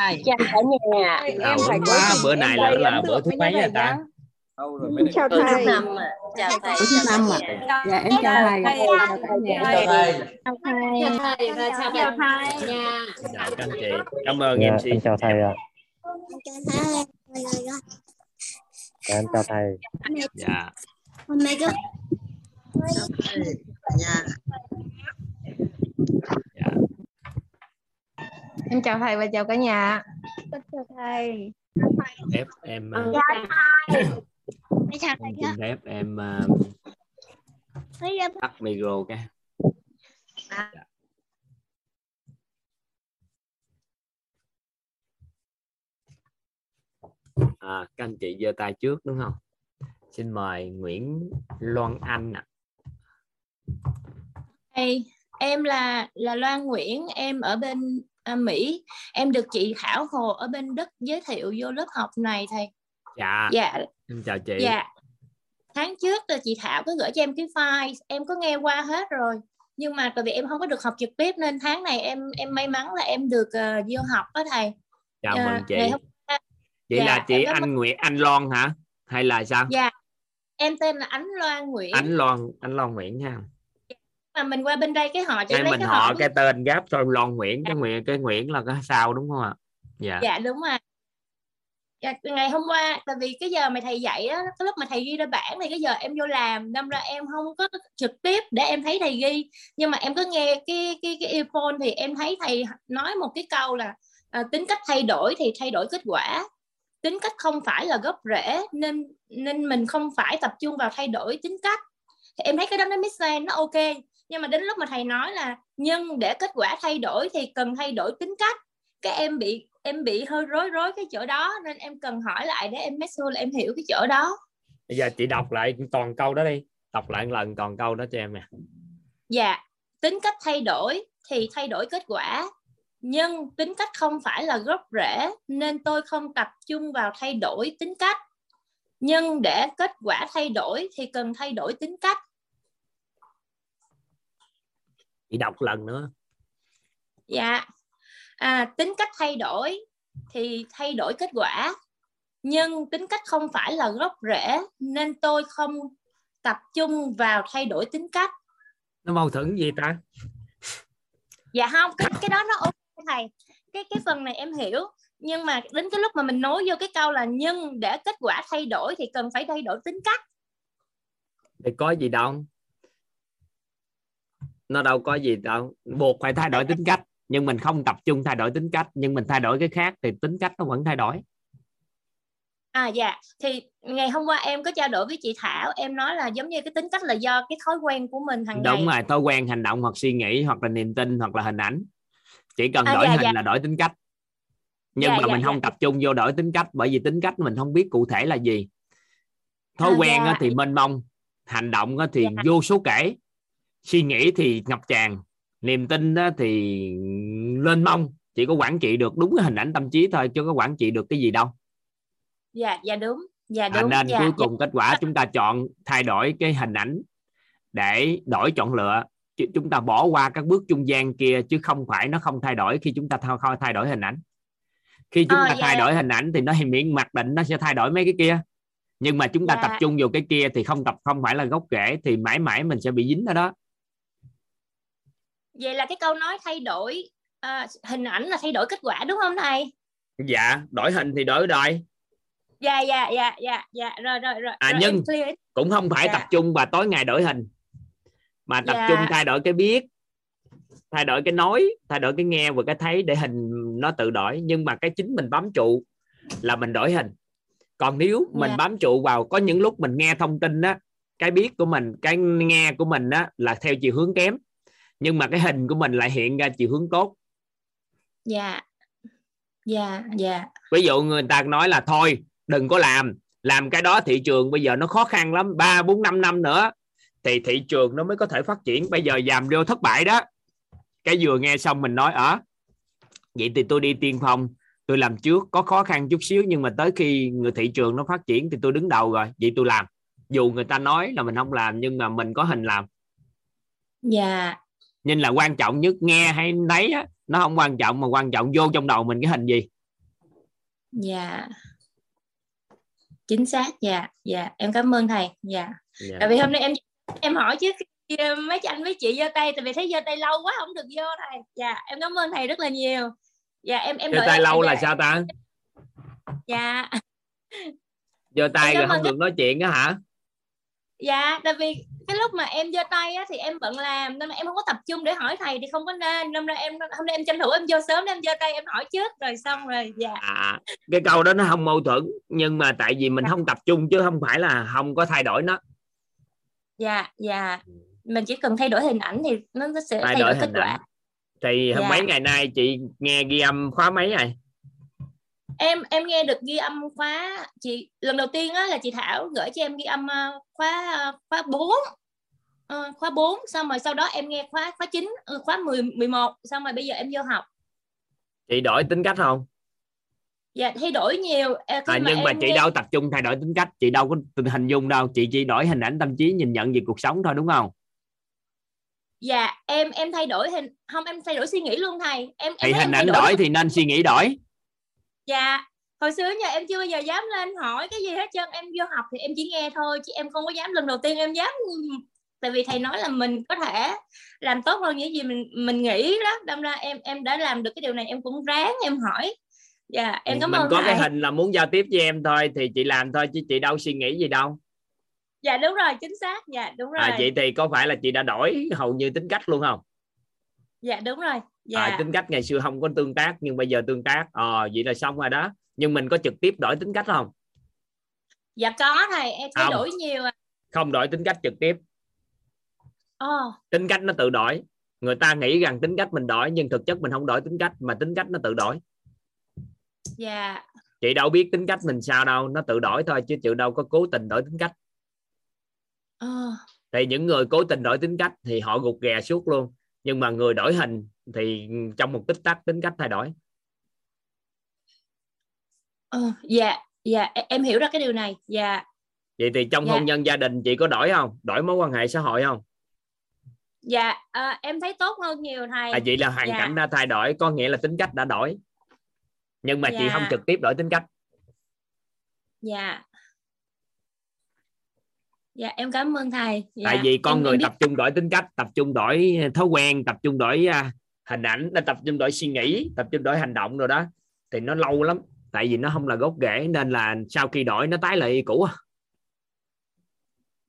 thầy. Chào cả nhà. À, em quá bữa này là là bữa thứ mấy rồi ta chào thầy. năm chào thầy thứ năm à dạ em chào thầy chào cả nhà chào thầy. Chào thầy. Chào thầy nhà chào các anh chị. Cảm ơn dạ, em chào thầy ạ. Dạ, em chào thầy. Dạ. Nhà dạ em chào thầy và chào cả nhà. Chào thầy. Phép em uh, chào em xin phép em uh, thầy tắt micro cái. Dạ. à, các anh chị giơ tay trước đúng không? Xin mời Nguyễn Loan Anh ạ. Hey, em là là Loan Nguyễn, em ở bên à, Mỹ. Em được chị Thảo Hồ ở bên Đức giới thiệu vô lớp học này thầy. dạ Dạ, em chào chị dạ. Tháng trước là chị Thảo có gửi cho em cái file, em có nghe qua hết rồi. Nhưng mà tại vì em không có được học trực tiếp nên tháng này em em may mắn là em được uh, vô học đó thầy. chào Ờ, mừng chị ngày hôm chị dạ, là chị anh Nguyễn anh Loan hả hay là sao Dạ. Em tên là Ánh Loan Nguyễn. anh Loan anh Loan Nguyễn nha Mà mình qua bên đây cái họ Đây lấy mình cái họ của- cái tên gáp thôi Loan Nguyễn cái Nguyễn cái Nguyễn là cái sao đúng không ạ? Dạ. Dạ đúng rồi. Dạ, ngày hôm qua tại vì cái giờ mà thầy dạy á cái lúc mà thầy ghi ra bảng thì cái giờ em vô làm đâm ra em không có trực tiếp để em thấy thầy ghi. Nhưng mà em có nghe cái cái cái earphone thì em thấy thầy nói một cái câu là à, tính cách thay đổi thì thay đổi kết quả. Tính cách không phải là gốc rễ nên nên mình không phải tập trung vào thay đổi tính cách. Thì em thấy cái đó nó make sense nó ok nhưng mà đến lúc mà thầy nói là nhưng để kết quả thay đổi thì cần thay đổi tính cách. Cái em bị em bị hơi rối rối cái chỗ đó nên em cần hỏi lại để em make sure là em hiểu cái chỗ đó. Bây giờ chị đọc lại toàn câu đó đi. Đọc lại một lần toàn câu đó cho em nè. Dạ tính cách thay đổi thì thay đổi kết quả. Nhưng tính cách không phải là gốc rễ nên tôi không tập trung vào thay đổi tính cách. Nhưng để kết quả thay đổi thì cần thay đổi tính cách chị đọc lần nữa. Dạ. À, tính cách thay đổi thì thay đổi kết quả. Nhưng tính cách không phải là gốc rễ nên tôi không tập trung vào thay đổi tính cách. Nó mâu thuẫn gì ta? Dạ không cái, cái đó nó ok thầy. Cái cái phần này em hiểu. Nhưng mà đến cái lúc mà mình nối vô cái câu là nhưng để kết quả thay đổi thì cần phải thay đổi tính cách. Thì có gì đâu nó đâu có gì đâu. Buộc phải thay đổi tính cách. Nhưng mình không tập trung thay đổi tính cách. Nhưng mình thay đổi cái khác thì tính cách nó vẫn thay đổi. À dạ. Thì ngày hôm qua em có trao đổi với chị Thảo. Em nói là giống như cái tính cách là do cái thói quen của mình hàng đúng ngày. rồi. Thói quen hành động hoặc suy nghĩ hoặc là niềm tin hoặc là hình ảnh. Chỉ cần À, đổi dạ, hình dạ. là đổi tính cách. Nhưng Dạ, mà dạ, mình không dạ. tập trung vô đổi tính cách bởi vì tính cách mình không biết cụ thể là gì. Thói À, quen dạ. thì mênh mông. Hành động thì Dạ. vô số kể suy nghĩ thì ngập tràn niềm tin thì lên mông chỉ có quản trị được đúng cái hình ảnh tâm trí thôi chứ có quản trị được cái gì đâu dạ dạ đúng dạ À, đúng nên dạ, cuối dạ. cùng kết quả chúng ta chọn thay đổi cái hình ảnh để đổi chọn lựa Chứ chúng ta bỏ qua các bước trung gian kia chứ không phải nó không thay đổi khi chúng ta thay, thay đổi hình ảnh khi chúng Ờ, ta dạ. thay đổi hình ảnh thì nó miễn mặc định nó sẽ thay đổi mấy cái kia nhưng mà chúng ta Dạ. tập trung vào cái kia thì không tập không phải là gốc rễ thì mãi mãi mình sẽ bị dính ở đó vậy là cái câu nói thay đổi à, hình ảnh là thay đổi kết quả đúng không thầy dạ đổi hình thì đổi đời dạ dạ dạ dạ dạ rồi rồi rồi À, rồi, nhưng- cũng không phải Dạ. tập trung và tối ngày đổi hình mà tập Dạ. trung thay đổi cái biết thay đổi cái nói thay đổi cái nghe và cái thấy để hình nó tự đổi nhưng mà cái chính mình bám trụ là mình đổi hình còn nếu mình Dạ. bám trụ vào có những lúc mình nghe thông tin á cái biết của mình cái nghe của mình á là theo chiều hướng kém nhưng mà cái hình của mình lại hiện ra chiều hướng tốt. Dạ. Dạ dạ. Ví dụ người ta nói là thôi đừng có làm. Làm cái đó thị trường bây giờ nó khó khăn lắm. Ba bốn năm năm nữa thì thị trường nó mới có thể phát triển. Bây giờ làm vô thất bại đó. Cái vừa nghe xong mình nói ở vậy thì tôi đi tiên phong tôi làm trước. Có khó khăn chút xíu nhưng mà tới khi người thị trường nó phát triển thì tôi đứng đầu rồi. Vậy tôi làm. Dù người ta nói là mình không làm nhưng mà mình có hình làm. Dạ nên là quan trọng nhất nghe hay lấy á, nó không quan trọng mà quan trọng vô trong đầu mình cái hình gì. Dạ. Chính xác dạ dạ. Em cảm ơn thầy dạ. Dạ. tại vì hôm nay em em hỏi chứ khi mấy anh mấy chị giơ tay tại vì thấy giơ tay lâu quá không được vô thầy. Dạ em cảm ơn thầy rất là nhiều. Dạ em em giơ tay em- lâu là sao ta? Dạ. Giơ tay rồi không được nói chuyện á hả dạ tại vì cái lúc mà em giơ tay á, thì em bận làm nên là em không có tập trung để hỏi thầy thì không có nên. Nên là em hôm nay em tranh thủ em vô sớm để em giơ tay em hỏi trước rồi xong rồi dạ. À, cái câu đó nó không mâu thuẫn nhưng mà tại vì mình không tập trung chứ không phải là không có thay đổi nó. Dạ dạ. Mình chỉ cần thay đổi hình ảnh thì nó, nó sẽ thay thay, đổi đổi kết quả. ảnh. Thì Dạ. mấy ngày nay chị nghe ghi âm khóa mấy rồi em em nghe được ghi âm khóa chị lần đầu tiên á là chị Thảo gửi cho em ghi âm ờ, khóa ờ, khóa 4 Ờ, khóa 4 xong rồi sau đó em nghe khóa khóa 9 ờ, khóa 10 11 xong rồi bây giờ em vô học. Chị đổi tính cách không? Dạ thay đổi nhiều. Khi à, nhưng mà em chị nghe- đâu tập trung thay đổi tính cách chị đâu có tình hình dung đâu. Chị chỉ đổi hình ảnh tâm trí nhìn nhận về cuộc sống thôi đúng không? Dạ em em thay đổi hình không em thay đổi suy nghĩ luôn thầy. Em thì em thấy hình ảnh đổi thì nên suy nghĩ đổi dạ. Hồi xưa giờ em chưa bao giờ dám lên hỏi cái gì hết trơn. Em vô học thì em chỉ nghe thôi chứ em không có dám. Lần đầu tiên em dám. Tại vì thầy nói là mình có thể làm tốt hơn những gì mình mình nghĩ đó. Đâm ra em em đã làm được cái điều này em cũng ráng em hỏi. Dạ em cảm mình ơn có thầy. cái hình là muốn giao tiếp với em thôi thì chị làm thôi chứ chị đâu suy nghĩ gì đâu. Dạ đúng rồi chính xác. Dạ đúng rồi. à, chị thì có phải là chị đã đổi hầu như tính cách luôn không? Dạ đúng rồi dạ à, tính cách ngày xưa không có tương tác nhưng bây giờ tương tác. Ờ vậy là xong rồi đó. Nhưng mình có trực tiếp đổi tính cách không? Dạ có thầy. Em thay đổi nhiều à. không đổi tính cách trực tiếp. Ồ, tính cách nó tự đổi. Người ta nghĩ rằng tính cách mình đổi nhưng thực chất mình không đổi tính cách mà tính cách nó tự đổi. Dạ. Chị đâu biết tính cách mình sao đâu nó tự đổi thôi chứ chị đâu có cố tình đổi tính cách. Ờ, thì những người cố tình đổi tính cách thì họ gục ghè suốt luôn nhưng mà người đổi hình thì trong một tích tắc tính cách thay đổi. Ờ, dạ dạ em- em hiểu ra cái điều này dạ. Vậy thì trong Dạ. hôn nhân gia đình chị có đổi không? Đổi mối quan hệ xã hội không? Dạ ờ, em thấy tốt hơn nhiều thầy à chị là hoàn Dạ. cảnh đã thay đổi có nghĩa là tính cách đã đổi. Nhưng mà chị Dạ. không trực tiếp đổi tính cách. Dạ dạ em cảm ơn thầy. Dạ. tại vì con em, người em biết. tập trung đổi tính cách tập trung đổi thói quen tập trung đổi à, hình ảnh tập trung đổi suy nghĩ tập trung đổi hành động rồi đó. Thì nó lâu lắm tại vì nó không là gốc rễ nên là sau khi đổi nó tái lại cũ.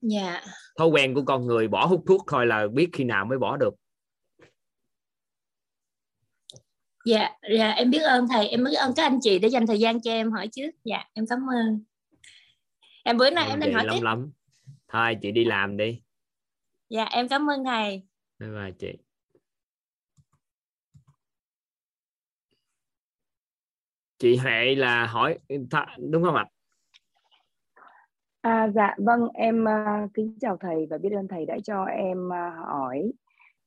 Dạ. Thói quen của con người bỏ hút thuốc thôi là biết khi nào mới bỏ được. Dạ dạ em biết ơn thầy em biết ơn các anh chị đã dành thời gian cho em hỏi trước. Dạ em cảm ơn. Em bữa nay em định hỏi lắm tiếp. lắm thôi chị đi làm đi. Dạ em cảm ơn thầy. Bye bye chị. Chị Huệ là hỏi đúng không ạ? À, dạ vâng em à, kính chào thầy và biết ơn thầy đã cho em à, hỏi.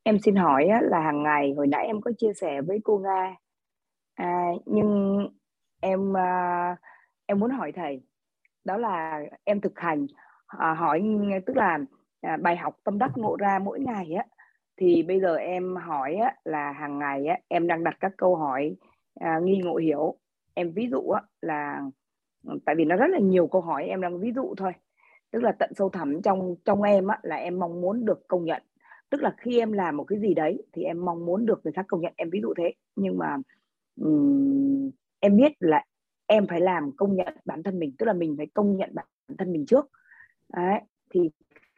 Em xin hỏi á, là hàng ngày hồi nãy em có chia sẻ với cô Nga. À, nhưng em à, em muốn hỏi thầy đó là em thực hành à, hỏi tức là à, bài học tâm đắc ngộ ra mỗi ngày á thì bây giờ em hỏi á, là hàng ngày á, em đang đặt các câu hỏi à, nghi ngộ hiểu. Em ví dụ á, là ừ, tại vì nó rất là nhiều câu hỏi em đang ví dụ thôi. Tức là tận sâu thẳm trong trong em á, là em mong muốn được công nhận. Tức là khi em làm một cái gì đấy thì em mong muốn được người khác công nhận em ví dụ thế. Nhưng mà um, em biết là em phải làm công nhận bản thân mình tức là mình phải công nhận bản thân mình trước đấy thì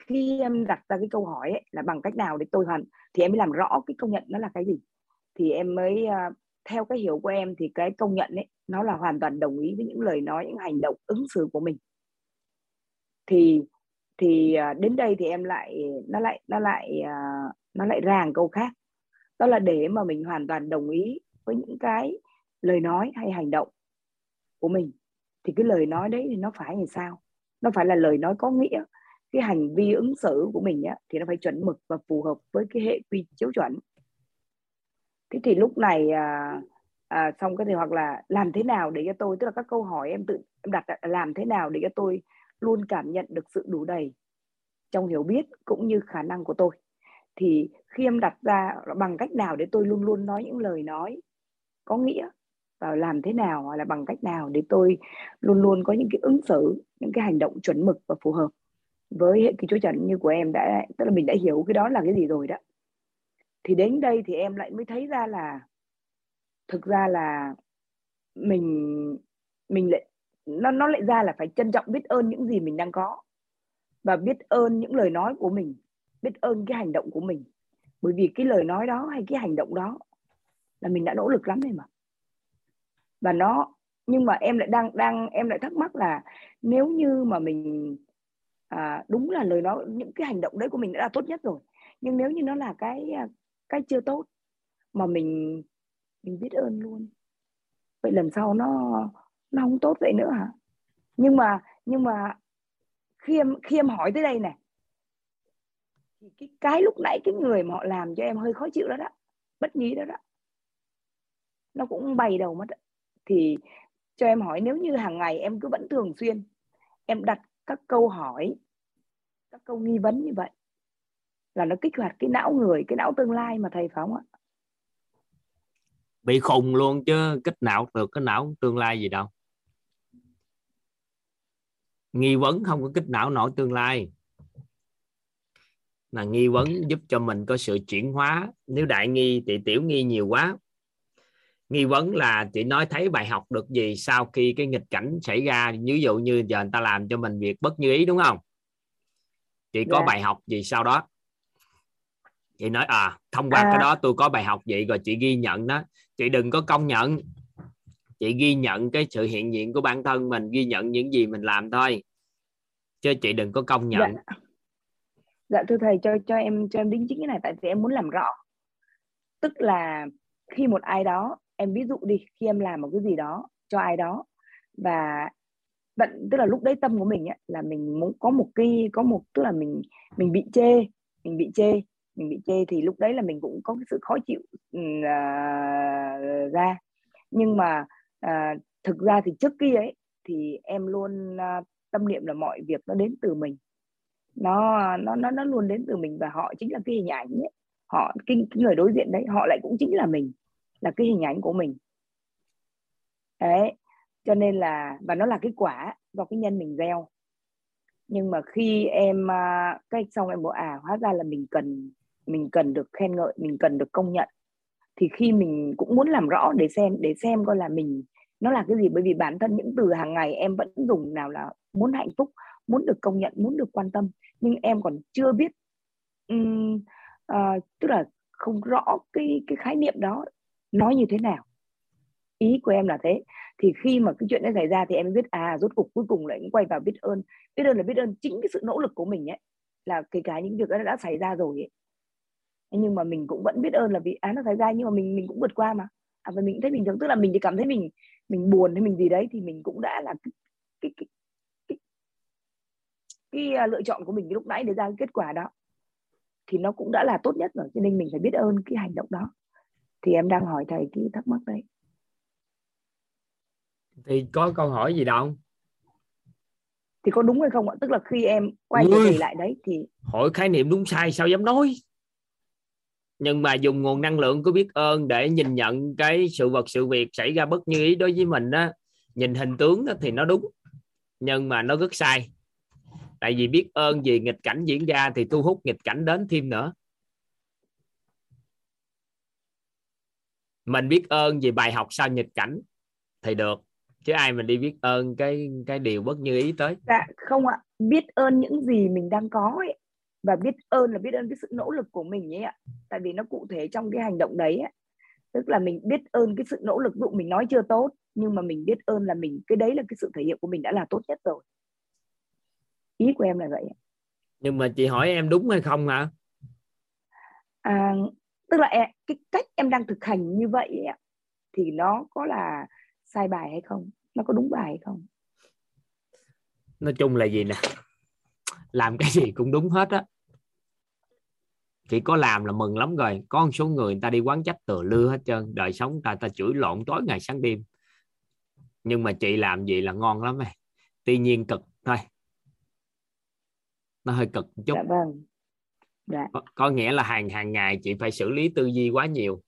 khi em đặt ra cái câu hỏi ấy, là bằng cách nào để tôi hoàn thì em mới làm rõ cái công nhận nó là cái gì. Thì em mới à, theo cái hiểu của em thì cái công nhận ấy nó là hoàn toàn đồng ý với những lời nói những hành động ứng xử của mình. Thì thì à, đến đây thì em lại nó lại nó lại à, nó lại ràng câu khác. Đó là để mà mình hoàn toàn đồng ý với những cái lời nói hay hành động của mình. Thì cái lời nói đấy thì nó phải như sao? Nó phải là lời nói có nghĩa. Cái hành vi ứng xử của mình á, thì nó phải chuẩn mực và phù hợp với cái hệ quy chiếu chuẩn. Thế thì lúc này à, à, xong cái thì hoặc là làm thế nào để cho tôi tức là các câu hỏi em tự em đặt làm thế nào để cho tôi luôn cảm nhận được sự đủ đầy trong hiểu biết cũng như khả năng của tôi. Thì khi em đặt ra bằng cách nào để tôi luôn luôn nói những lời nói có nghĩa và làm thế nào hoặc là bằng cách nào để tôi luôn luôn có những cái ứng xử, những cái hành động chuẩn mực và phù hợp với hệ cái chúa chuẩn như của em đã, tức là mình đã hiểu cái đó là cái gì rồi đó. Thì đến đây thì em lại mới thấy ra là, thực ra là mình mình lại, nó nó lại ra là phải trân trọng biết ơn những gì mình đang có và biết ơn những lời nói của mình, biết ơn cái hành động của mình. Bởi vì cái lời nói đó hay cái hành động đó là mình đã nỗ lực lắm rồi mà và nó nhưng mà em lại đang đang em lại thắc mắc là nếu như mà mình à, đúng là lời nói những cái hành động đấy của mình đã là tốt nhất rồi nhưng nếu như nó là cái à, cái chưa tốt mà mình mình biết ơn luôn vậy lần sau nó nó không tốt vậy nữa hả? Nhưng mà nhưng mà khi em khi em hỏi tới đây này thì cái cái lúc nãy cái người mà họ làm cho em hơi khó chịu đó đó bất nhí đó đó nó cũng bày đầu mất thì cho em hỏi nếu như hàng ngày em cứ vẫn thường xuyên, em đặt các câu hỏi, các câu nghi vấn như vậy, là nó kích hoạt cái não người, cái não tương lai mà thầy phải không ạ. Bị khùng luôn chứ, kích não được cái não tương lai gì đâu. Nghi vấn không có kích não nổi tương lai. Là nghi vấn giúp cho mình có sự chuyển hóa. Nếu đại nghi thì tiểu nghi nhiều quá nghi vấn là chị nói thấy bài học được gì sau khi cái nghịch cảnh xảy ra ví dụ như giờ người ta làm cho mình việc bất như ý đúng không? Chị có Dạ. bài học gì sau đó? Chị nói à thông qua À. cái đó tôi có bài học vậy rồi chị ghi nhận đó. Chị đừng có công nhận. Chị ghi nhận cái sự hiện diện của bản thân mình ghi nhận những gì mình làm thôi. Chứ chị đừng có công nhận. Dạ. dạ thưa thầy cho cho em cho em đính chính cái này tại vì em muốn làm rõ. Tức là khi một ai đó em ví dụ đi khi em làm một cái gì đó cho ai đó và tận tức là lúc đấy tâm của mình ấy, là mình muốn có một cái có một tức là mình mình bị chê mình bị chê mình bị chê thì lúc đấy là mình cũng có cái sự khó chịu uh, ra. Nhưng mà uh, thực ra thì trước kia ấy thì em luôn uh, tâm niệm là mọi việc nó đến từ mình. Nó nó nó nó luôn đến từ mình và họ chính là cái hình ảnh ấy. Họ cái, cái người đối diện đấy họ lại cũng chính là mình là cái hình ảnh của mình. Đấy cho nên là và nó là cái quả do cái nhân mình gieo. Nhưng mà khi em cách cái xong em bảo à hóa ra là mình cần mình cần được khen ngợi mình cần được công nhận. Thì khi mình cũng muốn làm rõ để xem để xem coi là mình nó là cái gì. Bởi vì bản thân những từ hàng ngày em vẫn dùng nào là muốn hạnh phúc muốn được công nhận muốn được quan tâm. Nhưng em còn chưa biết um, tức là không rõ cái cái khái niệm đó nói như thế nào? Ý của em là thế. Thì khi mà cái chuyện đấy xảy ra thì em biết à rốt cục cuối cùng lại cũng quay vào biết ơn. Biết ơn là biết ơn chính cái sự nỗ lực của mình ấy là kể cả những việc đó đã xảy ra rồi ấy. nhưng mà mình cũng vẫn biết ơn là vì á nó xảy ra nhưng mà mình mình cũng vượt qua mà. À, và mình cũng thấy bình thường tức là mình thì cảm thấy mình mình buồn hay mình gì đấy thì mình cũng đã là cái cái cái, cái, cái, cái lựa chọn của mình cái lúc nãy để ra cái kết quả đó. Thì nó cũng đã là tốt nhất rồi cho nên mình phải biết ơn cái hành động đó thì em đang hỏi thầy cái thắc mắc đấy. Thì có câu hỏi gì đâu. Thì có đúng hay không ạ? Tức là khi em quay trở lại đấy thì hỏi khái niệm đúng sai sao dám nói? Nhưng mà dùng nguồn năng lượng của biết ơn để nhìn nhận cái sự vật sự việc xảy ra bất như ý đối với mình đó nhìn hình tướng đó thì nó đúng nhưng mà nó rất sai. Tại vì biết ơn vì nghịch cảnh diễn ra thì thu hút nghịch cảnh đến thêm nữa mình biết ơn vì bài học sau nghịch cảnh thì được chứ ai mình đi biết ơn cái cái điều bất như ý tới. Dạ không ạ. Biết ơn những gì mình đang có ấy. Và biết ơn là biết ơn cái sự nỗ lực của mình ấy ạ. Tại vì nó cụ thể trong cái hành động đấy ấy. tức là mình biết ơn cái sự nỗ lực dụ mình nói chưa tốt nhưng mà mình biết ơn là mình cái đấy là cái sự thể hiện của mình đã là tốt nhất rồi. Ý của em là vậy nhưng mà chị hỏi em đúng hay không hả à, tức là em, cái cách em đang thực hành như vậy ấy, thì nó có là sai bài hay không? Nó có đúng bài hay không? Nói chung là gì nè? Làm cái gì cũng đúng hết á. Chỉ có làm là mừng lắm rồi. Có một số người người ta đi quán trách từa lưa hết trơn. Đời sống ta ta chửi lộn tối ngày sáng đêm. Nhưng mà chị làm gì là ngon lắm này tuy nhiên cực thôi. Nó hơi cực một chút. Dạ vâng dạ. Có, có nghĩa là hàng hàng ngày chị phải xử lý tư duy quá nhiều.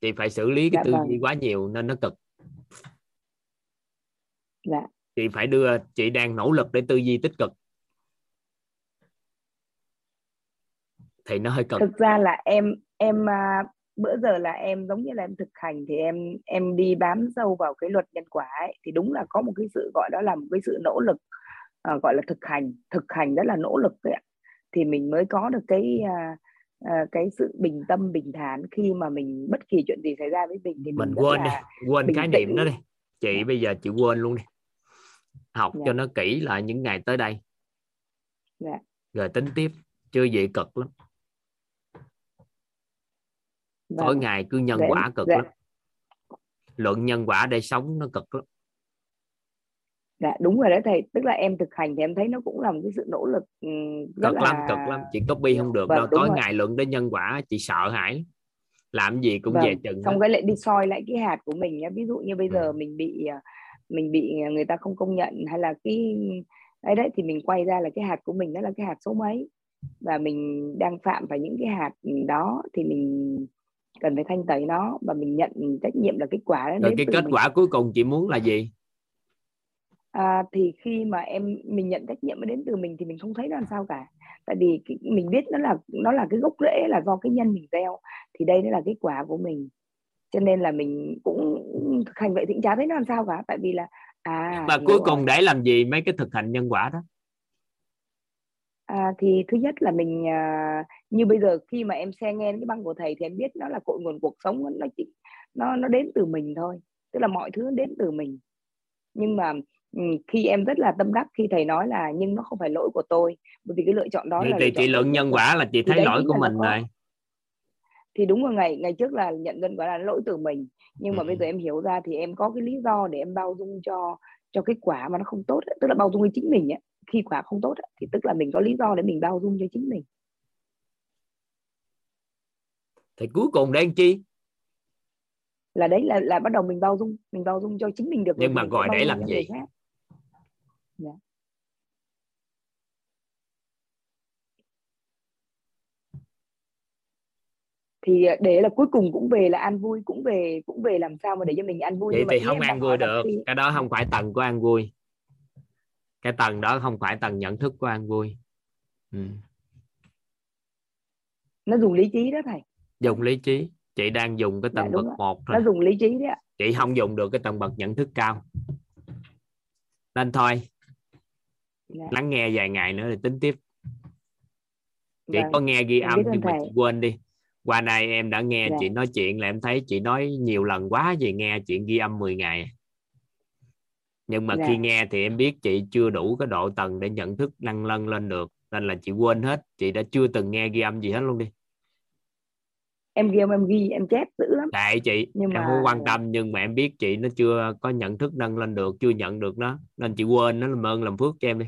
Chị phải xử lý cái Dạ tư vâng. duy quá nhiều nên nó cực. Dạ. Chị phải đưa chị đang nỗ lực để tư duy tích cực. Thì nó hơi cực. Thực ra là em em à, bữa giờ là em giống như là em thực hành thì em em đi bám sâu vào cái luật nhân quả ấy. Thì đúng là có một cái sự gọi đó là một cái sự nỗ lực à, gọi là thực hành. Thực hành rất là nỗ lực đấy ạ thì mình mới có được cái à, cái sự bình tâm bình thản khi mà mình bất kỳ chuyện gì xảy ra với mình thì mình, mình quên đi quên tĩnh. niệm đó đi. Chị bây giờ chị quên luôn đi. Học Dạ. cho nó kỹ lại những ngày tới đây. Dạ. rồi tính tiếp chưa vậy cực lắm. Tối vâng, ngày cứ nhân Dạ, quả cực dạ. lắm. Luận nhân quả để sống nó cực lắm dạ đúng rồi đấy thầy. Tức là em thực hành thì em thấy nó cũng là một cái sự nỗ lực rất cực là lắm cực lắm. Chị copy không được Vâng, đâu. tối rồi. ngày luận để nhân quả chị sợ hãi. Làm gì cũng Vâng, về chừng xong cái lại đi soi lại cái hạt của mình nhé ví dụ như bây giờ Ừ. mình bị à, mình bị người ta không công nhận hay là cái ấy đấy thì mình quay ra là cái hạt của mình đó là cái hạt số mấy. Và mình đang phạm phải những cái hạt đó thì mình cần phải thanh tẩy nó và mình nhận trách nhiệm là kết quả đó rồi đến cái kết mình. quả cuối cùng chị muốn là gì à, thì khi mà em mình nhận trách nhiệm nó đến từ mình thì mình không thấy nó làm sao cả. Tại vì cái, mình biết nó là nó là cái gốc rễ là do cái nhân mình gieo thì đây nó là kết quả của mình. Cho nên là mình cũng thực hành vậy thì chả thấy nó làm sao cả. Tại vì là à mà hiểu cuối rồi. cùng để làm gì mấy cái thực hành nhân quả đó? À, thì thứ nhất là mình à, như bây giờ khi mà em xe nghe cái băng của thầy thì em biết nó là cội nguồn cuộc sống nó chỉ nó nó đến từ mình thôi. Tức là mọi thứ đến từ mình. Nhưng mà khi em rất là tâm đắc khi thầy nói là nhưng nó không phải lỗi của tôi bởi vì cái lựa chọn đó vậy là thì chị luận nhất nhân quả là chị thì thấy lỗi của là mình rồi thì đúng rồi ngày ngày trước là nhận nhân quả là lỗi từ mình nhưng mà Ừ. bây giờ em hiểu ra thì em có cái lý do để em bao dung cho cho cái quả mà nó không tốt ấy. tức là bao dung với chính mình ấy. khi quả không tốt ấy, thì tức là mình có lý do để mình bao dung cho chính mình thì cuối cùng làm chi là đấy là là bắt đầu mình bao dung mình bao dung cho chính mình được Nhưng thì mà gọi để làm gì? khác. Dạ. thì để là cuối cùng cũng về là an vui cũng về cũng về làm sao mà để cho mình an vui vậy thì không đang vui được khi- cái đó không phải tầng của an vui. Cái tầng đó không phải tầng nhận thức của an vui. Ừ. nó dùng lý trí đó thầy. Dùng lý trí. Chị đang dùng cái Dạ, tầng đúng bậc một nó thôi dùng lý trí đấy ạ. Chị không dùng được cái tầng bậc nhận thức cao. Nên thôi Dạ. lắng nghe vài ngày nữa thì tính tiếp chị Vâng. có nghe ghi âm nhưng mà thầy. chị quên đi qua nay em đã nghe Dạ. chị nói chuyện là em thấy chị nói nhiều lần quá gì nghe chuyện ghi âm 10 ngày nhưng mà Dạ. khi nghe thì em biết chị chưa đủ cái độ tầng để nhận thức nâng lân lên được nên là chị quên hết chị đã chưa từng nghe ghi âm gì hết luôn đi em ghi em ghi em chép dữ lắm tại chị Nhưng em mà- không quan tâm nhưng mà em biết chị nó chưa có nhận thức nâng lên được chưa nhận được nó nên chị quên nó làm ơn làm phước cho em đi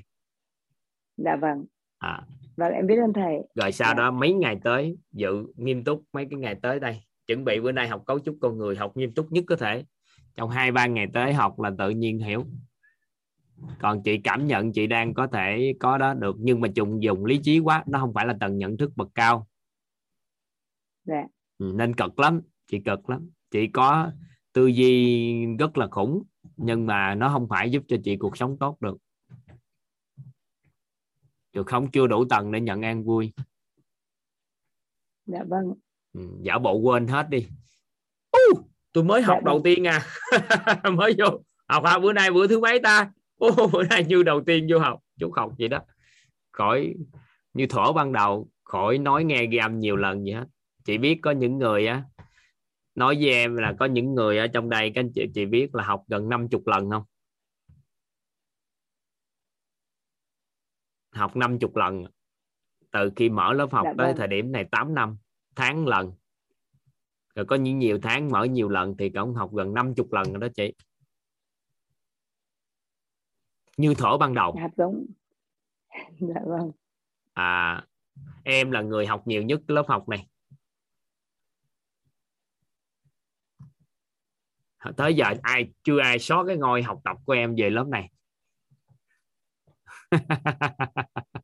dạ vâng. À, vâng em biết ơn thầy. Rồi sau Dạ. đó mấy ngày tới dự nghiêm túc mấy cái ngày tới đây. Chuẩn bị bữa nay học cấu trúc con người học nghiêm túc nhất có thể. Trong hai ba ngày tới học là tự nhiên hiểu. Còn chị cảm nhận chị đang có thể có đó được nhưng mà trùng dùng lý trí quá nó không phải là tầng nhận thức bậc cao. Dạ. Ừ, nên cực lắm chị cực lắm. Chị có tư duy rất là khủng nhưng mà nó không phải giúp cho chị cuộc sống tốt được được không? Chưa đủ tầng để nhận an vui. Dạ vâng. Ừ, giả bộ quên hết đi. Ú, tôi mới học Dạ đầu vâng. tiên à. Mới vô. Học à, bữa nay bữa thứ mấy ta? Ô, bữa nay như đầu tiên vô học. Chú học vậy đó. Khỏi như thổ ban đầu khỏi nói nghe ghi âm nhiều lần gì hết. Chị biết có những người á nói với em là có những người ở trong đây các anh chị chị biết là học gần 50 lần không học 50 lần. Từ khi mở lớp học Dạ tới vâng. thời điểm này 8 năm tháng lần. Rồi có những nhiều tháng mở nhiều lần thì cũng học gần 50 lần rồi đó chị. Như thổ ban đầu. Hạt giống dạ vâng. À em là người học nhiều nhất lớp học này. Tới giờ ai chưa ai xóa cái ngôi học tập của em về lớp này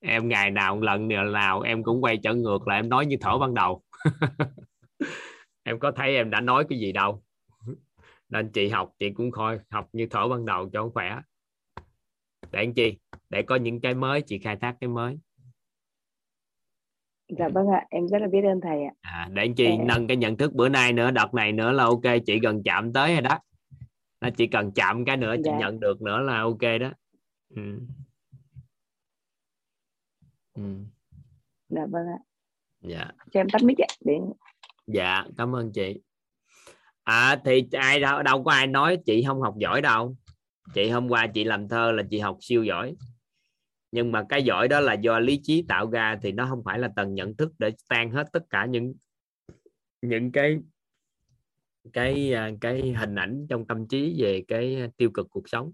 em ngày nào một lần nào, em cũng quay trở ngược lại em nói như thở ban đầu. Em có thấy em đã nói cái gì đâu. Nên chị học chị cũng coi học như thở ban đầu cho khỏe. Để anh chi? Để có những cái mới chị khai thác cái mới. Dạ vâng ạ em rất là biết ơn thầy ạ. À, để anh chi? Dạ. nâng cái nhận thức bữa nay nữa đợt này nữa là ok chị gần chạm tới rồi đó. Nó chỉ cần chạm cái nữa chị Dạ. nhận được nữa là ok đó ừ. Ừ. dạ vâng ạ. Dạ. Cho em tắt mic ạ để dạ cảm ơn chị. À thì ai đâu đâu có ai nói chị không học giỏi đâu. Chị hôm qua chị làm thơ là chị học siêu giỏi. Nhưng mà cái giỏi đó là do lý trí tạo ra thì nó không phải là tầng nhận thức để tan hết tất cả những những cái cái à, cái hình ảnh trong tâm trí về cái tiêu cực cuộc sống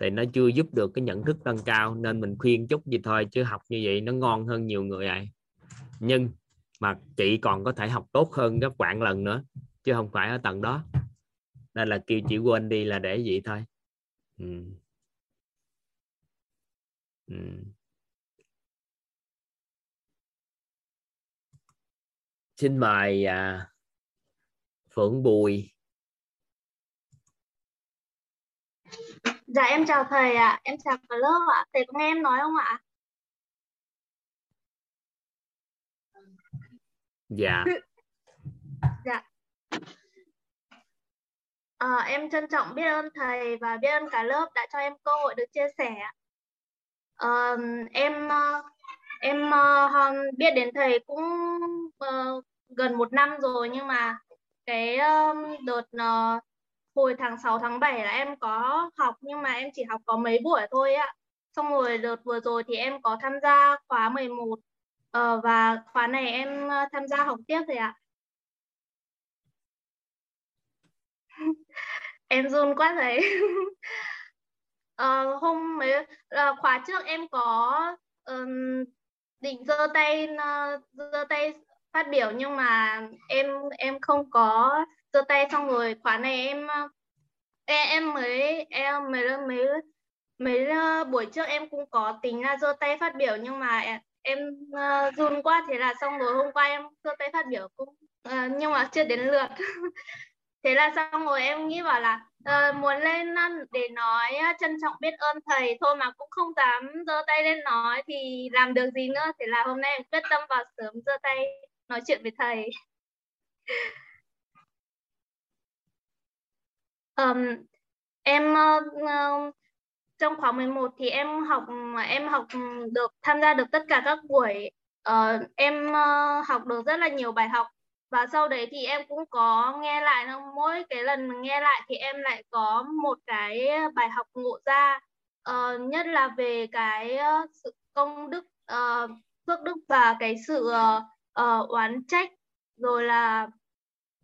thì nó chưa giúp được cái nhận thức nâng cao nên mình khuyên chút gì thôi chứ học như vậy nó ngon hơn nhiều người ạ nhưng mà chị còn có thể học tốt hơn gấp vạn lần nữa chứ không phải ở tầng đó nên là kêu chị quên đi là để vậy thôi ừ. Ừ. xin mời à, Phượng Bùi Dạ em chào thầy ạ, em chào cả lớp ạ. Thầy có nghe em nói không ạ? dạ Ờ, em trân trọng biết ơn thầy và biết ơn cả lớp đã cho em cơ hội được chia sẻ. Ờ, em ờ, em biết đến thầy cũng gần một năm rồi nhưng mà cái đợt ờ, hồi tháng 6 tháng 7 là em có học nhưng mà em chỉ học có mấy buổi thôi ạ. Xong rồi đợt vừa rồi thì em có tham gia khóa 11 Ờ, và khóa này em ờ, tham gia học tiếp rồi ạ. em run quá đấy. Ờ, hôm mấy ờ, khóa trước em có um, định giơ tay ờ, giơ tay phát biểu nhưng mà em em không có giơ tay xong rồi khóa này em ờ, em, em mới em mới mấy mấy ờ, buổi trước em cũng có tính là giơ tay phát biểu nhưng mà em, uh, run quá. Thế là xong rồi hôm qua em giơ tay phát biểu cũng uh, nhưng mà chưa đến lượt. Thế là xong rồi em nghĩ bảo là uh, muốn lên để nói trân trọng biết ơn thầy thôi mà cũng không dám giơ tay lên nói thì làm được gì nữa. Thế là hôm nay em quyết tâm vào sớm giơ tay nói chuyện với thầy. um, em uh, trong khóa 11 thì em học em học được tham gia được tất cả các buổi. Uh, em uh, học được rất là nhiều bài học. Và sau đấy thì em cũng có nghe lại mỗi cái lần nghe lại thì em lại có một cái bài học ngộ ra. Uh, nhất là về cái uh, sự công đức ờ, phước đức và cái sự uh, uh, oán trách. Rồi là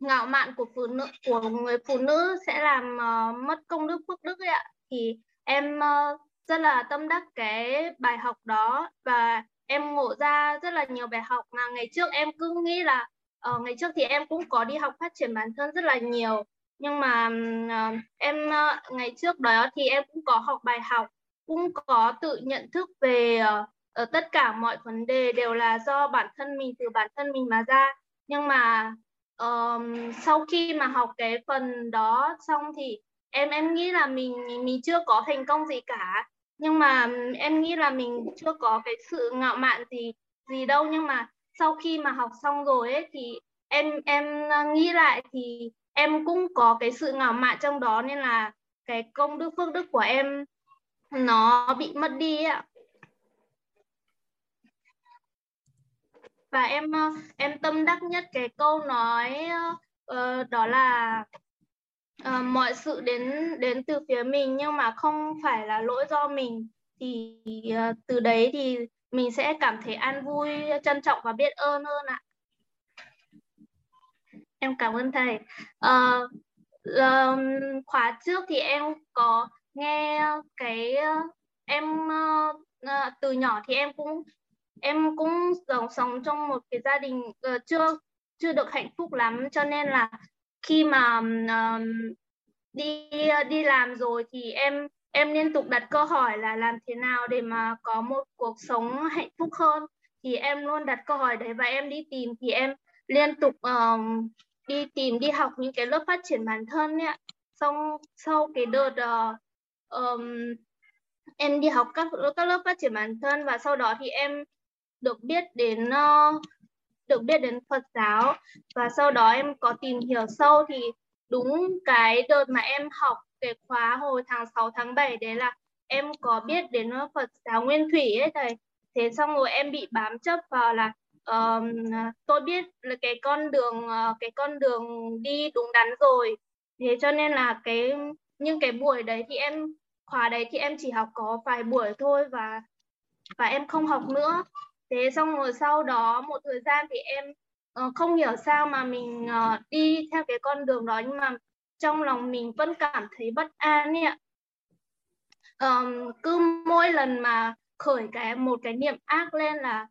ngạo mạn của phụ nữ của người phụ nữ sẽ làm uh, mất công đức phước đức ấy ạ. Thì em uh, rất là tâm đắc cái bài học đó và em ngộ ra rất là nhiều bài học mà ngày trước em cứ nghĩ là uh, ngày trước thì em cũng có đi học phát triển bản thân rất là nhiều. Nhưng mà uh, em uh, ngày trước đó thì em cũng có học bài học cũng có tự nhận thức về uh, tất cả mọi vấn đề đều là do bản thân mình từ bản thân mình mà ra. Nhưng mà um, sau khi mà học cái phần đó xong thì em em nghĩ là mình mình chưa có thành công gì cả. Nhưng mà em nghĩ là mình chưa có cái sự ngạo mạn gì gì đâu. Nhưng mà sau khi mà học xong rồi ấy thì em em ờ, nghĩ lại thì em cũng có cái sự ngạo mạn trong đó. Nên là cái công đức phước đức của em nó bị mất đi ạ. Và em ờ, em tâm đắc nhất cái câu nói uh, đó là uh, mọi sự đến đến từ phía mình nhưng mà không phải là lỗi do mình. Thì uh, từ đấy thì mình sẽ cảm thấy an vui trân trọng và biết ơn hơn ạ. Em cảm ơn thầy. Uh, ờ, khóa trước thì em có nghe cái uh, em uh, từ nhỏ thì em cũng em cũng sống sống trong một cái gia đình uh, chưa chưa được hạnh phúc lắm cho nên là khi mà um, đi đi làm rồi thì em em liên tục đặt câu hỏi là làm thế nào để mà có một cuộc sống hạnh phúc hơn. Thì em luôn đặt câu hỏi đấy và em đi tìm thì em liên tục um, đi tìm đi học những cái lớp phát triển bản thân ấy ạ. Xong sau cái đợt uh, um, em đi học các các lớp phát triển bản thân và sau đó thì em được biết đến uh, được biết đến Phật giáo. Và sau đó em có tìm hiểu sâu thì đúng cái đợt mà em học cái khóa hồi tháng 6 tháng 7 đấy là em có biết đến ờ, Phật giáo Nguyên Thủy ấy. Thầy thế xong rồi em bị bám chấp vào là um, tôi biết là cái con đường ờ, cái con đường đi đúng đắn rồi. Thế cho nên là cái nhưng cái buổi đấy thì em khóa đấy thì em chỉ học có vài buổi thôi và và em không học nữa thế xong rồi sau đó một thời gian thì em uh, không hiểu sao mà mình uh, đi theo cái con đường đó nhưng mà trong lòng mình vẫn cảm thấy bất an ấy ạ. Um, cứ mỗi lần mà khởi cái một cái niệm ác lên là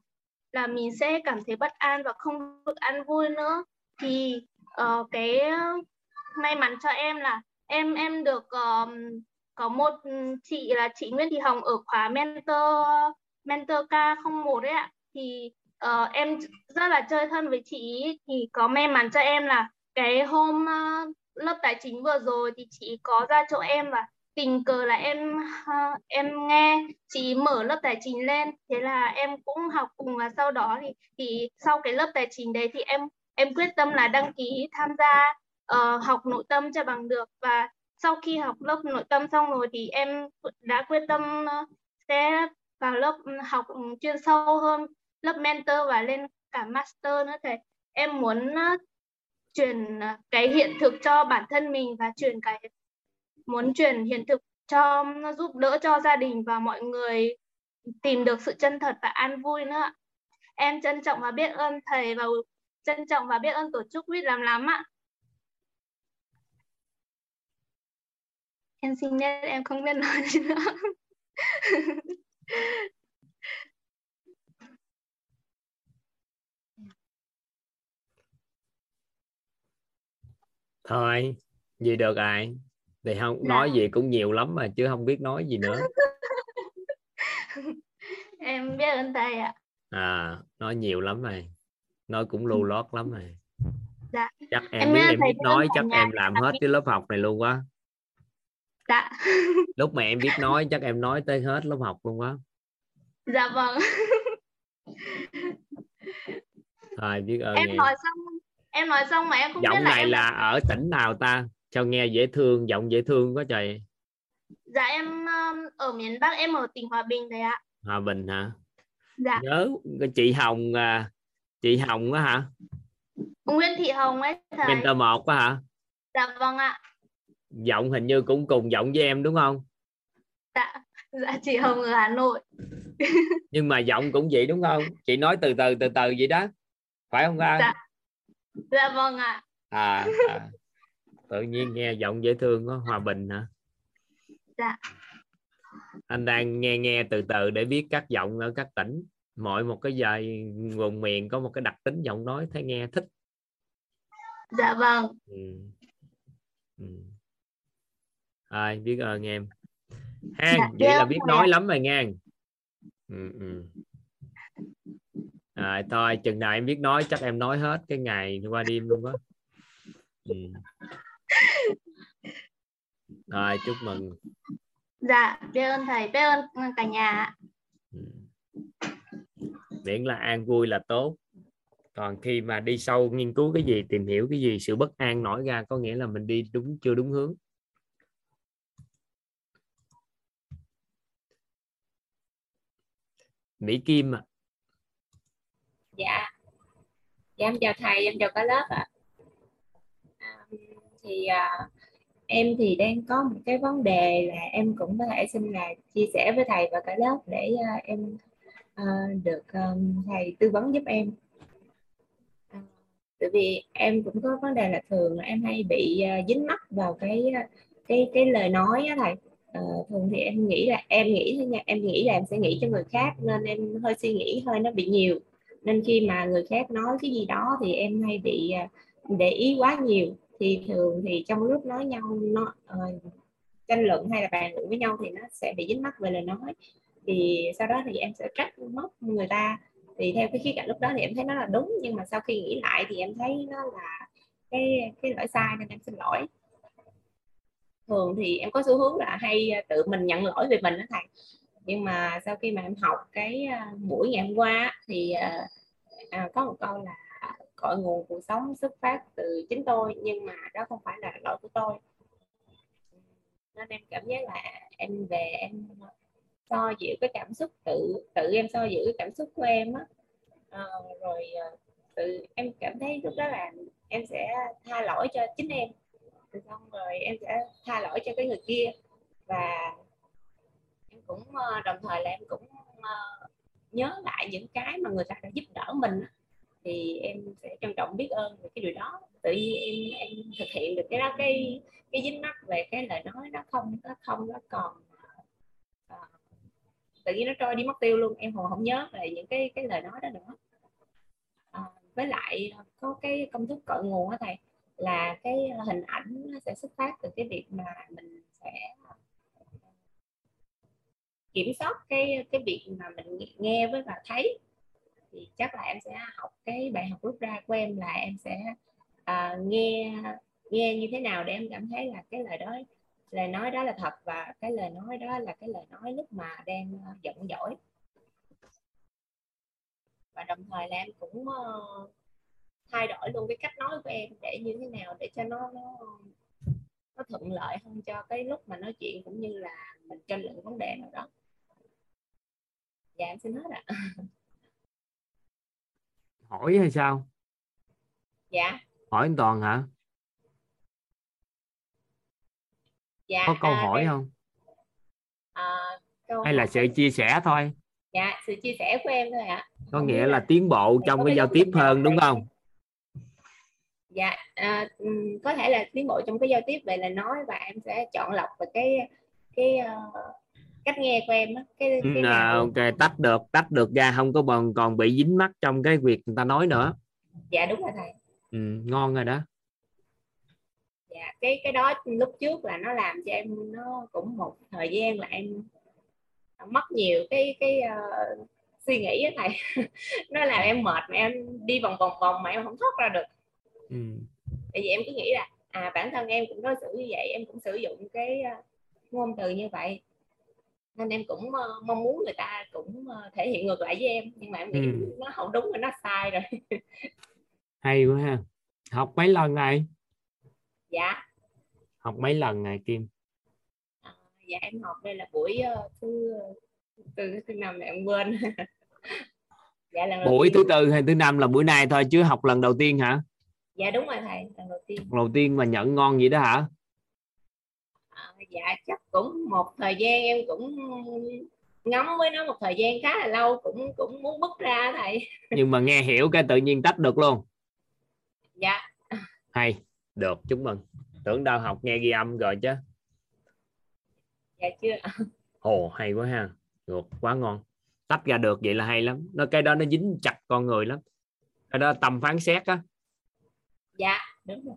là mình sẽ cảm thấy bất an và không được ăn vui nữa. Thì uh, cái may mắn cho em là em em được um, có một ừ, chị là chị Nguyễn Thị Hồng ở khóa mentor mentor K01 đấy ạ. Thì uh, em rất là chơi thân với chị ý, thì có may mắn cho em là cái hôm uh, lớp tài chính vừa rồi thì chị có ra chỗ em và tình cờ là em uh, em nghe chị mở lớp tài chính lên. Thế là em cũng học cùng và sau đó thì thì sau cái lớp tài chính đấy thì em em quyết tâm là đăng ký tham gia uh, học nội tâm cho bằng được. Và sau khi học lớp nội tâm xong rồi thì em đã quyết tâm uh, sẽ vào lớp ừ, học ừ, chuyên sâu hơn, lớp mentor và lên cả master nữa thầy. Em muốn ờ, truyền ờ, cái hiện thực cho bản thân mình và truyền cái, muốn truyền hiện thực cho giúp đỡ cho gia đình và mọi người tìm được sự chân thật và an vui nữa em trân trọng và biết ơn thầy và trân trọng và biết ơn tổ chức quýt làm lắm ạ. Em xin nhất em không biết nói gì nữa. thôi gì được ai thì không Dạ. nói gì cũng nhiều lắm mà chứ không biết nói gì nữa. Em biết ơn thầy ạ. À nói nhiều lắm rồi. Nói cũng lưu lót lắm rồi. Dạ. Chắc em, Em biết em biết nói chắc nhà em làm hết cái lớp học này luôn quá dạ. Lúc mà em biết nói chắc em nói tới hết lớp học luôn quá dạ vâng. Thôi biết ơn em em. nói xong em nói xong mà em không biết giọng là này em là ở tỉnh nào ta? Cho nghe dễ thương giọng dễ thương quá trời. Dạ em um, ở miền Bắc em ở tỉnh Hòa Bình thầy ạ. Hòa Bình hả? Dạ. Nhớ chị Hồng à, chị Hồng á hả? Nguyễn Thị Hồng ấy thầy. Mentor một á hả? Dạ vâng ạ giọng hình như cũng cùng giọng với em đúng không? Dạ dạ chị Hồng ở Hà Nội. Nhưng mà giọng cũng vậy đúng không? Chị nói từ từ từ từ vậy đó. Phải không ta Dạ. dạ vâng ạ. À, à. Tự nhiên nghe giọng dễ thương có hòa bình hả? Dạ. anh đang nghe nghe từ từ để biết các giọng ở các tỉnh. Mỗi một cái dài vùng miền có một cái đặc tính giọng nói thấy nghe thích. Dạ vâng. Ừ. Ừ. Ai, biết ơn em ha Dạ, vậy là biết dạ. nói lắm rồi nha ừ, ừ. À, thôi chừng nào em biết nói chắc em nói hết cái ngày qua đêm luôn á ừ. rồi chúc mừng dạ biết ơn thầy biết ơn cả nhà. Ừ. miễn là an vui là tốt còn khi mà đi sâu nghiên cứu cái gì tìm hiểu cái gì sự bất an nổi ra có nghĩa là mình đi đúng chưa đúng hướng Mỹ Kim à. dạ. Dạ em chào thầy em chào cả lớp ạ. À, thì à, em thì đang có một cái vấn đề là em cũng có thể xin là chia sẻ với thầy và cả lớp để à, em à, được à, thầy tư vấn giúp em. À, tại vì em cũng có vấn đề là thường là em hay bị à, dính mắc vào cái à, cái cái lời nói á thầy. Ờ, thường thì em nghĩ là em nghĩ thôi nha em nghĩ là em sẽ nghĩ cho người khác nên em hơi suy nghĩ hơi nó bị nhiều. Nên khi mà người khác nói cái gì đó thì em hay bị à, để ý quá nhiều. Thì thường thì trong lúc nói nhau nó uh, tranh luận hay là bàn luận với nhau thì nó sẽ bị dính mắc về lời nói. Thì sau đó thì em sẽ trách móc người ta. Thì theo cái khía cạnh lúc đó thì em thấy nó là đúng nhưng mà sau khi nghĩ lại thì em thấy nó là cái cái lỗi sai nên em xin lỗi thường thì em có xu hướng là hay à, tự mình nhận lỗi về mình đó thầy. Nhưng mà sau khi mà em học cái à, buổi ngày hôm qua thì à, à, có một câu là cội nguồn cuộc sống xuất phát từ chính tôi nhưng mà đó không phải là lỗi của tôi. Nên em cảm giác là em về em so dịu cái cảm xúc tự tự em so dịu cái cảm xúc của em á. Ờ, à, rồi tự em cảm thấy lúc đó là em sẽ tha lỗi cho chính em xong rồi em sẽ tha lỗi cho cái người kia. Và em cũng ờ, đồng thời là em cũng ờ, nhớ lại những cái mà người ta đã giúp đỡ mình thì em sẽ trân trọng biết ơn về cái điều đó. Tự nhiên em em thực hiện được cái đó cái cái dính mắc về cái lời nói nó không nó không nó còn ờ, tự nhiên nó trôi đi mất tiêu luôn. Em còn không nhớ về những cái cái lời nói đó nữa. À, với lại có cái công thức cội nguồn á thầy là cái hình ảnh nó sẽ xuất phát từ cái việc mà mình sẽ kiểm soát cái cái việc mà mình nghe với và thấy. Thì chắc là em sẽ học cái bài học rút ra của em là em sẽ uh, nghe nghe như thế nào để em cảm thấy là cái lời đó lời nói đó là thật và cái lời nói đó là cái lời nói lúc mà đang à, giận dỗi. Và đồng thời là em cũng uh, thay đổi luôn cái cách nói của em để như thế nào để cho nó nó nó thuận lợi hơn cho cái lúc mà nói chuyện cũng như là mình tranh luận vấn đề nào đó. Dạ em xin hết ạ. Hỏi hay sao? Dạ. Hỏi anh toàn hả? Dạ có câu à, hỏi em, không? À, câu hay là sự chia sẻ thôi? Dạ sự chia sẻ của em thôi ạ. Có Không nghĩa là tiến bộ trong có cái giao tiếp hơn đúng không dạ à, có thể là tiến bộ trong cái giao tiếp về lời nói và em sẽ chọn lọc về cái cái ờ, cách nghe của em á cái, cái à, nào ok tách được tách được ra không có còn còn bị dính mắc trong cái việc người ta nói nữa. Dạ đúng rồi thầy. Ừ, ngon rồi đó. Dạ cái cái đó lúc trước là nó làm cho em nó cũng một thời gian là em mất nhiều cái cái ờ, suy nghĩ á thầy. Nó làm em mệt mà em đi vòng vòng vòng mà em không thoát ra được ừ. tại vì em cứ nghĩ là à bản thân em cũng đối xử như vậy em cũng sử dụng cái ờ, ngôn từ như vậy. Nên em cũng ờ, mong muốn người ta cũng ờ, thể hiện ngược lại với em nhưng mà em nghĩ Ừ. nó không đúng rồi nó sai rồi. Hay quá ha. Học mấy lần này? Dạ. Học mấy lần này kim? À, dạ em học đây là buổi ờ, thứ từ thứ năm này em quên. Dạ lần buổi thứ tư hay thứ năm là bữa nay thôi chứ học lần đầu tiên hả dạ đúng rồi thầy lần đầu tiên. Lần đầu tiên mà nhận ngon vậy đó hả? À, dạ chắc cũng một thời gian em cũng ngắm với nó một thời gian khá là lâu cũng cũng muốn bứt ra thầy. Nhưng mà nghe hiểu cái tự nhiên tách được luôn. Dạ. Hay được chúc mừng. Tưởng đâu học nghe ghi âm rồi chứ. Dạ chưa. Ồ hay quá ha. Được quá ngon. Tách ra được vậy là hay lắm. Nó cái đó nó dính chặt con người lắm. Cái đó tâm phán xét á dạ đúng rồi.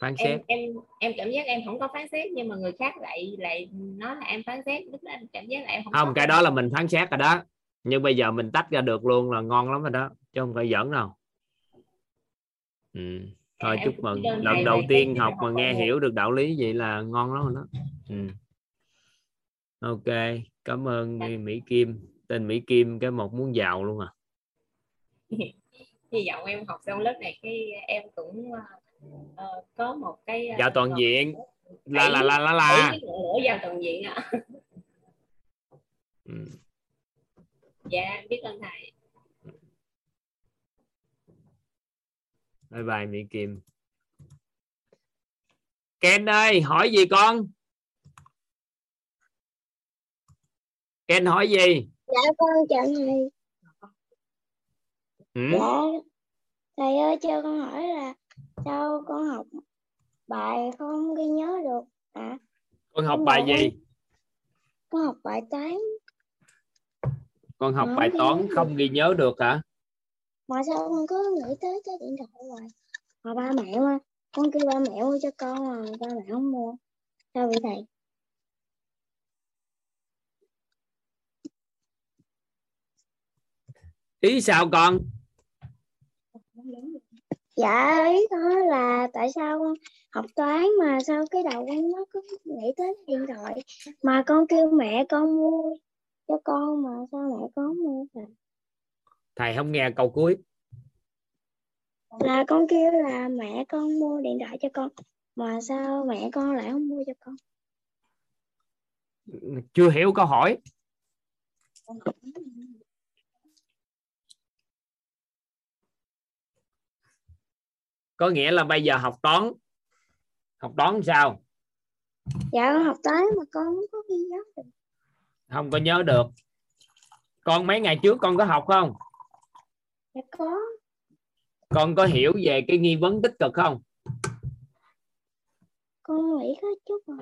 Phán em xét. em em cảm giác em không có phán xét nhưng mà người khác lại lại nói là em phán xét. Lúc đó em cảm giác là em không không cái đó là mình phán xét rồi đó. Nhưng bây giờ mình tách ra được luôn là ngon lắm rồi đó chứ không phải giỡn đâu. Ừ. thôi em chúc mừng. lần đầu tiên học mà nghe hiểu được đạo lý vậy là ngon lắm rồi đó. Ừ. ok cảm ơn Dạ. Mỹ Kim. Tên Mỹ Kim cái một muốn giàu luôn à hy vọng em học xong lớp này cái em cũng ờ, có một cái ờ, Dạ toàn diện. la la bảy- la la bảy la. Cái ngọn lửa vào toàn diện ạ. Ừ. dạ em biết ơn thầy. Bye bye Mỹ Kim. Ken ơi hỏi gì con? Ken hỏi gì? Dạ con chào thầy. Ừ? Dạ thầy ơi cho con hỏi là sao con học bài không ghi nhớ được? À con học Con bài gì? con học bài toán. Con học Không bài toán không ghi nhớ được hả? Mà sao con cứ nghĩ tới cái điện thoại hoài? Mà ba mẹ mà con kêu ba mẹ mua cho con mà ba mẹ không mua. Sao vậy thầy? Ý sao con dạ ý đó là tại sao con học toán mà sao cái đầu con nó cứ nghĩ tới điện thoại mà con kêu mẹ con mua cho con mà sao mẹ con không mua à? thầy không nghe câu cuối. Là con kêu là mẹ con mua điện thoại cho con mà sao mẹ con lại không mua cho con? Chưa hiểu câu hỏi có nghĩa là bây giờ học toán. Học toán sao? Dạ con học toán mà con không có ghi nhớ được. Không có nhớ được. Con mấy ngày trước con có học không? Dạ có. Con có hiểu về cái nghi vấn tích cực không? Con nghĩ có chút rồi.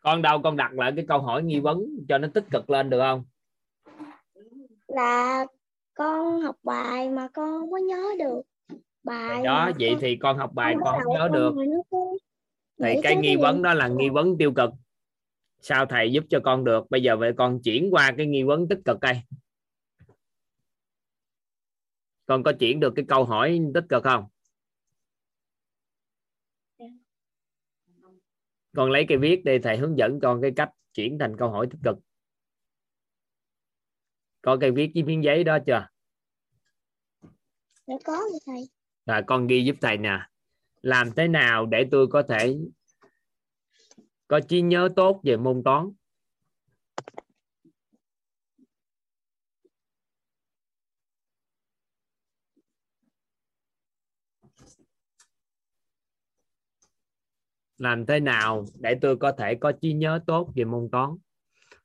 Con đâu con đặt lại cái câu hỏi nghi vấn cho nó tích cực lên được không? Là con học bài mà con không có nhớ được bài đó vậy con- thì con học bài con không nhớ được. thì cái nghi vấn đó là nghi vấn tiêu cực. Sao thầy giúp cho con được? Bây giờ vậy con chuyển qua cái nghi vấn tích cực đây. Con có chuyển được cái câu hỏi tích cực không? Con lấy cái viết đi thầy hướng dẫn con cái cách chuyển thành câu hỏi tích cực. Có cây viết với miếng giấy đó chưa? Dạ có rồi thầy rồi con ghi giúp thầy nè. Làm thế nào để tôi có thể có trí nhớ tốt về môn toán? Làm thế nào để tôi có thể có trí nhớ tốt về môn toán?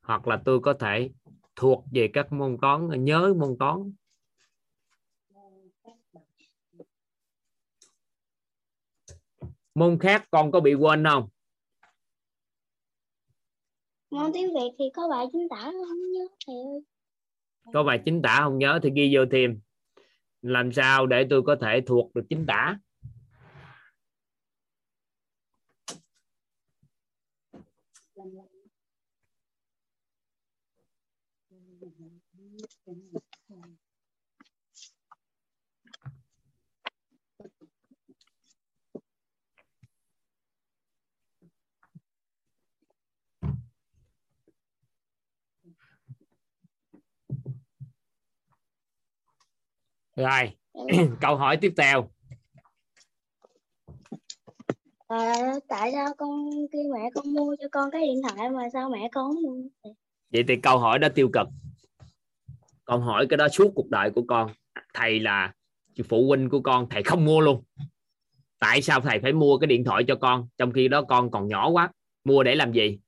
Hoặc là tôi có thể thuộc về các môn toán, nhớ môn toán? Môn khác con có bị quên không? Môn tiếng Việt thì có bài chính tả không nhớ thầy ơi? Có bài chính tả không nhớ thì ghi vô thêm. Làm sao để tôi có thể thuộc được chính tả rồi câu hỏi tiếp theo. À, tại sao con kêu mẹ con mua cho con cái điện thoại mà sao mẹ con không mua? Vậy thì câu hỏi đó tiêu cực. Con hỏi cái đó suốt cuộc đời của con. Thầy là phụ huynh của con thầy không mua luôn. Tại sao thầy phải mua cái điện thoại cho con trong khi đó con còn nhỏ quá? Mua để làm gì?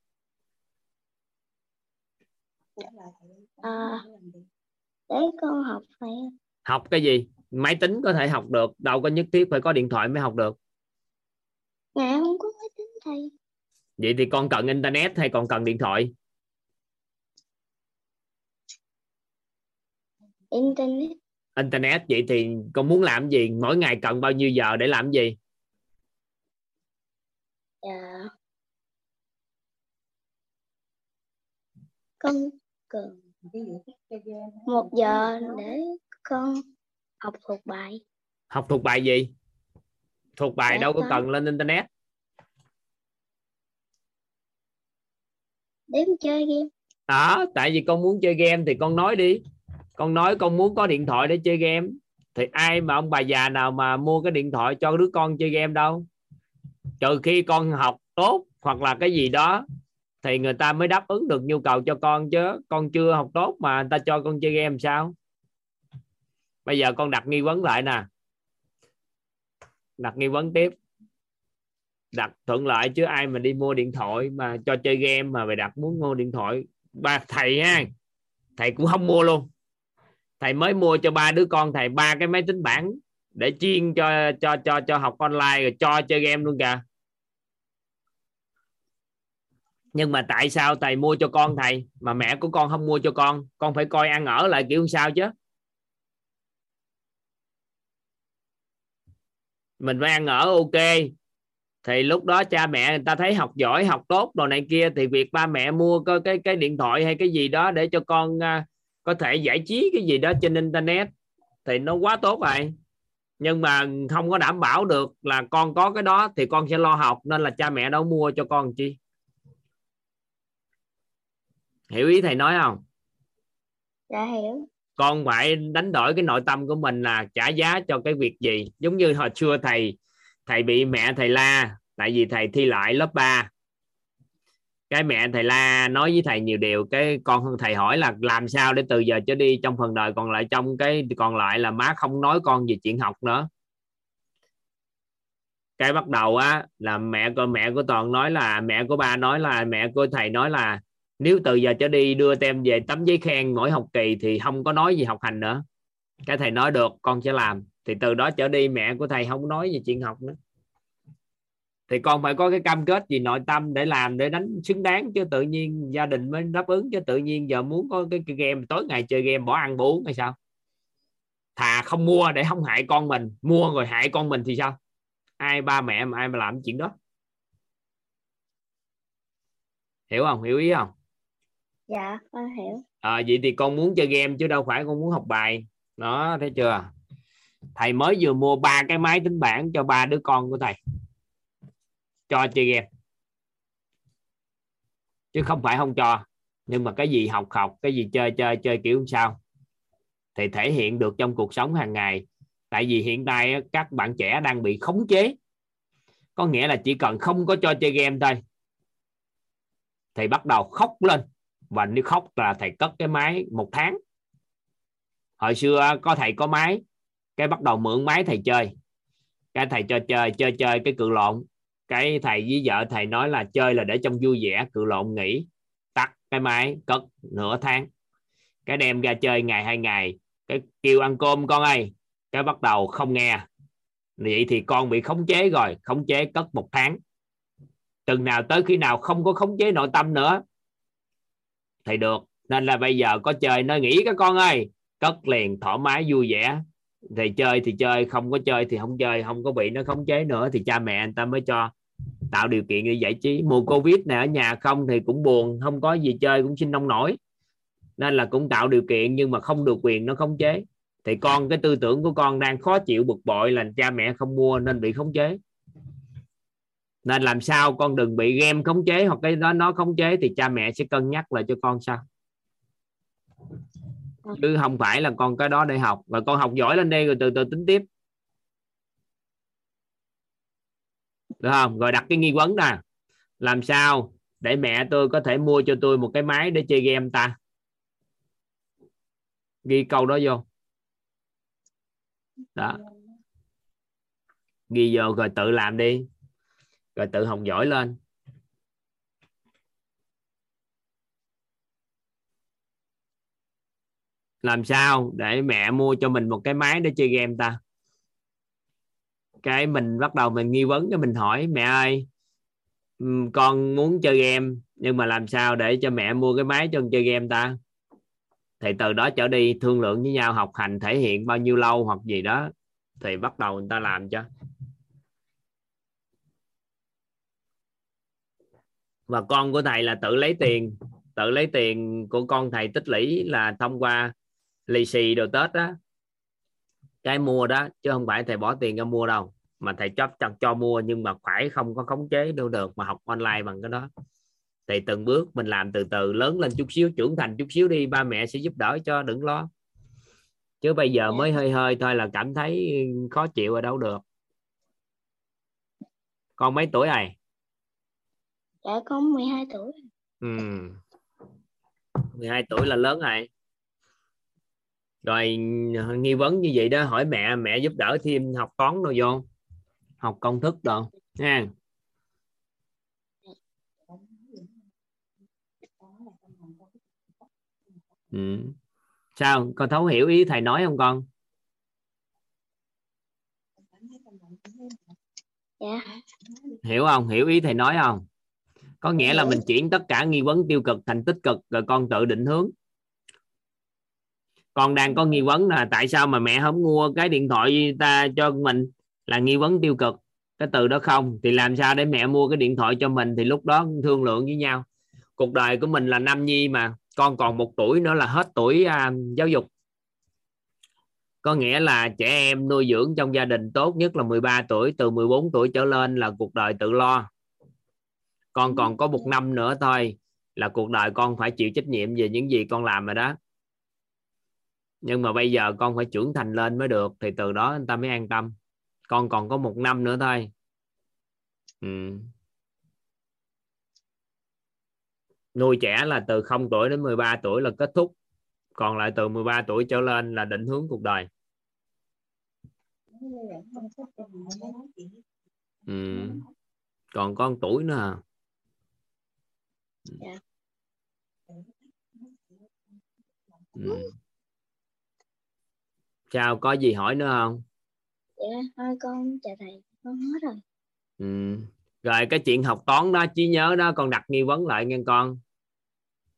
À, để con học thầy học cái gì? Máy tính có thể học được đâu có nhất thiết phải có điện thoại mới học được. Mẹ không có máy tính thầy vậy thì con cần internet hay còn cần điện thoại? Internet. Internet vậy thì con muốn làm gì? Mỗi ngày cần bao nhiêu giờ để làm gì? Dạ. Con cần một giờ để con học thuộc bài. Học thuộc bài gì? Thuộc bài Dạ, đâu có cần lên internet. Để con chơi game. Đó tại vì con muốn chơi game thì con nói đi. Con nói con muốn có điện thoại để chơi game. Thì ai mà ông bà già nào mà mua cái điện thoại cho đứa con chơi game đâu? Trừ khi con học tốt hoặc là cái gì đó thì người ta mới đáp ứng được nhu cầu cho con chứ. Con chưa học tốt mà người ta cho con chơi game sao bây giờ con đặt nghi vấn lại nè. Đặt nghi vấn tiếp. Đặt thuận lợi chứ ai mà đi mua điện thoại mà cho chơi game mà mày đặt muốn mua điện thoại. Ba, thầy ha. Thầy cũng không mua luôn. Thầy mới mua cho ba đứa con thầy ba cái máy tính bảng để chuyên cho cho cho cho học online rồi cho chơi game luôn kìa. Nhưng mà tại sao thầy mua cho con thầy mà mẹ của con không mua cho con? Con phải coi ăn ở lại kiểu sao chứ? Mình phải ăn ở ok. Thì lúc đó cha mẹ người ta thấy học giỏi, học tốt đồ này kia, thì việc ba mẹ mua có cái cái điện thoại hay cái gì đó để cho con à, có thể giải trí cái gì đó trên internet, thì nó quá tốt rồi nhưng mà không có đảm bảo được là con có cái đó thì con sẽ lo học, nên là cha mẹ đâu mua cho con chi? Hiểu ý thầy nói không? Dạ hiểu con phải đánh đổi cái nội tâm của mình là trả giá cho cái việc gì? Giống như hồi xưa thầy thầy bị mẹ thầy la, tại vì thầy thi lại lớp 3 cái mẹ thầy la nói với thầy nhiều điều, cái con thầy hỏi là làm sao để từ giờ trở đi trong phần đời còn lại, trong cái còn lại là má không nói con về chuyện học nữa. Cái bắt đầu á, là mẹ của mẹ của toàn nói là, mẹ của ba nói là, mẹ của thầy nói là nếu từ giờ trở đi đưa tem về tấm giấy khen mỗi học kỳ thì không có nói gì học hành nữa. Cái thầy nói được con sẽ làm. Thì từ đó trở đi mẹ của thầy không nói về chuyện học nữa. Thì con phải có cái cam kết gì nội tâm để làm để đánh xứng đáng chứ tự nhiên gia đình mới đáp ứng chứ tự nhiên giờ muốn có cái, cái game tối ngày chơi game bỏ ăn bỏ uống hay sao? Thà không mua để không hại con mình mua rồi hại con mình thì sao? Ai ba mẹ mà ai mà làm chuyện đó? Hiểu không? Hiểu ý không? Dạ con hiểu. À, vậy thì con muốn chơi game chứ đâu phải con muốn học bài. Đó thấy chưa? Thầy mới vừa mua ba cái máy tính bảng cho ba đứa con của thầy. Cho chơi game. Chứ không phải không cho. Nhưng mà cái gì học học cái gì chơi chơi chơi kiểu sao? Thì thể hiện được trong cuộc sống hàng ngày. Tại vì hiện tại các bạn trẻ đang bị khống chế. Có nghĩa là chỉ cần không có cho chơi game thôi thì bắt đầu khóc lên và nếu khóc là thầy cất cái máy một tháng. Hồi xưa có thầy có máy, cái bắt đầu mượn máy thầy chơi. Cái thầy cho chơi chơi chơi cái cự lộn. Cái thầy với vợ thầy nói là chơi là để trong vui vẻ, cự lộn nghỉ, tắt cái máy, cất nửa tháng. Cái đem ra chơi ngày hai ngày. Cái kêu ăn cơm con ơi, cái bắt đầu không nghe. Vậy thì con bị khống chế rồi, khống chế cất một tháng. Từng nào tới khi nào không có khống chế nội tâm nữa thì được. Nên là bây giờ có chơi nó nghỉ các con ơi. Cất liền, thoải mái, vui vẻ. Thì chơi thì chơi, không có chơi thì không chơi. Không có bị nó khống chế nữa thì cha mẹ anh ta mới cho. Tạo điều kiện để giải trí. Mùa covid này ở nhà không thì cũng buồn, không có gì chơi, cũng xin nông nổi. Nên là cũng tạo điều kiện nhưng mà không được quyền nó khống chế. Thì con, cái tư tưởng của con đang khó chịu, bực bội là cha mẹ không mua nên bị khống chế nên làm sao con đừng bị game khống chế hoặc cái đó nó khống chế thì cha mẹ sẽ cân nhắc lại cho con sao? Chứ không phải là con cái đó để học. Và con học giỏi lên đây rồi từ từ tính tiếp. Được không? Rồi đặt cái nghi vấn nè. Làm sao để mẹ tôi có thể mua cho tôi một cái máy để chơi game ta? Ghi câu đó vô. Đó. Ghi vô rồi tự làm đi rồi tự học giỏi lên. Làm sao để mẹ mua cho mình một cái máy để chơi game ta? Cái mình bắt đầu mình nghi vấn cái mình hỏi, mẹ ơi ừ, con muốn chơi game, nhưng mà làm sao để cho mẹ mua cái máy cho con chơi game ta? Thì từ đó trở đi thương lượng với nhau học hành thể hiện bao nhiêu lâu hoặc gì đó, thì bắt đầu người ta làm cho. Và con của thầy là tự lấy tiền tự lấy tiền của con thầy tích lũy là thông qua lì xì đồ tết đó cái mua đó chứ không phải thầy bỏ tiền ra mua đâu mà thầy chấp cho, cho mua nhưng mà phải không có khống chế đâu được mà học online bằng cái đó. Thì từng bước mình làm từ từ lớn lên chút xíu trưởng thành chút xíu đi ba mẹ sẽ giúp đỡ cho đừng lo. Chứ bây giờ mới hơi hơi thôi là cảm thấy khó chịu ở đâu được. Con mấy tuổi này dạ con 12 tuổi. Ừ. 12 tuổi là lớn rồi. Rồi nghi vấn như vậy đó hỏi mẹ mẹ giúp đỡ thêm học toán rồi vô. Học công thức đồ nha ừ. sao? Con thấu hiểu ý thầy nói không con? Dạ. Hiểu không? Hiểu ý thầy nói không có nghĩa là mình chuyển tất cả nghi vấn tiêu cực thành tích cực rồi con tự định hướng. Con đang có nghi vấn là tại sao mà mẹ không mua cái điện thoại ta cho mình? Là nghi vấn tiêu cực. Cái từ đó không thì làm sao để mẹ mua cái điện thoại cho mình thì lúc đó thương lượng với nhau. Cuộc đời của mình là năm nhi mà con còn một tuổi nữa là hết tuổi à, giáo dục. Có nghĩa là trẻ em nuôi dưỡng trong gia đình tốt nhất là 13 tuổi từ 14 tuổi trở lên là cuộc đời tự lo con còn có một năm nữa thôi là cuộc đời con phải chịu trách nhiệm về những gì con làm rồi đó. Nhưng mà bây giờ con phải trưởng thành lên mới được thì từ đó người ta mới an tâm. Con còn có một năm nữa thôi. Ừ. nuôi trẻ là từ 0 tuổi đến 13 tuổi là kết thúc còn lại từ 13 tuổi trở lên là định hướng cuộc đời. Ừ. còn con tuổi nữa à Dạ. ừ. sao có gì hỏi nữa không dạ thôi con chào thầy con hết rồi ừ. rồi cái chuyện học toán đó trí nhớ đó con đặt nghi vấn lại nghe con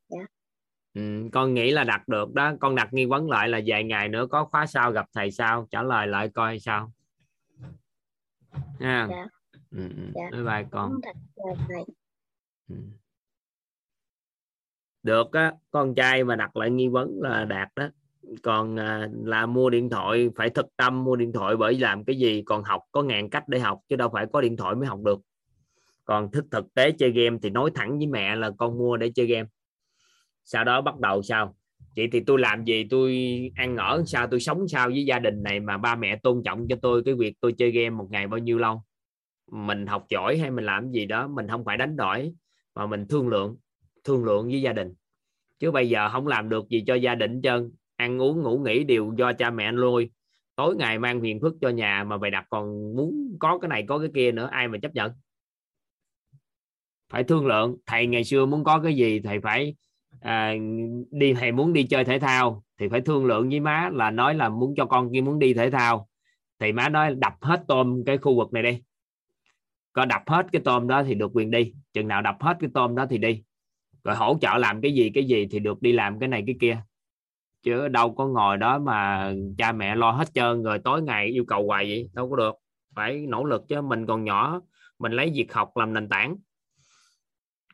Dạ. ừ. con nghĩ là đặt được đó con đặt nghi vấn lại là vài ngày nữa có khóa sau gặp thầy sao trả lời lại coi sao ha Dạ. ừ. ừ. Dạ. bye bye con con thật chào thầy Ừ được á con trai mà đặt lại nghi vấn là đạt đó. Còn à, là mua điện thoại phải thực tâm mua điện thoại bởi làm cái gì? Còn học có ngàn cách để học chứ đâu phải có điện thoại mới học được. Còn thức thực tế chơi game thì nói thẳng với mẹ là con mua để chơi game. Sau đó bắt đầu sao? Chị thì tôi làm gì? Tôi ăn ở sao? Tôi sống sao với gia đình này mà ba mẹ tôn trọng cho tôi cái việc tôi chơi game một ngày bao nhiêu lâu? Mình học giỏi hay mình làm gì đó mình không phải đánh đổi mà mình thương lượng thương lượng với gia đình. Chứ bây giờ không làm được gì cho gia đình trơn. Ăn uống ngủ nghỉ đều do cha mẹ nuôi tối ngày mang phiền phức cho nhà mà bày đặt còn muốn có cái này có cái kia nữa ai mà chấp nhận? Phải thương lượng. Thầy ngày xưa muốn có cái gì thầy phải à, đi thầy muốn đi chơi thể thao thì phải thương lượng với má là nói là muốn cho con kia muốn đi thể thao. Thì má nói đập hết tôm cái khu vực này đi. Có đập hết cái tôm đó thì được quyền đi. Chừng nào đập hết cái tôm đó thì đi rồi hỗ trợ làm cái gì cái gì thì được đi làm cái này, cái kia. Chứ đâu có ngồi đó mà cha mẹ lo hết trơn rồi tối ngày yêu cầu hoài vậy, đâu có được. Phải nỗ lực chứ, mình còn nhỏ, mình lấy việc học làm nền tảng.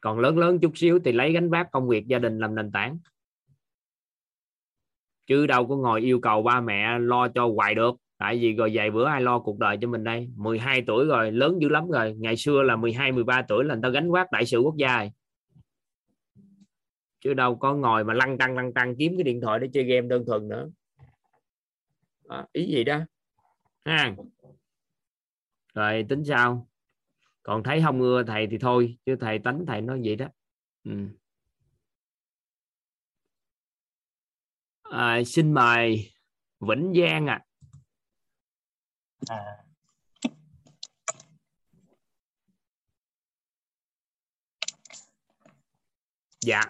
Còn lớn lớn chút xíu thì lấy gánh vác công việc gia đình làm nền tảng. Chứ đâu có ngồi yêu cầu ba mẹ lo cho hoài được. Tại vì rồi vài bữa ai lo cuộc đời cho mình đây. 12 tuổi rồi, lớn dữ lắm rồi. Ngày xưa là 12 13 tuổi là người ta gánh vác đại sự quốc gia rồi chứ đâu có ngồi mà lăn tăng lăn tăng kiếm cái điện thoại để chơi game đơn thuần nữa. Đó, ý gì đó. Ha. Rồi tính sao? Còn thấy không ưa thầy thì thôi chứ thầy tánh thầy nói vậy đó. Ừ. à, xin mời Vĩnh Giang ạ. À. À, dạ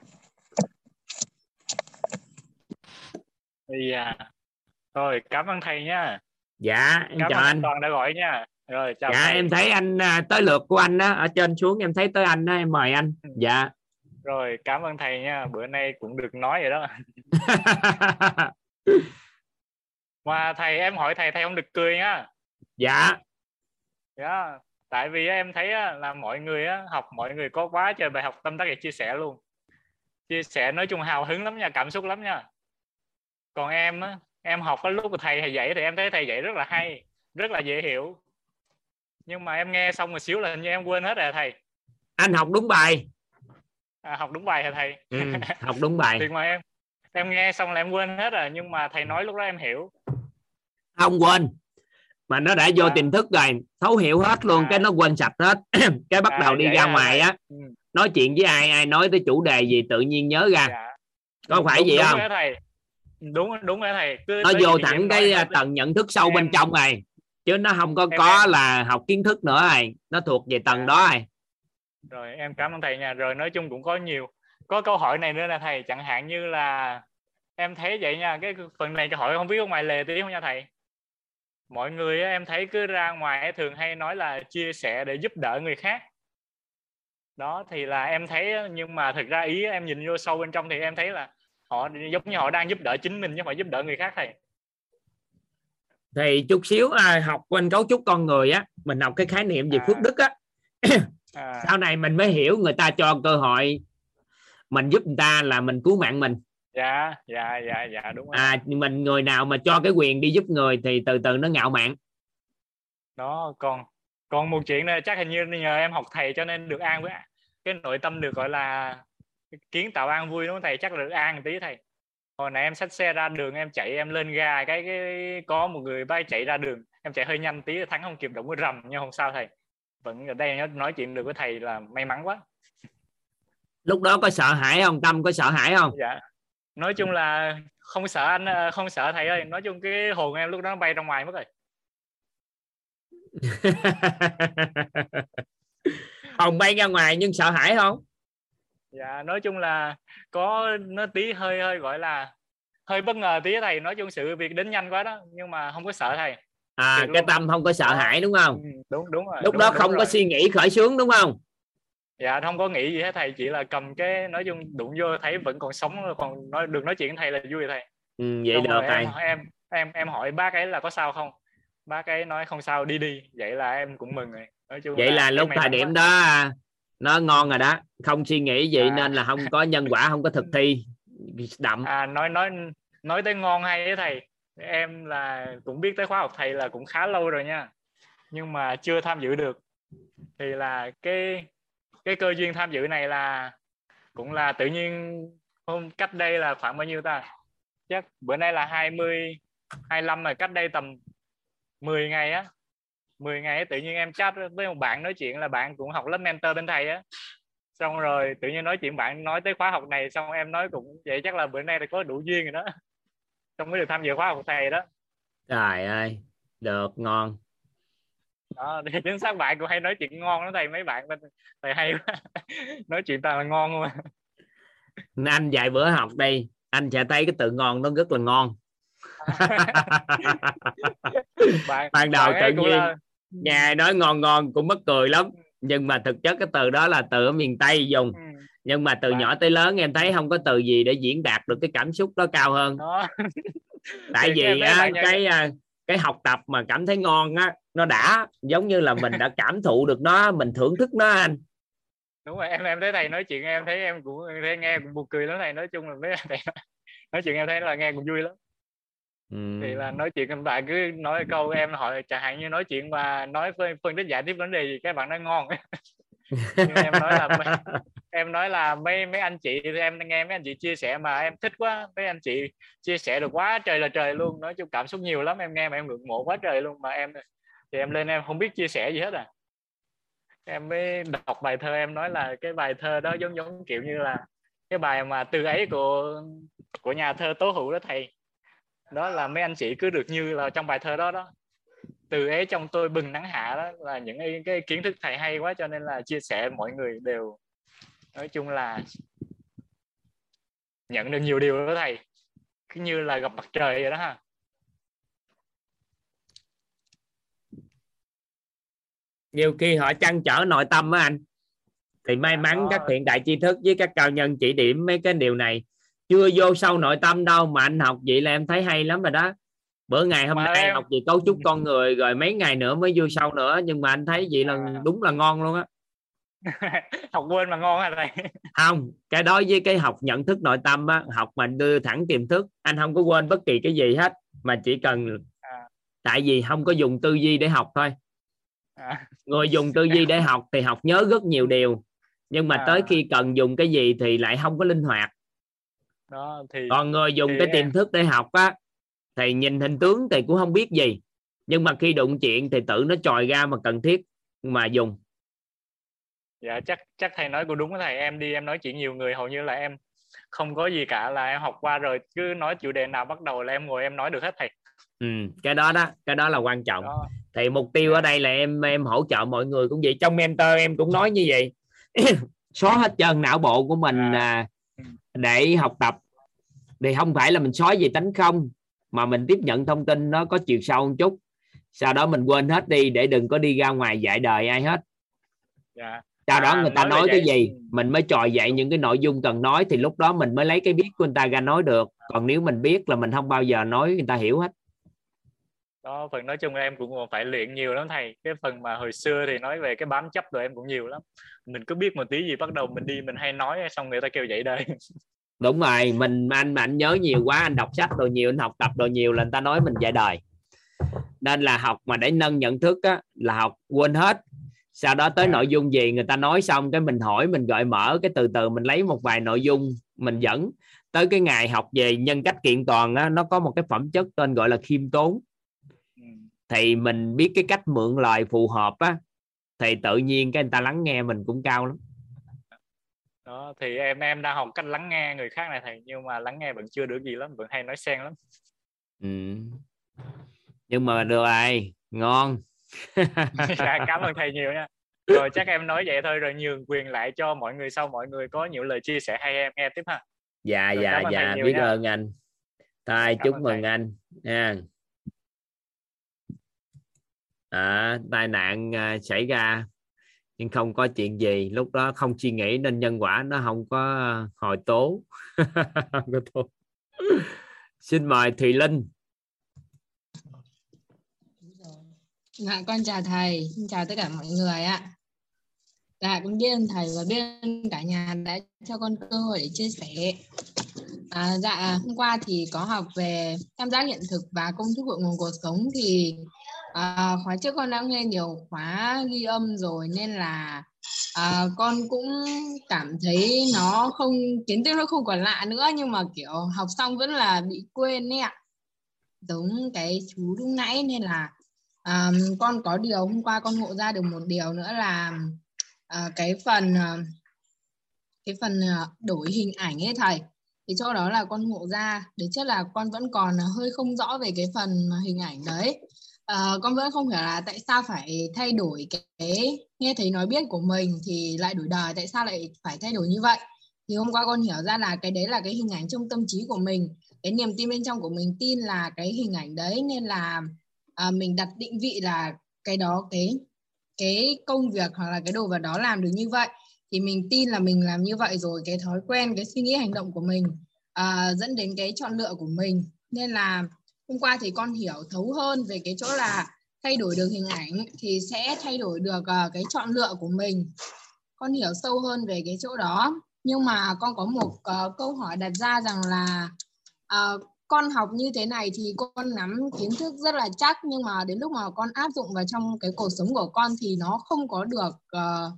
à, rồi cảm ơn thầy nha. Dạ em cảm chào anh. toàn đã gọi nha. Rồi chào dạ thầy. em thấy anh à, tới lượt của anh đó ở trên xuống em thấy tới anh đó em mời anh. Ừ. dạ. Rồi cảm ơn thầy nha. Bữa nay cũng được nói rồi đó. Mà thầy em hỏi thầy thầy không được cười nha. Dạ. Dạ, tại vì em thấy là mọi người học mọi người có quá trời bài học tâm đắc để chia sẻ luôn. Chia sẻ nói chung hào hứng lắm nha cảm xúc lắm nha còn em á, em học cái lúc mà thầy thầy dạy thì em thấy thầy dạy rất là hay rất là dễ hiểu. Nhưng mà em nghe xong một xíu là hình như em quên hết rồi thầy. Anh học đúng bài. À, học đúng bài hả thầy? Ừ, học đúng bài. Thì mà em em nghe xong là em quên hết rồi nhưng mà thầy nói lúc đó em hiểu. Không quên mà nó đã vô À. tiềm thức rồi thấu hiểu hết luôn À. cái nó quên sạch hết. Cái bắt À, đầu đi vậy ra à, ngoài thầy. á Ừ, nói chuyện với ai ai nói tới chủ đề gì tự nhiên nhớ ra. Dạ. có phải đúng, vậy đúng không? thầy đúng đúng đó thầy. Cứ nó vô thẳng cái nói à, tầng nhận thức sâu bên Em- trong rồi chứ nó không có Em- có em- là học kiến thức nữa rồi nó thuộc về tầng Dạ. đó rồi rồi em cảm ơn thầy nha. Rồi nói chung cũng có nhiều. Có câu hỏi này nữa là thầy. Chẳng hạn như là em thấy vậy nha. Cái phần này câu hỏi không biết ở ngoài lề tí không nha thầy? Mọi người em thấy cứ ra ngoài thường hay nói là chia sẻ để giúp đỡ người khác. Đó thì là em thấy nhưng mà thực ra ý em nhìn vô sâu bên trong thì em thấy là họ giống như họ đang giúp đỡ chính mình chứ phải giúp đỡ người khác thầy. Thì chút xíu à, học quên cấu trúc con người á mình học cái khái niệm về À. phước đức á. À, sau này mình mới hiểu người ta cho cơ hội mình giúp người ta là mình cứu mạng mình. Dạ dạ dạ dạ đúng rồi. À mình người nào mà cho cái quyền đi giúp người thì từ từ nó ngạo mạn. Đó còn còn một chuyện này chắc hình như nhờ em học thầy cho nên được an với cái nội tâm được gọi là kiến tạo an vui đúng không thầy? Chắc là được an một tí thầy. Hồi nãy em xách xe ra đường em chạy em lên ga cái cái có một người bay chạy ra đường. Em chạy hơi nhanh tí thắng không kịp động cái rầm nhưng không sao thầy. Vẫn ở đây nói chuyện được với thầy là may mắn quá. Lúc đó có sợ hãi không? Tâm có sợ hãi không? Dạ. Nói chung là không sợ anh ờ, không sợ thầy ơi. Nói chung cái hồn em lúc đó nó bay ra ngoài mất rồi. Hồn bay ra ngoài nhưng sợ hãi không dạ nói chung là có nó tí hơi hơi gọi là hơi bất ngờ tí thầy. Nói chung sự việc đến nhanh quá đó nhưng mà không có sợ thầy. À Thiệt cái luôn. tâm không có sợ hãi đúng không? Ừ, đúng đúng rồi lúc đúng, đó đúng không rồi. có suy nghĩ khởi sướng đúng không? Dạ không có nghĩ gì hết thầy chỉ là cầm cái nói chung đụng vô thấy vẫn còn sống còn nói được nói chuyện với thầy là vui thầy. Ừ, vậy được thầy em, em em em hỏi bác ấy là có sao không? Bác ấy nói không sao đi đi vậy là em cũng mừng rồi. Nói chung vậy là, là lúc thời điểm quá. đó à, nó ngon rồi đó. Không suy nghĩ gì à. nên là không có nhân quả không có thực thi. Đậm. À nói nói nói tới ngon hay đấy thầy em là cũng biết tới khóa học thầy là cũng khá lâu rồi nha. Nhưng mà chưa tham dự được. Thì là cái cái cơ duyên tham dự này là cũng là tự nhiên hôm cách đây là khoảng bao nhiêu ta? Chắc bữa nay là 20 25 rồi cách đây tầm 10 ngày á 10 ngày tự nhiên em chat với một bạn nói chuyện là bạn cũng học lớp mentor bên thầy á. Xong rồi tự nhiên nói chuyện bạn nói tới khóa học này xong em nói cũng vậy chắc là bữa nay là có đủ duyên rồi đó. Xong mới được tham dự khóa học thầy đó. Trời ơi được ngon. Đó thì chính xác bạn cũng hay nói chuyện ngon đó thầy mấy bạn bên thầy hay quá. Nói chuyện toàn là ngon luôn. Anh vài bữa học đây anh sẽ thấy cái từ ngon nó rất là ngon. Bạn, ban đầu tự nhiên là... nhà nói ngon ngon cũng mất cười lắm. Nhưng mà thực chất cái từ đó là từ ở miền tây dùng. Ừ. nhưng mà từ bạn... nhỏ tới lớn em thấy không có từ gì để diễn đạt được cái cảm xúc đó cao hơn. Đó. tại vì á, cái nhận... cái học tập mà cảm thấy ngon á nó đã giống như là mình đã cảm thụ được nó mình thưởng thức nó anh. Đúng rồi em em thấy thầy nói chuyện em thấy em cũng thấy nghe cũng buồn cười lắm thầy. Nói chung là với thầy nói chuyện em thấy là nghe cũng vui lắm ừ. thì là nói chuyện các bạn cứ nói câu em hỏi chẳng hạn như nói chuyện và nói phân, phân tích giải thích vấn đề gì các bạn nói ngon. Em nói là mấy, em nói là mấy mấy anh chị em nghe mấy anh chị chia sẻ mà em thích quá mấy anh chị chia sẻ được quá trời là trời luôn nói chung cảm xúc nhiều lắm em nghe mà em ngưỡng mộ quá trời luôn mà em thì em lên em không biết chia sẻ gì hết à. Em mới đọc bài thơ em nói là cái bài thơ đó giống giống kiểu như là cái bài mà từ ấy của của nhà thơ tố hữu đó thầy đó là mấy anh chị cứ được như là trong bài thơ đó đó. Từ ấy trong tôi bừng nắng hạ đó là những cái, cái kiến thức thầy hay quá cho nên là chia sẻ mọi người đều nói chung là nhận được nhiều điều đó thầy. Cứ như là gặp mặt trời vậy đó ha. Nhiều khi họ chăn trở nội tâm á anh. Thì may mắn đó. các hiện đại tri thức với các cao nhân chỉ điểm mấy cái điều này chưa vô sâu nội tâm đâu mà anh học vậy là em thấy hay lắm rồi đó bữa ngày hôm mà nay em... học về cấu trúc con người rồi mấy ngày nữa mới vô sâu nữa nhưng mà anh thấy vậy là à. đúng là ngon luôn á học quên mà ngon hả thầy không cái đó với cái học nhận thức nội tâm á học mà đưa thẳng tiềm thức anh không có quên bất kỳ cái gì hết mà chỉ cần à. tại vì không có dùng tư duy để học thôi à. người dùng tư duy để học thì học nhớ rất nhiều điều nhưng mà à. tới khi cần dùng cái gì thì lại không có linh hoạt đó thì còn người dùng cái tiềm thức để học á thì nhìn hình tướng thì cũng không biết gì. Nhưng mà khi đụng chuyện thì tự nó trồi ra mà cần thiết mà dùng. Dạ chắc chắc thầy nói cũng đúng thầy. Em đi em nói chuyện nhiều người hầu như là em không có gì cả là em học qua rồi cứ nói chủ đề nào bắt đầu là em ngồi em nói được hết thầy. Ừ, cái đó đó cái đó là quan trọng. Đó. thì mục tiêu ở đây là em em hỗ trợ mọi người cũng vậy. Trong mentor em cũng nói như vậy. Xóa hết trơn não bộ của mình à. À, để học tập. Thì không phải là mình xóa gì tánh không mà mình tiếp nhận thông tin nó có chiều sâu một chút. Sau đó mình quên hết đi để đừng có đi ra ngoài dạy đời ai hết. Dạ. sau đó à, người ta nói, nói cái gì mình mới trò dạy những cái nội dung cần nói thì lúc đó mình mới lấy cái biết của người ta ra nói được. Còn nếu mình biết là mình không bao giờ nói người ta hiểu hết đó phần nói chung em cũng phải luyện nhiều lắm thầy. Cái phần mà hồi xưa thì nói về cái bám chấp rồi em cũng nhiều lắm. Mình cứ biết một tí gì bắt đầu mình đi mình hay nói xong người ta kêu vậy đây. Đúng rồi mình anh mà anh nhớ nhiều quá anh đọc sách rồi nhiều anh học tập rồi nhiều là người ta nói mình dạy đời. Nên là học mà để nâng nhận thức á, là học quên hết. Sau đó tới nội dung gì người ta nói xong cái mình hỏi mình gợi mở cái từ từ mình lấy một vài nội dung mình dẫn. Tới cái ngày học về nhân cách kiện toàn á, nó có một cái phẩm chất tên gọi là khiêm tốn thì mình biết cái cách mượn lời phù hợp á thì tự nhiên cái người ta lắng nghe mình cũng cao lắm. Đó thì em em đang học cách lắng nghe người khác này thầy nhưng mà lắng nghe vẫn chưa được gì lắm vẫn hay nói xen lắm. Ừ. nhưng mà được rồi ngon. Dạ, cảm ơn thầy nhiều nha. Rồi chắc em nói vậy thôi rồi nhường quyền lại cho mọi người sau mọi người có nhiều lời chia sẻ hay em nghe tiếp ha. Dạ rồi, dạ dạ biết nha. ơn anh. Thôi chúc mừng thầy. anh nha à, tai nạn à, xảy ra nhưng không có chuyện gì. Lúc đó không suy nghĩ nên nhân quả nó không có ờ, hồi tố. Có tố. Xin mời thùy linh. Dạ con chào thầy. Xin chào tất cả mọi người ạ. Dạ con biết ơn thầy và biết ơn cả nhà đã cho con cơ hội để chia sẻ. À, dạ hôm qua thì có học về tam giác hiện thực và công thức hội nguồn cuộc sống thì à, khóa trước con đã nghe nhiều khóa ghi âm rồi nên là à, con cũng cảm thấy nó không kiến thức nó không còn lạ nữa nhưng mà kiểu học xong vẫn là bị quên ấy ạ. Giống cái chú lúc nãy nên là à, con có điều hôm qua con ngộ ra được một điều nữa là à, cái phần à, cái phần à, đổi hình ảnh ấy thầy. Thì chỗ đó là con ngộ ra để chất là con vẫn còn hơi không rõ về cái phần hình ảnh đấy uh, con vẫn không hiểu là tại sao phải thay đổi cái, cái nghe thấy nói biết của mình thì lại đổi đời tại sao lại phải thay đổi như vậy? Thì hôm qua con hiểu ra là cái đấy là cái hình ảnh trong tâm trí của mình. Cái niềm tin bên trong của mình tin là cái hình ảnh đấy nên là uh, mình đặt định vị là cái đó cái cái công việc hoặc là cái đồ vật đó làm được như vậy. Thì mình tin là mình làm như vậy rồi cái thói quen cái suy nghĩ hành động của mình uh, dẫn đến cái chọn lựa của mình. Nên là hôm qua thì con hiểu thấu hơn về cái chỗ là thay đổi được hình ảnh thì sẽ thay đổi được uh, cái chọn lựa của mình. Con hiểu sâu hơn về cái chỗ đó. Nhưng mà con có một uh, câu hỏi đặt ra rằng là uh, con học như thế này thì con nắm kiến thức rất là chắc nhưng mà đến lúc mà con áp dụng vào trong cái cuộc sống của con thì nó không có được uh,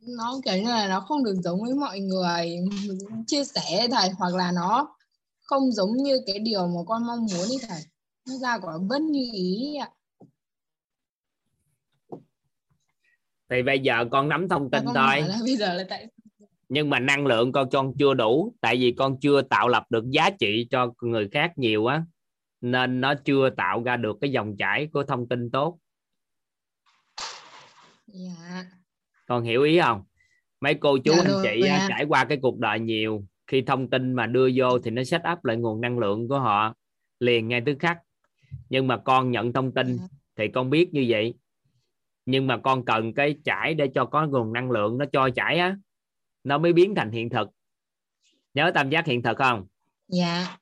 nó kiểu như là nó không được giống với mọi người ừ, chia sẻ thầy hoặc là nó không giống như cái điều mà con mong muốn đi thầy. Nó ra quả bất như ý ạ. Thì bây giờ con nắm thông tin thôi. bây giờ là tại nhưng mà năng lượng con con chưa đủ tại vì con chưa tạo lập được giá trị cho người khác nhiều á. Nên nó chưa tạo ra được cái dòng chảy của thông tin tốt. Dạ. Con hiểu ý không? Mấy cô chú Dạ anh chị dạ. trải qua cái cuộc đời nhiều khi thông tin mà đưa vô thì nó set up lại nguồn năng lượng của họ liền ngay tức khắc. Nhưng mà con nhận thông tin Dạ. thì con biết như vậy. Nhưng mà con cần cái chảy để cho có nguồn năng lượng nó cho chảy á nó mới biến thành hiện thực. Nhớ tam giác hiện thực không? Dạ.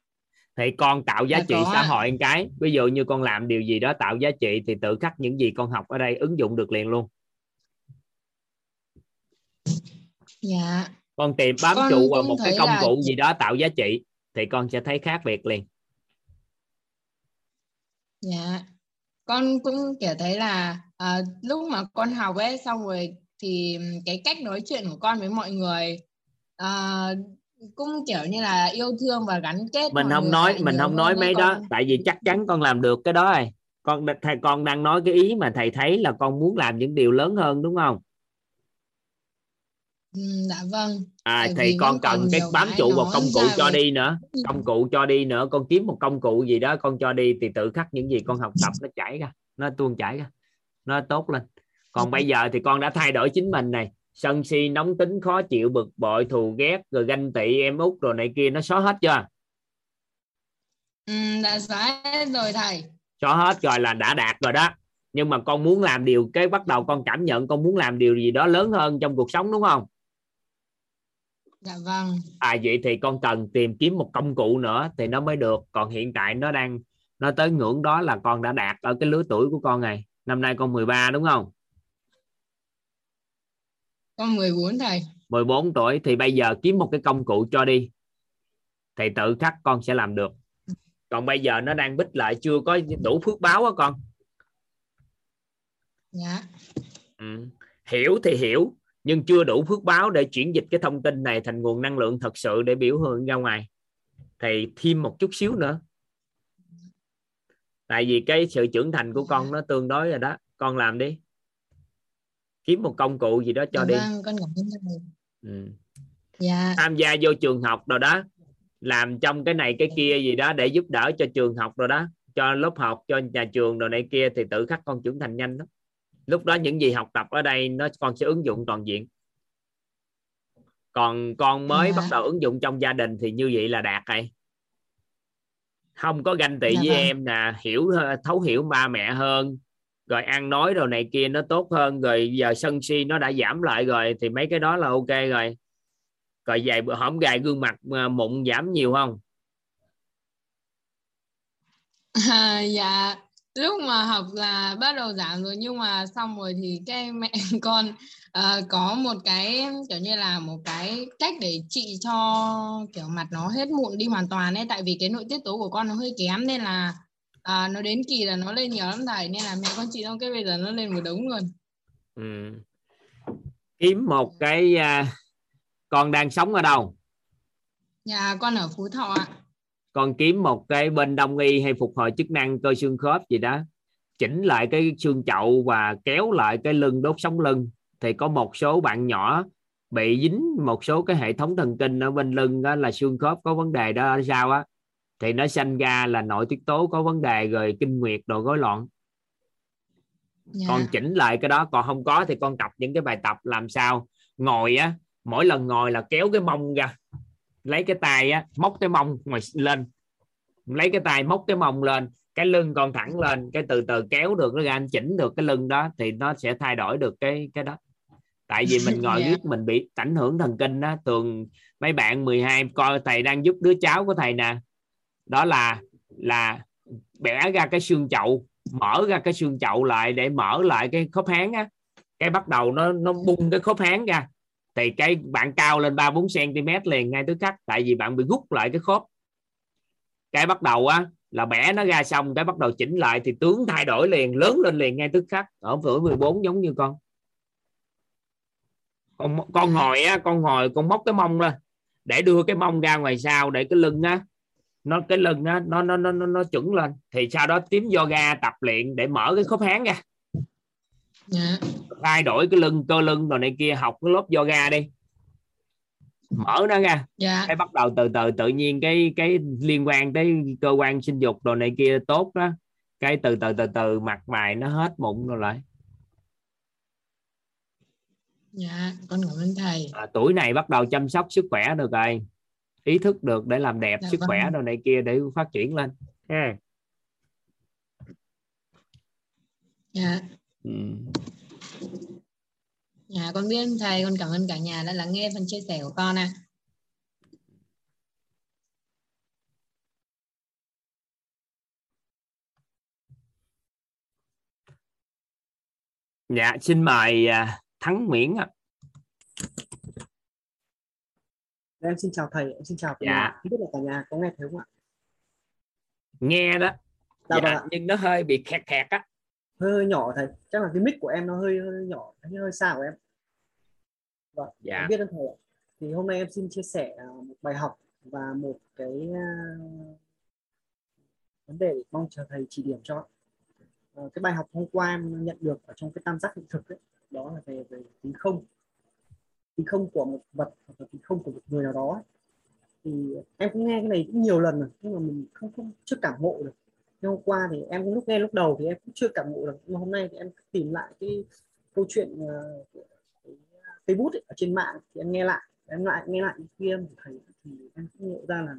Thì con tạo giá Dạ, trị xã hội một cái. Ví dụ như con làm điều gì đó tạo giá trị thì tự khắc những gì con học ở đây ứng dụng được liền luôn. Dạ con tìm bám Con trụ vào một cái công là- cụ gì đó tạo giá trị thì con sẽ thấy khác biệt liền. Dạ, con cũng kiểu thấy là à, lúc mà con học ấy xong rồi thì cái cách nói chuyện của con với mọi người à, cũng kiểu như là yêu thương và gắn kết mình không nói mình không nói mấy đó Con- tại vì chắc chắn con làm được cái đó rồi. Con thầy con đang nói cái ý mà thầy thấy là con muốn làm những điều lớn hơn đúng không dạ vâng. à Tại thì con cần cái bám trụ vào công cụ cho về- đi nữa công cụ cho đi nữa con kiếm một công cụ gì đó con cho đi thì tự khắc những gì con học tập nó chảy ra nó tuôn chảy ra nó tốt lên. Còn bây giờ thì con đã thay đổi chính mình này sân si nóng tính khó chịu bực bội thù ghét rồi ganh tị em út rồi này kia nó xóa hết chưa? Ừ, đã xóa hết rồi thầy. xóa hết rồi là đã đạt rồi đó. Nhưng mà con muốn làm điều cái bắt đầu con cảm nhận con muốn làm điều gì đó lớn hơn trong cuộc sống đúng không Dạ vâng. à vậy thì con cần tìm kiếm một công cụ nữa thì nó mới được. Còn hiện tại nó đang nó tới ngưỡng đó là con đã đạt ở cái lứa tuổi của con này. Năm nay con 13 đúng không? Con 14 thầy 14 tuổi thì bây giờ kiếm một cái công cụ cho đi. Thầy tự khắc con sẽ làm được. Còn bây giờ nó đang bích lại chưa có đủ phước báo á con. Dạ. Ừ. hiểu thì hiểu nhưng chưa đủ phước báo để chuyển dịch cái thông tin này thành nguồn năng lượng thật sự để biểu hiện ra ngoài. Thì thêm một chút xíu nữa. Tại vì cái sự trưởng thành của con nó tương đối rồi đó. Con làm đi. Kiếm một công cụ gì đó cho dạ đi. vâng con ừ. dạ. Tham gia vô trường học rồi đó. Làm trong cái này cái kia gì đó để giúp đỡ cho trường học rồi đó. Cho lớp học cho nhà trường rồi này kia thì tự khắc con trưởng thành nhanh lắm lúc đó những gì học tập ở đây nó con sẽ ứng dụng toàn diện. Còn con mới Dạ. bắt đầu ứng dụng trong gia đình thì như vậy là đạt rồi. Không có ganh tị Dạ với vâng. em nè hiểu thấu hiểu ba mẹ hơn rồi ăn nói rồi này kia nó tốt hơn rồi giờ sân si nó đã giảm lại rồi thì mấy cái đó là ok rồi. Rồi vài bữa hổm gài gương mặt à, mụn giảm nhiều không? À, dạ lúc mà học là bắt đầu giảm rồi nhưng mà xong rồi thì cái mẹ con ờ, có một cái kiểu như là một cái cách để trị cho kiểu mặt nó hết mụn đi hoàn toàn ấy. Tại vì cái nội tiết tố của con nó hơi kém nên là à, nó đến kỳ là nó lên nhiều lắm thầy. Nên là mẹ con trị xong cái bây giờ nó lên một đống luôn. Ừ. kiếm một cái à, con đang sống ở đâu? Nhà con ở Phú Thọ ạ con kiếm một cái bên đông y hay phục hồi chức năng cơ xương khớp gì đó. Chỉnh lại cái xương chậu và kéo lại cái lưng đốt sống lưng. Thì có một số bạn nhỏ bị dính một số cái hệ thống thần kinh ở bên lưng đó là xương khớp có vấn đề đó sao á? Thì nó sanh ra là nội tiết tố có vấn đề rồi kinh nguyệt rồi rối loạn. Dạ. con chỉnh lại cái đó còn không có thì con tập những cái bài tập làm sao. Ngồi á mỗi lần ngồi là kéo cái mông ra lấy cái tay á móc cái mông ngoài lên. Lấy cái tay móc cái mông lên. Cái lưng con thẳng lên cái từ từ kéo được nó ra anh chỉnh được cái lưng đó thì nó sẽ thay đổi được cái cái đó. Tại vì mình ngồi Dạ. viết mình bị ảnh hưởng thần kinh đó thường mấy bạn 12 coi thầy đang giúp đứa cháu của thầy nè. Đó là là bẻ ra cái xương chậu mở ra cái xương chậu lại để mở lại cái khớp háng á. Cái bắt đầu nó nó bung cái khớp háng ra thì cái bạn cao lên 3 4 cm liền ngay tức khắc tại vì bạn bị rút lại cái khớp. Cái bắt đầu á là bẻ nó ra xong cái bắt đầu chỉnh lại thì tướng thay đổi liền lớn lên liền ngay tức khắc. Ở tuổi 14 giống như con. Con con ngồi á con ngồi con móc cái mông lên để đưa cái mông ra ngoài sau để cái lưng á nó cái lưng á nó nó nó nó, nó chuẩn lên. Thì sau đó tím yoga tập luyện để mở cái khớp háng ra. Yeah thay đổi cái lưng cơ lưng rồi này kia học cái lớp yoga đi. Mở nó ra. Dạ. Cái bắt đầu từ từ tự nhiên cái cái liên quan tới cơ quan sinh dục đồ này kia tốt đó. Cái từ từ từ từ mặt mày nó hết mụn rồi lại. Dạ con cảm ơn thầy. À, tuổi này bắt đầu chăm sóc sức khỏe được rồi. Ý thức được để làm đẹp Dạ sức vâng. khỏe đồ này kia để phát triển lên. Ha. Dạ. Ừ. dạ con biết thầy con cảm ơn cả nhà đã lắng nghe phần chia sẻ của con ạ dạ xin mời à, thắng nguyễn ạ. Em xin chào thầy, em xin chào cả Dạ. nhà. Không biết là cả nhà có nghe thấy không ạ? nghe đó Dạ dạ, vâng nhưng nó hơi bị khẹt khẹt á Hơi, hơi nhỏ thầy. Chắc là cái mic của em nó hơi hơi nhỏ, hơi, hơi xa của em. Vâng, dạ em biết ơn thầy ạ. Thì hôm nay em xin chia sẻ à, một bài học và một cái à, vấn đề để mong chờ thầy chỉ điểm cho. À, cái bài học hôm qua em nhận được ở trong cái tam giác hiện thực ấy, đó là về về tính không tính không của một vật hoặc là tính không của một người nào đó ấy. thì em cũng nghe cái này cũng nhiều lần rồi nhưng mà mình không không chưa cảm ngộ được nhưng hôm qua thì em lúc nghe lúc đầu thì em cũng chưa cảm ngộ được nhưng mà hôm nay thì em tìm lại cái câu chuyện ờ, của Facebook ấy, ở trên mạng thì em nghe lại em lại nghe lại kia em thấy thì em cũng ngộ ra là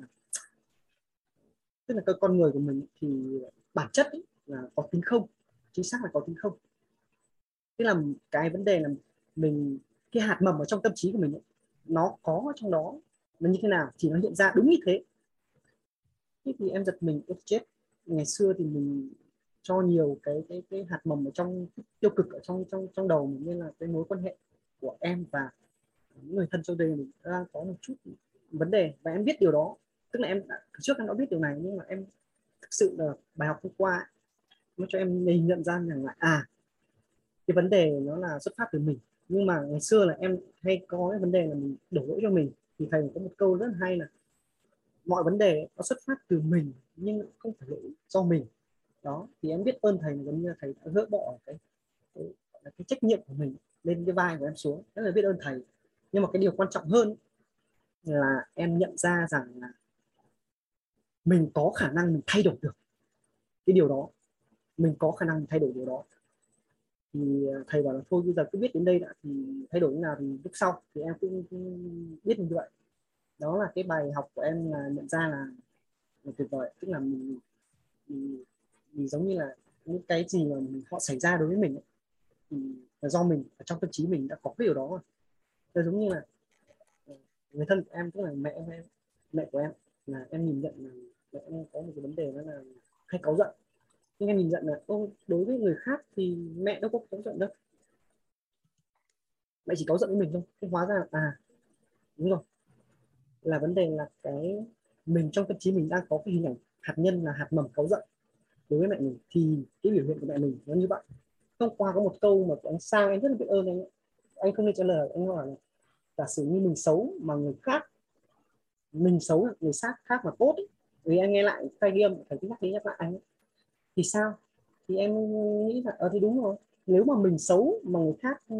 tức là cái con người của mình thì bản chất ấy là có tính không chính xác là có tính không. Tức là cái vấn đề là mình cái hạt mầm ở trong tâm trí của mình ấy, nó có ở trong đó nó như thế nào thì nó hiện ra đúng như thế. Thế thì em giật mình ôi chết ngày xưa thì mình cho nhiều cái cái cái hạt mầm ở trong tiêu cực ở trong trong trong đầu mình nên là cái mối quan hệ của em và những người thân trong đây mình đang có một chút vấn đề và em biết điều đó. Tức là em đã, trước em đã biết điều này nhưng mà em thực sự là bài học hôm qua nó cho em nhìn nhận ra rằng là à cái vấn đề nó là xuất phát từ mình. Nhưng mà ngày xưa là em hay có cái vấn đề là mình đổ lỗi cho mình. Thì thầy có một câu rất hay là mọi vấn đề nó xuất phát từ mình nhưng không phải lỗi do mình. Đó thì em biết ơn thầy giống như thầy đã gỡ bỏ cái cái, cái, cái trách nhiệm của mình lên cái vai của em xuống. Rất là biết ơn thầy. Nhưng mà cái điều quan trọng hơn là em nhận ra rằng là mình có khả năng mình thay đổi được cái điều đó. Mình có khả năng thay đổi điều đó. Thì à, thầy bảo là thôi bây giờ cứ biết đến đây đã thì thay đổi như nào thì lúc sau. Thì em cũng biết như vậy đó là cái bài học của em là nhận ra là, là tuyệt vời. Tức là mình, mình, mình giống như là những cái gì mà mình, họ xảy ra đối với mình ấy, thì là do mình ở trong tâm trí mình đã có cái điều đó rồi. Giống như là ờ, người thân của em tức là mẹ em mẹ của em là em nhìn nhận là mẹ em có một cái vấn đề đó là hay cáu giận. Nhưng em nhìn nhận là ô đối với người khác thì mẹ đâu có cáu giận đâu. Mẹ chỉ cáu giận với mình thôi. Nhưng hóa ra là à đúng rồi là vấn đề là cái mình trong tâm trí mình đang có cái hình ảnh hạt nhân là hạt mầm cáu giận đối với mẹ mình thì cái biểu hiện của mẹ mình nó như vậy. Hôm qua có một câu mà anh sang anh rất là biết ơn anh anh không nên trả lời anh hỏi là giả sử như mình xấu mà người khác mình xấu người khác khác mà tốt ấy, vì anh nghe lại tay ghi âm phải nhắc đi nhắc lại anh ấy. thì sao? Thì em nghĩ là ờ thì đúng rồi. Nếu mà mình xấu mà người khác ừ,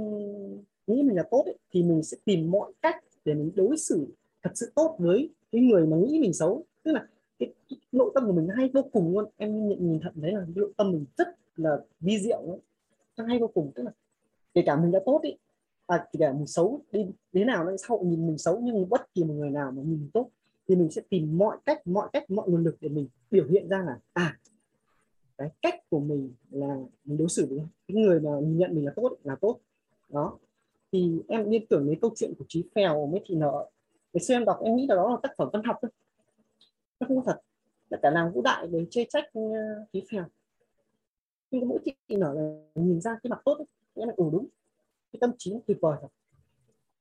nghĩ mình là tốt ấy, thì mình sẽ tìm mọi cách để mình đối xử thật sự tốt với cái người mà nghĩ mình xấu. Tức là cái, cái nội tâm của mình hay vô cùng luôn. Em nhận nhìn thật đấy là nội tâm mình rất là vi diệu ấy. nó hay vô cùng tức là kể cả mình đã tốt ý à, kể cả mình xấu đi thế nào nó sau nhìn mình xấu nhưng bất kỳ một người nào mà nhìn tốt thì mình sẽ tìm mọi cách mọi cách mọi nguồn lực để mình biểu hiện ra là à cái cách của mình là mình đối xử với cái người mà nhìn nhận mình là tốt là tốt. Đó. Thì em liên tưởng đến câu chuyện của trí phèo với thị nợ ngày xưa em đọc em nghĩ là đó là tác phẩm văn học thôi. Nó không có thật. Là cả làng vũ đại để chê trách trí uh, phèo. Nhưng mỗi chị nở là nhìn ra cái mặt tốt ấy, em là ừ đúng. Cái tâm trí tuyệt vời thật.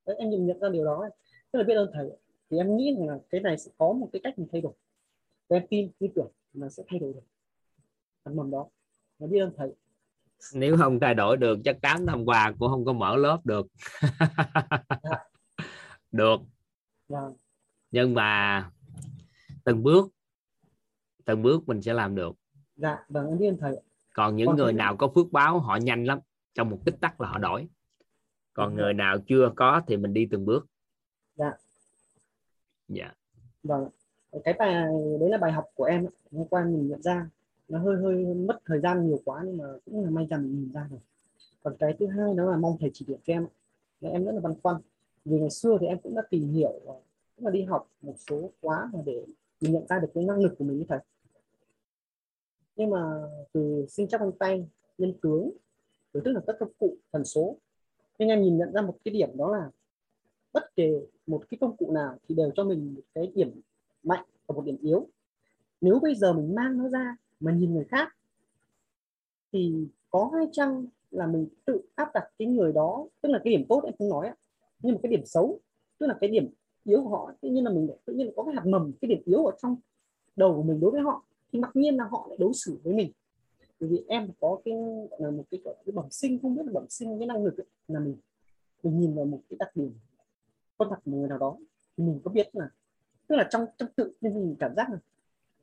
Đấy, em nhìn nhận ra điều đó rất là biết ơn thầy thì em nghĩ là cái này sẽ có một cái cách mình thay đổi. Và em tin tin tưởng là sẽ thay đổi được. Phần mầm đó. Và biết ơn thầy nếu không thay đổi được chắc 8 năm qua cũng không có mở lớp được. Được Vâng. nhưng mà từng bước từng bước mình sẽ làm được. Dạ vâng biết thầy còn những Còn người thế- nào có phước báo họ nhanh lắm. Trong một tích tắc là họ đổi. Còn Đúng người nào chưa có thì mình đi từng bước. Dạ. Dạ. Vâng cái bài đấy là bài học của em hôm qua mình nhận ra nó hơi hơi mất thời gian nhiều quá nhưng mà cũng là may ra mình nhìn ra rồi còn cái thứ hai đó là mong thầy chỉ điểm cho em. Là em rất là băn khoăn vì ngày xưa thì em cũng đã tìm hiểu ờ, cũng là đi học một số khóa mà để mình nhận ra được cái năng lực của mình như thật. Nhưng mà từ sinh chắc con tay, nhân tướng rồi tức là các công cụ, thần số, nên em nhìn nhận ra một cái điểm đó là bất kể một cái công cụ nào thì đều cho mình một cái điểm mạnh và một điểm yếu. Nếu bây giờ mình mang nó ra mà nhìn người khác, thì có hay chăng là mình tự áp đặt cái người đó, tức là cái điểm tốt em không nói nhưng mà cái điểm xấu tức là cái điểm yếu của họ tự nhiên là mình tự nhiên là có cái hạt mầm cái điểm yếu ở trong đầu của mình đối với họ thì mặc nhiên là họ lại đối xử với mình. Bởi vì em có cái gọi là một cái, gọi cái bẩm sinh không biết là bẩm sinh cái năng lực ấy, là mình mình nhìn vào một cái đặc điểm con mặt một người nào đó thì mình có biết là tức là trong trong tự nhiên mình cảm giác là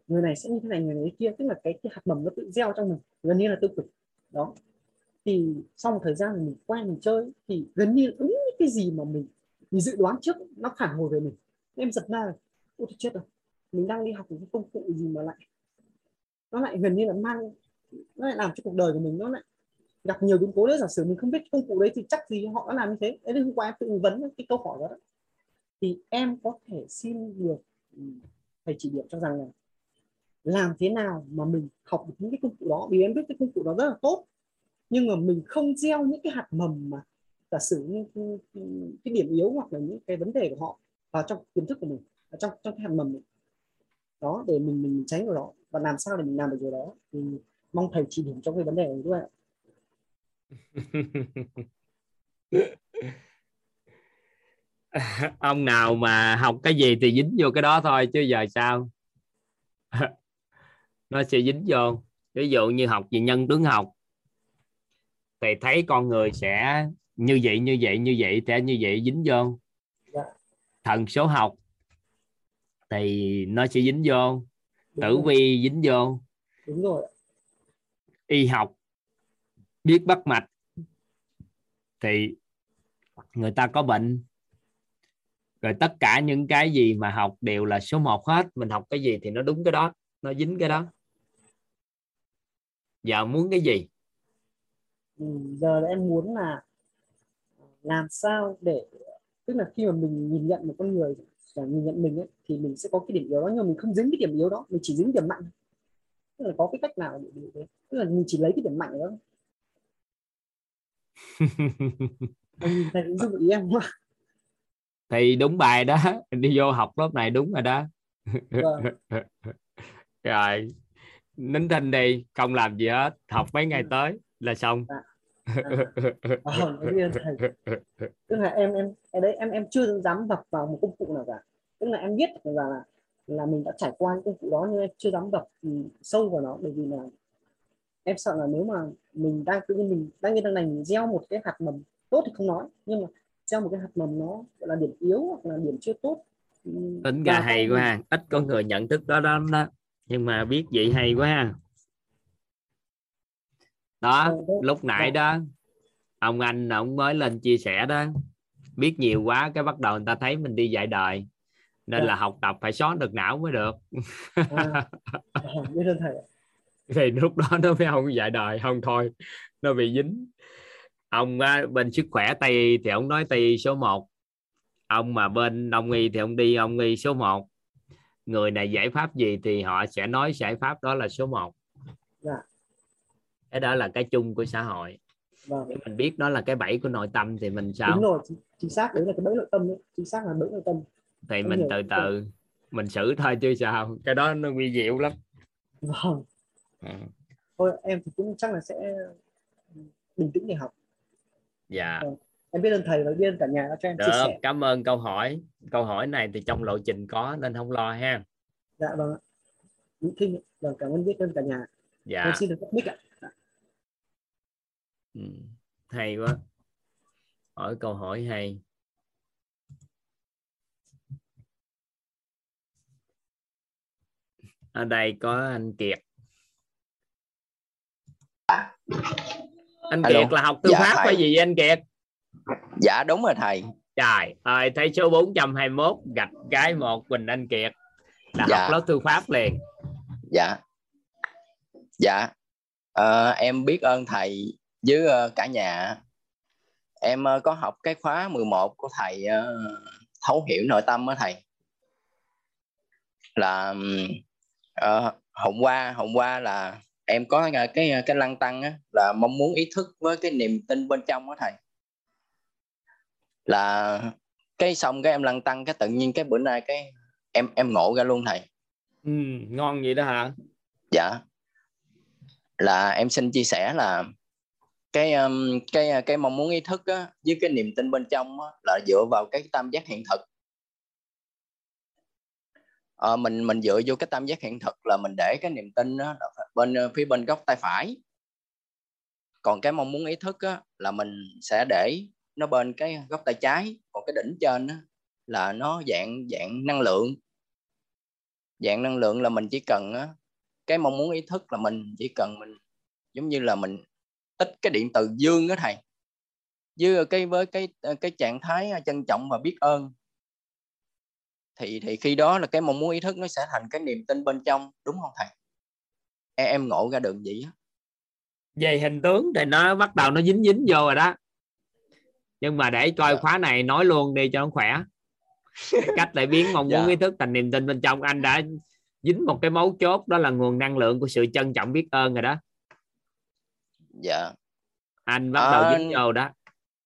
người này sẽ như thế này người này kia tức là cái, cái hạt mầm nó tự gieo trong mình gần như là tiêu cực đó. Thì sau một thời gian mình quen mình chơi thì gần như đúng cái gì mà mình mình dự đoán trước nó phản hồi về mình. Em giật ra ôi tôi chết rồi mình đang đi học một công cụ gì mà lại nó lại gần như là mang nó lại làm cho cuộc đời của mình nó lại gặp nhiều biến cố đấy. Giả sử mình không biết công cụ đấy thì chắc gì họ đã làm như thế. Đấy là hôm qua em tự vấn cái câu hỏi đó, đó. Thì em có thể xin được ừ, thầy chỉ điểm cho rằng là làm thế nào mà mình học được những cái công cụ đó? Vì em biết cái công cụ đó rất là tốt nhưng mà mình không gieo những cái hạt mầm mà giả sử như cái, cái- cái điểm yếu hoặc là những cái vấn đề của họ vào trong tiềm thức của mình vào trong trong cái hạt mầm này. đó để mình mình tránh vào đó và làm sao để mình làm được điều đó thì mong thầy chỉ điểm cho cái vấn đề nàyด้วยông nào mà học cái gì thì dính vô cái đó thôi chứ giờ sao nó sẽ dính vô ví dụ như học về nhân tướng học thì thấy con người sẽ như vậy như vậy như vậy sẽ như vậy dính vô. Dạ. thần số học thì nó sẽ dính vô. Đúng tử rồi. vi dính vô. Đúng rồi. Y học biết bắt mạch thì người ta có bệnh. Rồi tất cả những cái gì mà học đều là số 1 hết. Mình học cái gì thì nó đúng cái đó nó dính cái đó. Giờ muốn cái gì? Ừ, giờ em muốn là làm sao để tức là khi mà mình nhìn nhận một con người và nhìn nhận mình ấy, thì mình sẽ có cái điểm yếu đó nhưng mà mình không dính cái điểm yếu đó mình chỉ dính điểm mạnh tức là có cái cách nào để, để, tức là mình chỉ lấy cái điểm mạnh đó thầy cũng giúp ý em ạ? thì đúng bài đó đi vô học lớp này đúng rồi đó. Vâng. rồi nín thinh đi không làm gì hết học mấy ngày tới là xong Ờ, nói thầy tức là em em em đấy em em chưa dám đập vào một công cụ nào cả tức là em biết là là, là mình đã trải qua những công cụ đó nhưng em chưa dám đập ừ, sâu vào nó bởi vì là em sợ là nếu mà mình đang tự nhiên mình đang như đang này mình gieo một cái hạt mầm tốt thì không nói nhưng mà gieo một cái hạt mầm nó gọi là điểm yếu hoặc là điểm chưa tốt ừ, tính ra hay quá ha. ít có người nhận thức đó đó, đó. nhưng mà biết vậy hay quá ha. Đó Ờ, đấy. lúc nãy đó ông anh ông mới lên chia sẻ đó biết nhiều quá cái bắt đầu người ta thấy mình đi dạy đời nên Dạ. là học tập phải xóa được não mới được à, à, biết ơn thầy ạ. thì lúc đó nó mới không dạy đời không thôi nó bị dính ông á, bên sức khỏe tây thì ông nói tây số 1 ông mà bên đông y thì ông đi ông y số 1 người này giải pháp gì thì họ sẽ nói giải pháp đó là số 1 Dạ. Cái đó là cái chung của xã hội. Vâng. Nếu mình biết đó là cái bẫy của nội tâm thì mình sao? Đúng rồi chính, xác đấy là cái bẫy nội tâm đấy. Chính xác là bẫy nội tâm. Thì Không mình từ từ mình xử thôi chứ sao? Cái đó nó nguy diệu lắm. Vâng. Ừ. thôi em thì cũng chắc là sẽ bình tĩnh để học. Dạ. Em biết ơn thầy và biết ơn cả nhà đã cho em chia được sẻ. cảm ơn câu hỏi. Câu hỏi này thì trong lộ trình có nên không lo ha? Dạ vâng ạ. Vâng cảm ơn biết ơn cả nhà. Dạ. Em xin được mic ạ Ừ, hay quá hỏi câu hỏi hay ở đây có anh Kiệt anh Alo. Kiệt là học tư Dạ, pháp hay gì vậy anh Kiệt Dạ đúng rồi thầy. trời ơi thấy số 421 gạch cái một Quỳnh Anh Kiệt là Dạ. học lớp tư pháp liền Dạ. Dạ. Ờ, em biết ơn thầy với ờ, cả nhà. Em ờ, có học cái khóa 11 của thầy ờ, thấu hiểu nội tâm á thầy. Là ờ, hôm qua hôm qua là em có cái cái, cái lăng tăng á là mong muốn ý thức với cái niềm tin bên trong á thầy. Là cái xong cái em lăng tăng cái tự nhiên cái bữa nay cái em em ngộ ra luôn thầy. ừ, ngon vậy đó hả dạ là em xin chia sẻ là cái um, cái ờ, cái mong muốn ý thức á, với cái niềm tin bên trong á, là dựa vào cái tam giác hiện thực. À, mình mình dựa vô cái tam giác hiện thực là mình để cái niềm tin á, bên ờ, phía bên góc tay phải. Còn cái mong muốn ý thức á, là mình sẽ để nó bên cái góc tay trái. Còn cái đỉnh trên á, là nó dạng dạng năng lượng. Dạng năng lượng là mình chỉ cần á, cái mong muốn ý thức là mình chỉ cần mình giống như là mình ít cái điện từ dương đó thầy. Với cái với cái cái trạng thái trân trọng và biết ơn. Thì thì khi đó là cái mong muốn ý thức nó sẽ thành cái niềm tin bên trong đúng không thầy? Em, ngộ ra được vậy á. Về hình tướng thì nó bắt đầu nó dính dính vô rồi đó. Nhưng mà để coi Dạ. khóa này nói luôn đi cho nó khỏe. Cách để biến mong muốn Dạ. ý thức thành niềm tin bên trong. Anh đã dính một cái mấu chốt đó là nguồn năng lượng của sự trân trọng biết ơn rồi đó dạ. Anh bắt đầu Ờ, dính vô đó.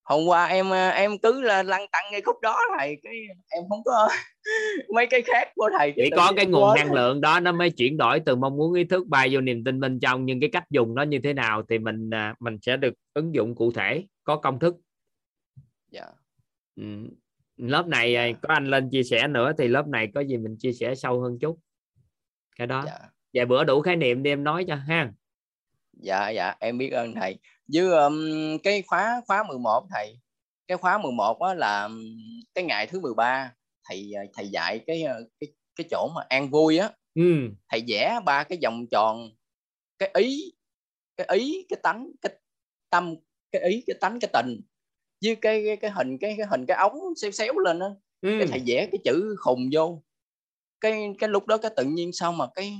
hôm qua em em cứ là lăn tăng ngay khúc đó thầy cái em không có mấy cái khác của thầy chỉ có cái nguồn năng lượng đó nó mới chuyển đổi từ mong muốn ý thức bay vô niềm tin bên trong nhưng cái cách dùng nó như thế nào thì mình à, mình sẽ được ứng dụng cụ thể có công thức. Dạ. Ừ. lớp này à, có anh lên chia sẻ nữa thì lớp này có gì mình chia sẻ sâu hơn chút. Cái đó. Dạ. Vài bữa đủ khái niệm đi em nói cho ha dạ dạ em biết ơn thầy với um, cái khóa khóa 11 thầy cái khóa 11 á là cái ngày thứ 13 thầy ờ, thầy dạy cái ờ, cái cái chỗ mà an vui á ừ. thầy vẽ ba cái vòng tròn cái ý cái ý cái tánh cái tâm cái ý cái tánh cái tình với cái cái, cái hình cái cái hình cái ống xéo xéo lên á ừ. cái thầy vẽ cái chữ khùng vô cái cái lúc đó cái tự nhiên sao mà cái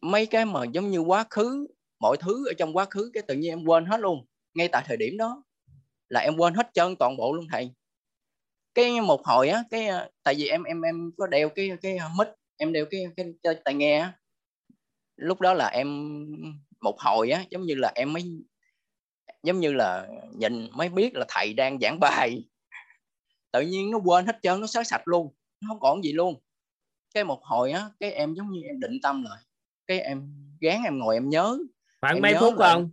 mấy cái mà giống như quá khứ mọi thứ ở trong quá khứ cái tự nhiên em quên hết luôn. Ngay tại thời điểm đó là em quên hết trơn toàn bộ luôn thầy. Cái một hồi á cái à, tại vì em em em có đeo cái cái mic em đeo cái cái, cái tai nghe á. Lúc đó là em một hồi á giống như là em mới giống như là nhìn mới biết là thầy đang giảng bài. Tự nhiên nó quên hết trơn nó xóa sạch luôn nó không còn gì luôn. Cái một hồi á cái em giống như em định tâm lại cái em gán em ngồi em nhớ. Khoảng em mấy nhớ phút lại. không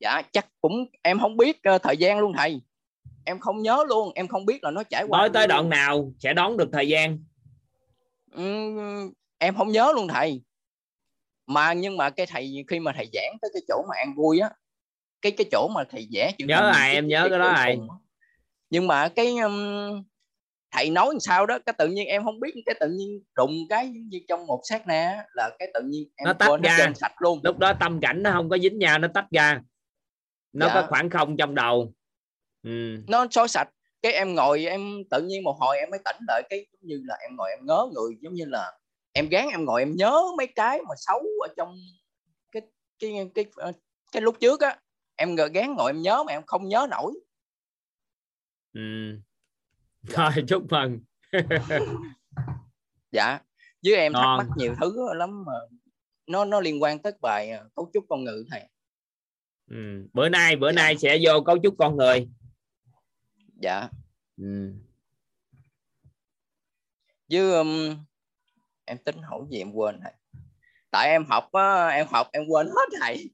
dạ chắc cũng em không biết ờ, thời gian luôn thầy. Em không nhớ luôn em không biết là nó trải qua nói tới đoạn nào sẽ đón được thời gian? Ừm, em không nhớ luôn thầy. Mà nhưng mà cái thầy khi mà thầy giảng tới cái chỗ mà ăn vui á cái cái chỗ mà thầy vẽ nhớ ai em nhớ cái đó ai? khùng á. nhưng mà cái um, thầy nói làm sao đó cái tự nhiên em không biết cái tự nhiên đụng cái giống như trong một sát na á, là cái tự nhiên em nó tách quên ra. trơn sạch luôn. Lúc đó tâm cảnh nó không có dính nhau nó tách ra. Nó Dạ. có khoảng không trong đầu. Ừ. nó xóa sạch. Cái em ngồi em tự nhiên một hồi em mới tỉnh lại cái giống như là em ngồi em ngớ người giống như là em gán em ngồi em nhớ mấy cái mà xấu ở trong cái cái cái cái, cái lúc trước á. Em gán ngồi em nhớ mà em không nhớ nổi. Ừ. thôi chúc mừng. Dạ. Với em thắc mắc nhiều thứ lắm mà nó nó liên quan tới bài à, cấu trúc con người thầy. Ừ. bữa nay bữa nay sẽ vô cấu trúc con người. Dạ. Ừ. với um, em tính hỏi gì em quên thầy? Tại em học á, em học em quên hết thầy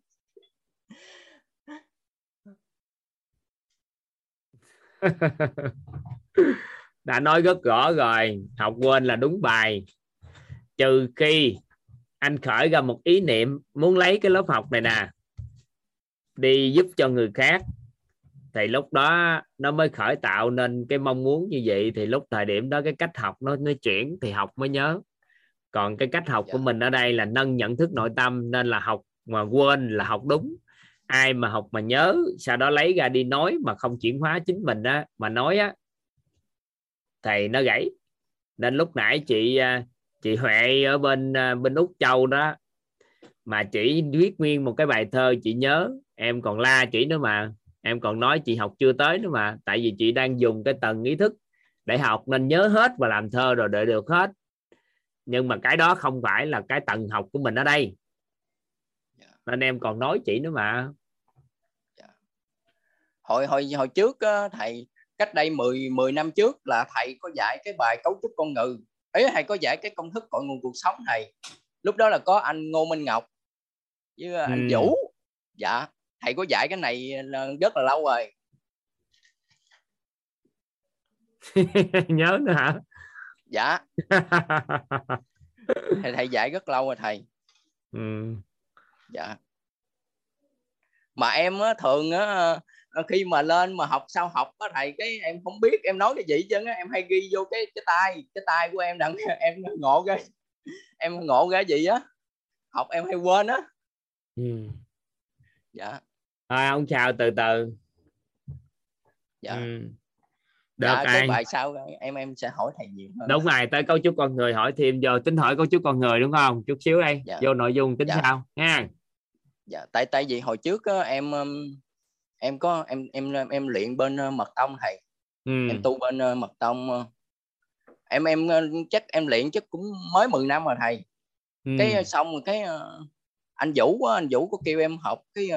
đã nói rất rõ rồi học quên là đúng bài. Trừ khi anh khởi ra một ý niệm muốn lấy cái lớp học này nè đi giúp cho người khác thì lúc đó nó mới khởi tạo nên cái mong muốn như vậy. Thì lúc thời điểm đó cái cách học nó nó chuyển thì học mới nhớ. Còn cái cách học của mình ở đây là nâng nhận thức nội tâm nên là học mà quên là học đúng ai mà học mà nhớ sau đó lấy ra đi nói mà không chuyển hóa chính mình á mà nói á thì nó gãy. Nên lúc nãy chị à, chị Huệ ở bên à, bên Úc Châu đó mà chỉ viết nguyên một cái bài thơ chị nhớ. Em còn la chỉ nữa mà em còn nói chị học chưa tới nữa mà tại vì chị đang dùng cái tầng ý thức để học nên nhớ hết và làm thơ rồi đợi được hết. Nhưng mà cái đó không phải là cái tầng học của mình ở đây. Nên em còn nói chị nữa mà hồi hồi hồi trước á, thầy cách đây 10 10 năm trước là thầy có dạy cái bài cấu trúc con người ấy thầy có dạy cái công thức cội nguồn cuộc sống thầy. Lúc đó là có anh Ngô Minh Ngọc với anh Ừ. Vũ. Dạ thầy có dạy cái này là rất là lâu rồi. Nhớ nữa hả? Dạ. Thầy, thầy dạy rất lâu rồi thầy. Ừ. dạ. Mà em á, thường á, ờ, khi mà lên mà học sau học á thầy cái em không biết em nói cái gì chứ em hay ghi vô cái cái tay cái tay của em đặng em ngộ cái em ngộ cái gì á học em hay quên á ừ. dạ thôi ông chào từ từ dạ ừ. được dạ cái bài sau em em sẽ hỏi thầy nhiều hơn đúng rồi tới cấu trúc con người hỏi thêm giờ tính hỏi cấu trúc con người đúng không chút xíu đây Dạ. vô nội dung tính Dạ. sau nha dạ tại tại vì hồi trước á, em um, em có em em em luyện bên ờ, mật tông thầy ừ. em tu bên ờ, mật tông ờ. em em chắc em luyện chắc cũng mới 10 năm rồi thầy Ừ. cái xong rồi cái anh Vũ anh Vũ có kêu em học cái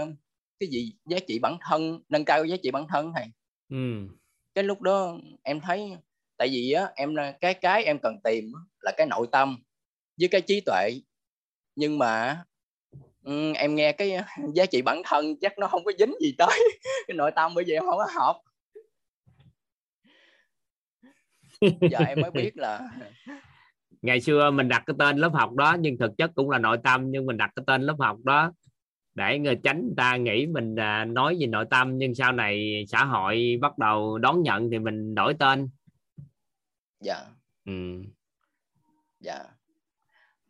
cái gì giá trị bản thân nâng cao giá trị bản thân thầy ừ. cái lúc đó em thấy tại vì á em cái cái em cần tìm là cái nội tâm với cái trí tuệ nhưng mà ừ, em nghe cái giá trị bản thân chắc nó không có dính gì tới cái nội tâm bởi vì em không có học. Giờ em mới biết là ngày xưa mình đặt cái tên lớp học đó nhưng thực chất cũng là nội tâm nhưng mình đặt cái tên lớp học đó để người tránh người ta nghĩ mình à, nói về nội tâm nhưng sau này xã hội bắt đầu đón nhận thì mình đổi tên. Dạ. Ừ. dạ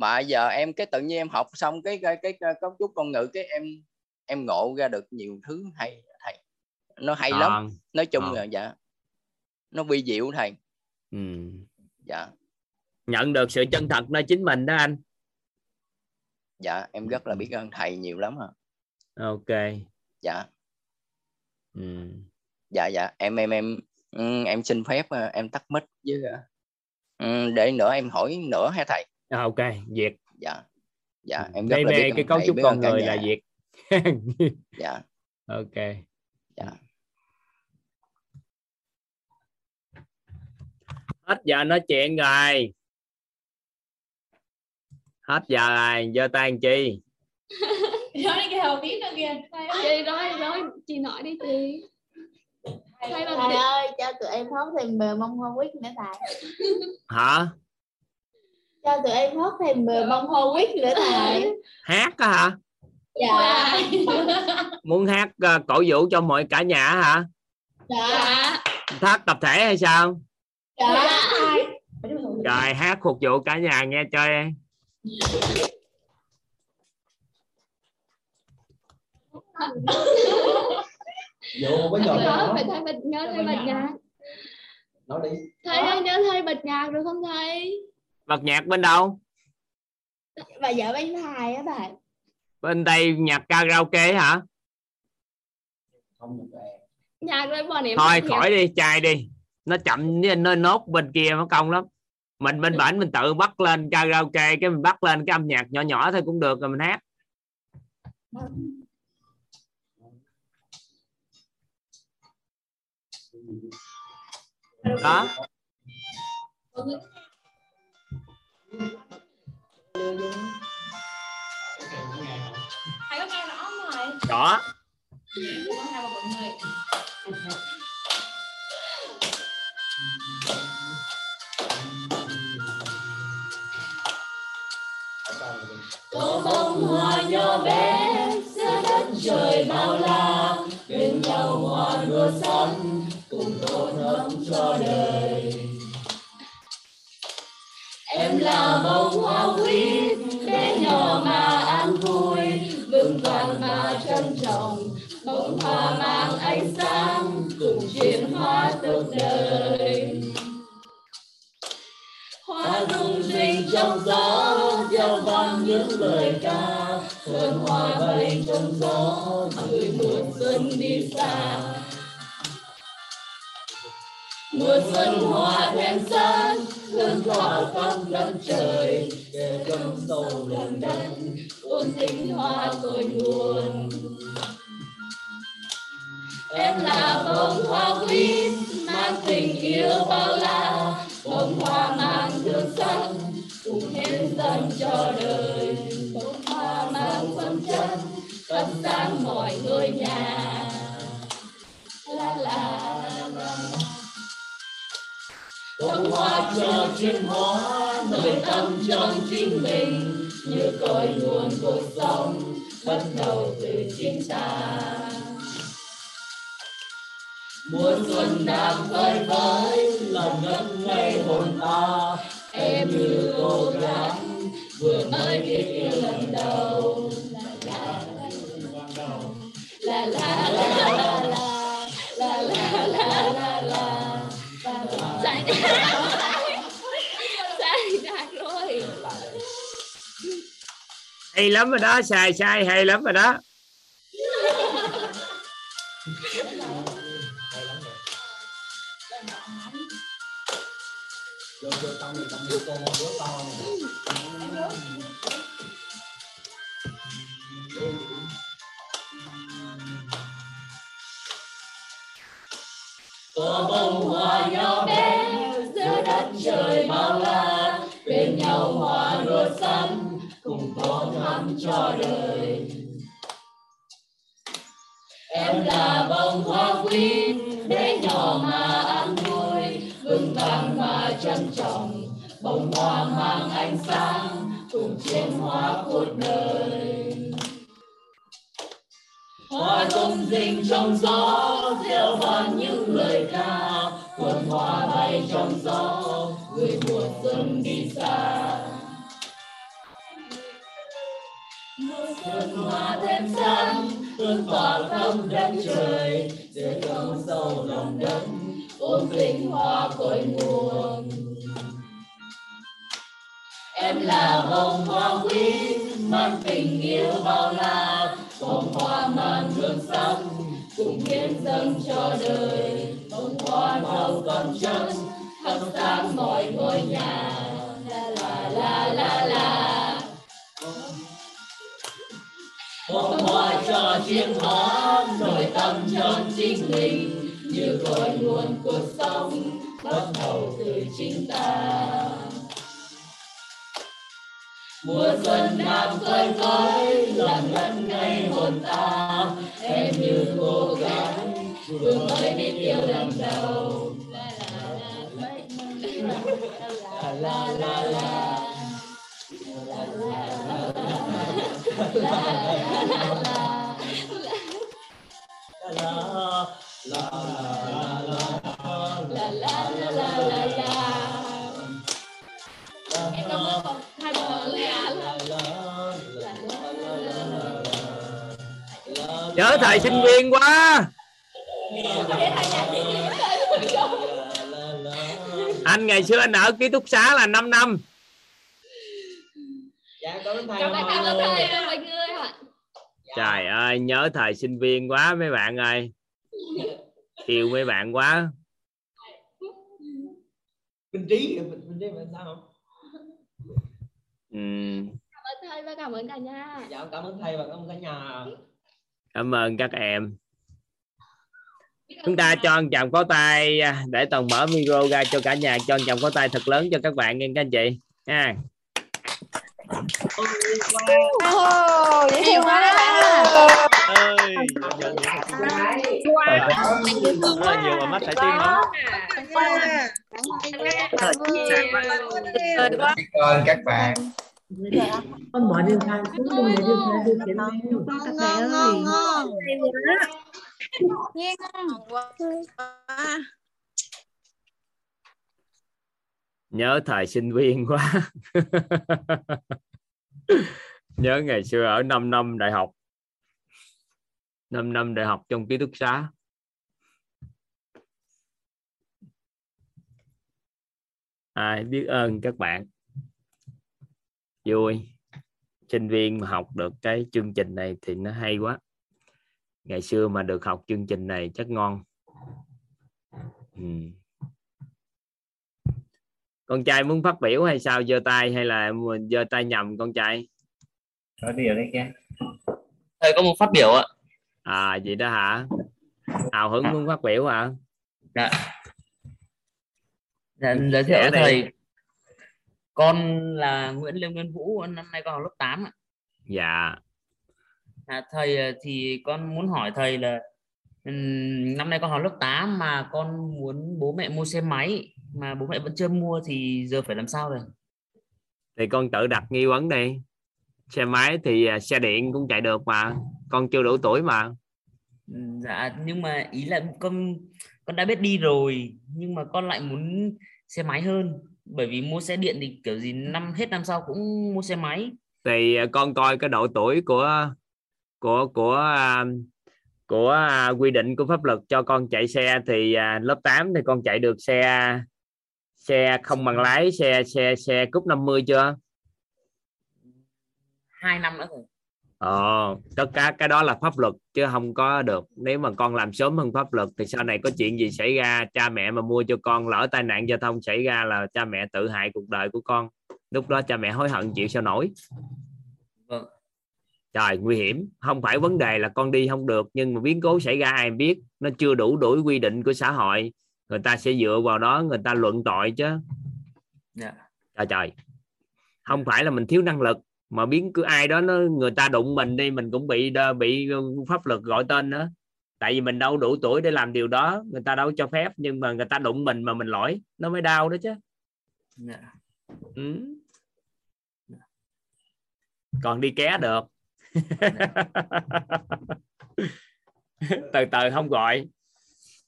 mà giờ em cái tự nhiên em học xong cái cái cái, cái cấu trúc con ngữ cái em em ngộ ra được nhiều thứ hay thầy. Nó hay à, lắm nói chung à. là dạ. Nó vi diệu thầy. Ừ. dạ. Nhận được sự chân thật nơi chính mình đó anh. Dạ em rất là biết ơn thầy nhiều lắm à ok. Dạ. Ừ. dạ dạ. Em em em ừ, em xin phép ờ, em tắt mic với ừ, để nữa em hỏi nữa hả thầy à, ok việc dạ. Dạ em rất đây là biết cái cấu trúc con người là việc dạ. Ok. Dạ. Hết giờ nói chuyện rồi. Hết giờ rồi giơ tay chi? Nói cái hầu biết nữa kìa. Chị nói nói chị nói đi chị. Thầy ơi cho tụi em hốt thêm bờ mông hoa quýt nữa thầy. Hả cho tụi em hốt thêm bờ mông hoa quýt nữa thầy hát á hả? Dạ. Muốn hát uh, cổ vũ cho mọi cả nhà hả? Dạ. Hát tập thể hay sao? Dạ. Rồi hát phục vụ cả nhà nghe chơi em. Vô với nhỏ nói nhỏ. phải thay bật nhớ thay bật nhạc Nói đi. thầy ơi nhớ thay bật nhạc được không thầy bật nhạc bên đâu? Bà vợ bên thầy á bà bên đây nhạc karaoke hả? Nhạc em thôi khỏi đi chai đi. Nó chậm với nó nốt bên kia nó công lắm. Mình bên bển mình tự bắt lên karaoke cái mình bắt lên cái âm nhạc nhỏ nhỏ thôi cũng được rồi mình hát. Đó lừa gì thầy có nghe rõ rồi rõ. Tôi mong hoa nhỏ bé giữa đất trời bao la. Bên nhau hoa đua sóng cùng tổ ấm cho đời là bông hoa quý, bé nhỏ mà an vui. Vững vàng mà trân trọng, bông hoa mang ánh sáng, cùng chiến hoa tốt đời. Hoa rung rinh trong gió gieo vang những lời ca. Hương hoa bay trong gió người buồn xuân đi xa mùa xuân hoa thêm sáng hương tỏa khắp đất trời, để cơm sâu lòng đất ôn tình hoa tôi nguồn em là bông hoa quý, mang tình yêu bao la, bông hoa mang hương sắc, cùng hiến dân cho đời. Bông hoa mang phẩm chất thắp sáng mọi ngôi nhà. La la la bông cho chim hóa nội tâm trong chính mình như cội nguồn cuộc sống bắt đầu từ chính ta mùa xuân đang phơi phới lòng ngất ngây hồn ta em như cô gắng vừa mới biết yêu lần đầu la la la la la la sai đạt rồi hay lắm rồi đó sai sai hay lắm rồi đó. Có bông hoa nhỏ bé đất trời bao la, bên nhau hòa đua xanh cùng tô thắm cho đời. Em là bông hoa quý, bé nhỏ mà ăn vui vững vàng mà trân trọng, bông hoa mang ánh sáng, cùng chiến hoa cuộc đời hoa tung rình trong gió gieo vang những lời ca. Quần hoa bay trong gió, người mùa xuân đi xa. Mùa xuân hoa thêm xanh, hương tỏa khắp đất trời. Để không sâu lòng đất ôm linh hoa cội nguồn. Em là hồng hoa quý, mang tình yêu bao la bông hoa mang hương sắc, cùng hiến dâng cho đời. Bông hoa màu còn chân thắp sáng mọi ngôi nhà. La la la la la. Bông hoa cho chiến thắng nội tâm tròn chính mình. Như cội nguồn cuộc sống bắt đầu từ chính ta mùa xuân nam khơi khơi làm ngân ngay hồn ta em như cô gái, vừa mới biết yêu lần đầu. La la la la Em cảm ơn la hai la nhớ thời sinh viên quá anh ngày xưa anh ở ký túc xá là 5 năm Cảm ơn cảm ơn thầy và mọi người ạ. trời ơi nhớ thời sinh viên quá mấy bạn ơi yêu mấy bạn quá Minh Trí Minh Trí sao không? Ừm, Cảm ơn thầy và cảm ơn cả nhà. Dạ cảm ơn thầy và cảm ơn cả nhà. Cảm ơn các em. Chúng ta cho một chồng có tay à, để toàn mở micro ra cho cả nhà cho một chồng có tay thật lớn cho các bạn nghe các anh chị. Nha Ồ, dễ thương quá. ơi nhiều mà mắt phải tim lắm ơn các bạn con bỏ điện thoại xuống cùng để điều khiển điều khiển lên các bạn ơi Nhiên nhớ thời sinh viên quá. Nhớ ngày xưa ở 5 năm đại học. 5 năm đại học trong ký túc xá. Ai biết ơn các bạn vui. Sinh viên mà học được cái chương trình này thì nó hay quá. Ngày xưa mà được học chương trình này chắc ngon. Ừ. con trai muốn phát biểu hay sao? Giơ tay hay là mình giơ tay nhầm con trai? Có điều đấy kia thầy có một phát biểu ạ? À vậy đó hả? Hào hứng muốn phát biểu hả? Dạ. Dạ giới thiệu thầy con là Nguyễn Lê Nguyên Vũ năm nay con học lớp 8 ạ. Dạ. À, thầy ờ, thì con muốn hỏi thầy là năm nay con học lớp 8 mà con muốn bố mẹ mua xe máy mà bố mẹ vẫn chưa mua thì giờ phải làm sao rồi thì con tự đặt nghi vấn đi. Xe máy thì à, xe điện cũng chạy được mà con chưa đủ tuổi mà. Dạ nhưng mà ý là con con đã biết đi rồi nhưng mà con lại muốn xe máy hơn bởi vì mua xe điện thì kiểu gì năm hết năm sau cũng mua xe máy. Thì à, con coi cái độ tuổi của của của à, của à, quy định của pháp luật cho con chạy xe thì lớp 8 thì con chạy được xe xe không bằng lái xe xe xe cúp 50 chưa? Hai năm nữa rồi Ờ, tất cả cái đó là pháp luật chứ không có được. Nếu mà con làm sớm hơn pháp luật thì sau này có chuyện gì xảy ra cha mẹ mà mua cho con lỡ tai nạn giao thông xảy ra là cha mẹ tự hại cuộc đời của con. Lúc đó cha mẹ hối hận chịu sao nổi. Vâng. Trời nguy hiểm. Không phải vấn đề là con đi không được nhưng mà biến cố xảy ra ai biết. Nó chưa đủ đuổi quy định của xã hội. Người ta sẽ dựa vào đó người ta luận tội chứ. Dạ. trời trời. Không phải là mình thiếu năng lực mà biến cứ ai đó nó người ta đụng mình đi mình cũng bị bị pháp luật gọi tên nữa. Tại vì mình đâu đủ tuổi để làm điều đó người ta đâu cho phép nhưng mà người ta đụng mình mà mình lỗi nó mới đau đó chứ. Dạ. ừ. còn đi ké được. Từ từ không gọi.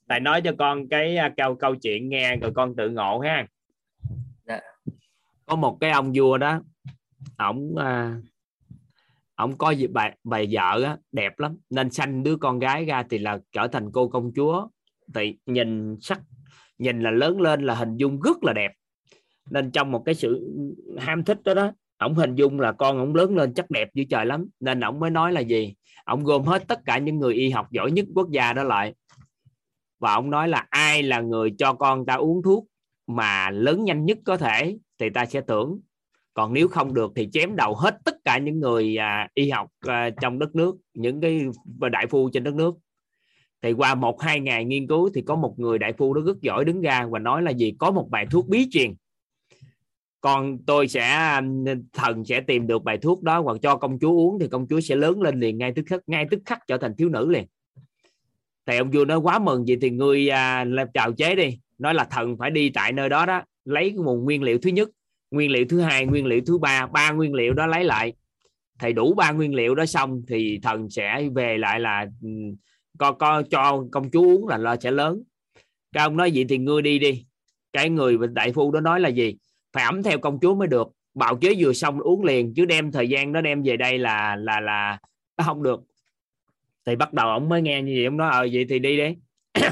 Tại nói cho con cái à, câu câu chuyện nghe rồi con tự ngộ ha. Dạ. có một cái ông vua đó ổng à, ổng có gì bà bà vợ á, đẹp lắm. Nên sanh đứa con gái ra thì là trở thành cô công chúa. Thì nhìn sắc nhìn là lớn lên là hình dung rất là đẹp. Nên trong một cái sự ham thích đó đó ổng hình dung là con ổng lớn lên chắc đẹp dữ trời lắm. Nên ổng mới nói là gì? Ổng gom hết tất cả những người y học giỏi nhất quốc gia đó lại. Và ông nói là ai là người cho con ta uống thuốc mà lớn nhanh nhất có thể thì ta sẽ tưởng còn nếu không được thì chém đầu hết tất cả những người à, y học à, trong đất nước những cái đại phu trên đất nước. Thì qua một hai ngày nghiên cứu thì có một người đại phu đó rất giỏi đứng ra và nói là gì? Có một bài thuốc bí truyền. Còn tôi sẽ thần sẽ tìm được bài thuốc đó hoặc cho công chúa uống thì công chúa sẽ lớn lên liền ngay tức khắc ngay tức khắc trở thành thiếu nữ liền. Thì ông vua nói quá mừng vậy thì ngươi à, làm chào chế đi. Nói là thần phải đi tại nơi đó đó lấy nguồn nguyên liệu thứ nhất nguyên liệu thứ hai, nguyên liệu thứ ba ba nguyên liệu đó lấy lại. Thì đủ ba nguyên liệu đó xong thì thần sẽ về lại là ừ, co co, cho công chúa uống là lo sẽ lớn. Cái ông nói vậy thì ngươi đi đi. Cái người đại phu đó nói là gì? Phải ẩm theo công chúa mới được. Bào chế vừa xong uống liền, chứ đem thời gian nó đem về đây là là là nó không được. Thì bắt đầu ông mới nghe như vậy, ông nói ờ vậy thì đi đi.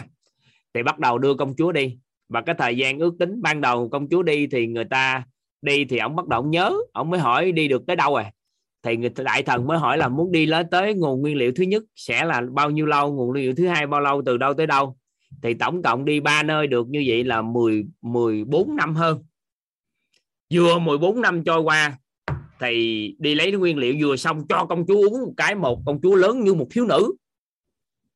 Thì bắt đầu đưa công chúa đi. Và cái thời gian ước tính ban đầu công chúa đi thì người ta đi thì ông bắt đầu ông nhớ, ông mới hỏi đi được tới đâu rồi. Thì người đại thần mới hỏi là muốn đi lên tới nguồn nguyên liệu thứ nhất sẽ là bao nhiêu lâu, nguồn nguyên liệu thứ hai bao lâu, từ đâu tới đâu. Thì tổng cộng đi ba nơi được như vậy là 10 14 năm hơn. Vừa 14 năm trôi qua, thì đi lấy nguyên liệu vừa xong cho công chúa uống một cái, một công chúa lớn như một thiếu nữ.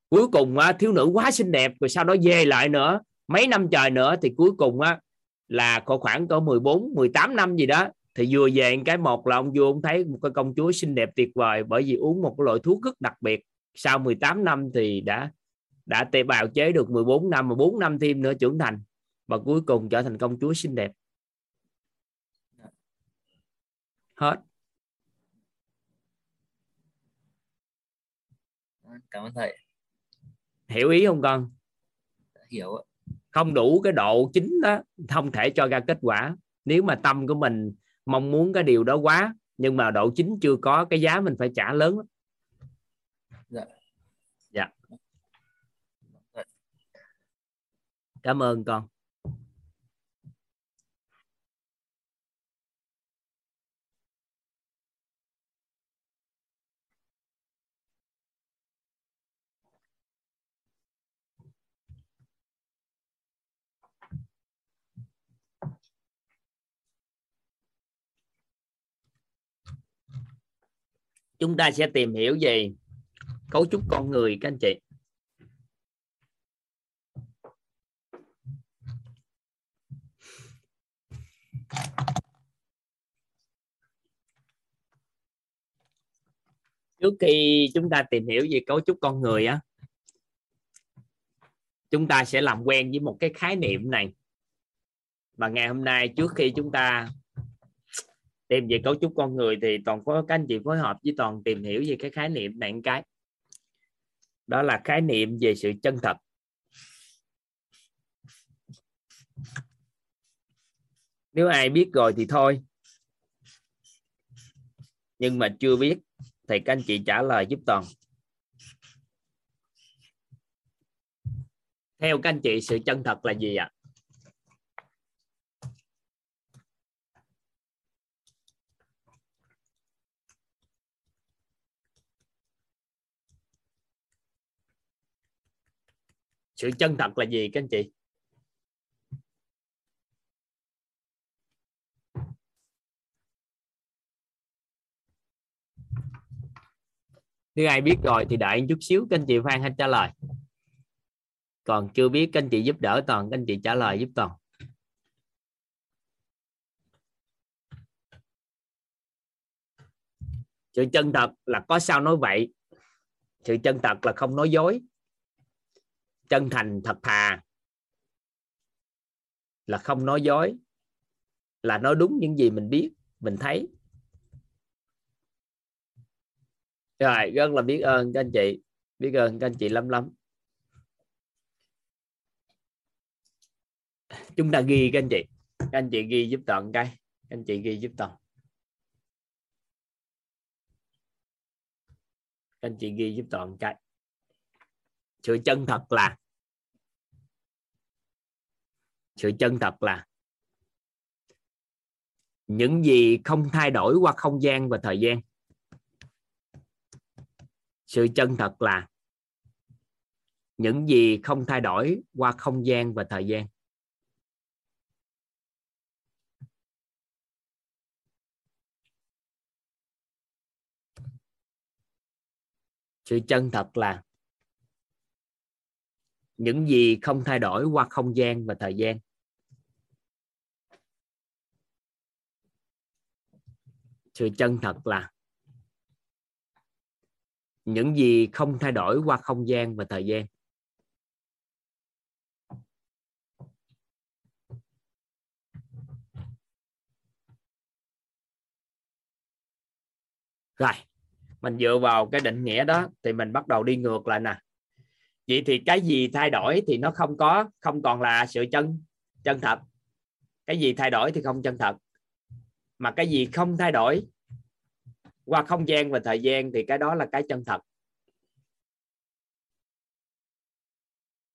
Cuối cùng thiếu nữ quá xinh đẹp, rồi sau đó về lại nữa, mấy năm trời nữa thì cuối cùng á là có khoảng có 14 18 năm gì đó thì vừa về cái một là ông vua ông thấy một cái công chúa xinh đẹp tuyệt vời bởi vì uống một cái loại thuốc rất đặc biệt. Sau 18 năm thì đã đã tê bào chế được 14 năm mà 4 năm thêm nữa trưởng thành và cuối cùng trở thành công chúa xinh đẹp. Hết. Cảm ơn thầy. Hiểu ý không con? Hiểu ạ. Không đủ cái độ chính đó không thể cho ra kết quả. Nếu mà tâm của mình mong muốn cái điều đó quá nhưng mà độ chính chưa có cái giá mình phải trả lớn lắm. dạ. Dạ. Cảm ơn con chúng ta sẽ tìm hiểu về cấu trúc con người, các anh chị. Trước khi chúng ta tìm hiểu về cấu trúc con người á, chúng ta sẽ làm quen với một cái khái niệm này. Và ngày hôm nay, trước khi chúng ta tìm về cấu trúc con người thì toàn có các anh chị phối hợp với toàn tìm hiểu về cái khái niệm này cái. Đó là khái niệm về sự chân thật. Nếu ai biết rồi thì thôi. Nhưng mà chưa biết thì các anh chị trả lời giúp toàn. Theo các anh chị, sự chân thật là gì ạ? sự chân thật là gì, các anh chị? Nếu ai biết rồi thì đợi chút xíu, các anh chị phan hãy trả lời. Còn chưa biết, các anh chị giúp đỡ toàn, các anh chị trả lời giúp toàn. Sự chân thật là có sao nói vậy sự chân thật là không nói dối chân thành thật thà, là không nói dối, là nói đúng những gì mình biết, mình thấy. Rồi, rất là biết ơn các anh chị, biết ơn các anh chị lắm lắm. Chúng ta ghi các anh chị, các anh chị ghi giúp toàn cái, các anh chị ghi giúp toàn. Các anh chị ghi giúp toàn cái sự chân thật là sự chân thật là những gì không thay đổi qua không gian và thời gian. Sự chân thật là những gì không thay đổi qua không gian và thời gian. Sự chân thật là những gì không thay đổi qua không gian và thời gian. Sự chân thật là, những gì không thay đổi qua không gian và thời gian. Rồi, mình dựa vào cái định nghĩa đó thì mình bắt đầu đi ngược lại nè vậy thì cái gì thay đổi thì nó không có, không còn là sự chân chân thật. Cái gì thay đổi thì không chân thật. Mà cái gì không thay đổi, qua không gian và thời gian thì cái đó là cái chân thật.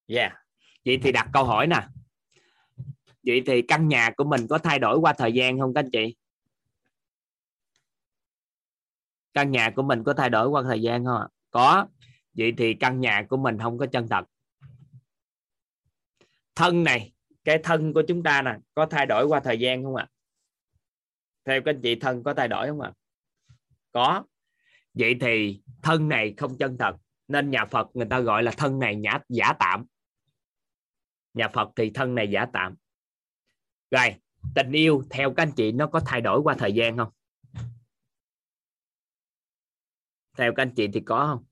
Yeah. Vậy thì đặt câu hỏi nè. Vậy thì căn nhà của mình có thay đổi qua thời gian không các anh chị? Căn nhà của mình có thay đổi qua thời gian không ạ? Có vậy thì căn nhà của mình không có chân thật. Thân này, cái thân của chúng ta nè, có thay đổi qua thời gian không ạ? Theo các anh chị, thân có thay đổi không ạ? Có. Vậy thì thân này không chân thật, nên nhà Phật người ta gọi là thân này nhã, giả tạm. Nhà Phật thì thân này giả tạm. Rồi, tình yêu theo các anh chị nó có thay đổi qua thời gian không? Theo các anh chị thì có không?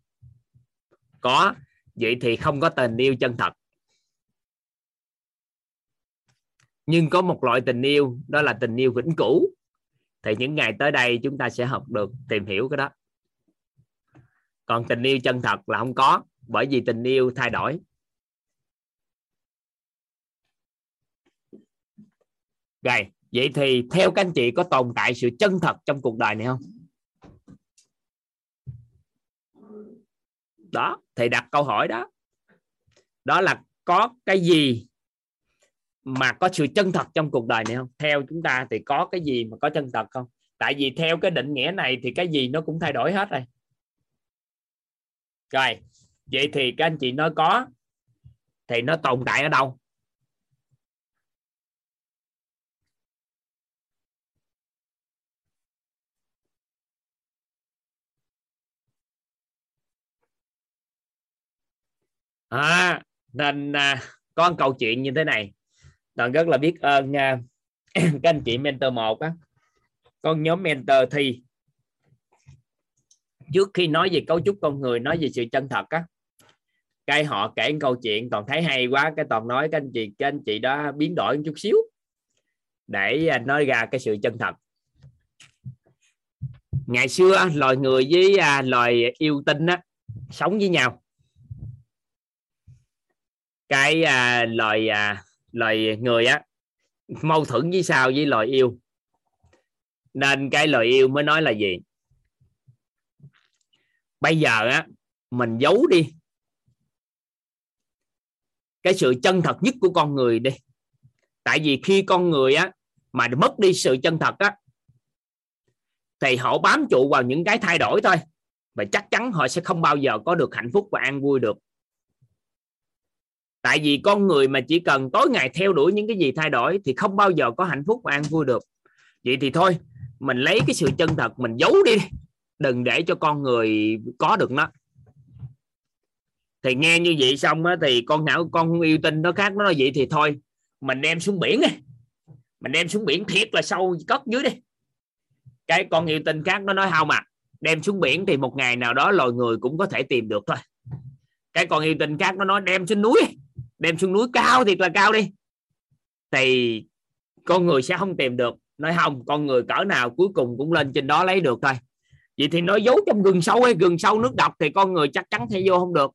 Có. Vậy thì không có tình yêu chân thật. Nhưng có một loại tình yêu, đó là tình yêu vĩnh cửu. Thì những ngày tới đây chúng ta sẽ học được tìm hiểu cái đó. Còn tình yêu chân thật là không có, bởi vì tình yêu thay đổi. Rồi, vậy thì theo các anh chị có tồn tại sự chân thật trong cuộc đời này không? Đó thì đặt câu hỏi đó. Đó là có cái gì mà có sự chân thật trong cuộc đời này không? Theo chúng ta thì có cái gì mà có chân thật không? Tại vì theo cái định nghĩa này thì cái gì nó cũng thay đổi hết rồi. Rồi, vậy thì các anh chị nói có, thì nó tồn tại ở đâu? À, nên à, có một câu chuyện như thế này. Toàn rất là biết ơn nha à, các anh chị mentor một á. Con nhóm mentor thi. Trước khi nói về cấu trúc con người nói về sự chân thật á cái họ kể một câu chuyện toàn thấy hay quá cái toàn nói các anh chị các anh chị đó biến đổi một chút xíu để à, nói ra cái sự chân thật. Ngày xưa loài người với à, loài yêu tinh á sống với nhau cái à, loài à, loài người á mâu thuẫn với sao với loài yêu. Nên cái loài yêu mới nói là gì? Bây giờ á mình giấu đi. Cái sự chân thật nhất của con người đi. Tại vì khi con người á mà mất đi sự chân thật á thì họ bám trụ vào những cái thay đổi thôi. Và chắc chắn họ sẽ không bao giờ có được hạnh phúc và an vui được tại vì con người mà chỉ cần tối ngày theo đuổi những cái gì thay đổi thì không bao giờ có hạnh phúc và an vui được. Vậy thì thôi mình lấy cái sự chân thật mình giấu đi. Đừng để cho con người có được nó. Thì nghe như vậy xong á, thì con não con yêu tinh nó khác. Nó nói vậy thì thôi mình đem xuống biển đi. Mình đem xuống biển thiệt là sâu cất dưới đi. Cái con yêu tinh khác nó nói không mà đem xuống biển thì một ngày nào đó loài người cũng có thể tìm được thôi. Cái con yêu tinh khác nó nói đem xuống núi đem xuống núi cao thiệt là cao đi. Thì con người sẽ không tìm được. Nói không con người cỡ nào cuối cùng cũng lên trên đó lấy được thôi. Vậy thì nói giấu trong gừng sâu hay gừng sâu nước độc thì con người chắc chắn sẽ vô không được.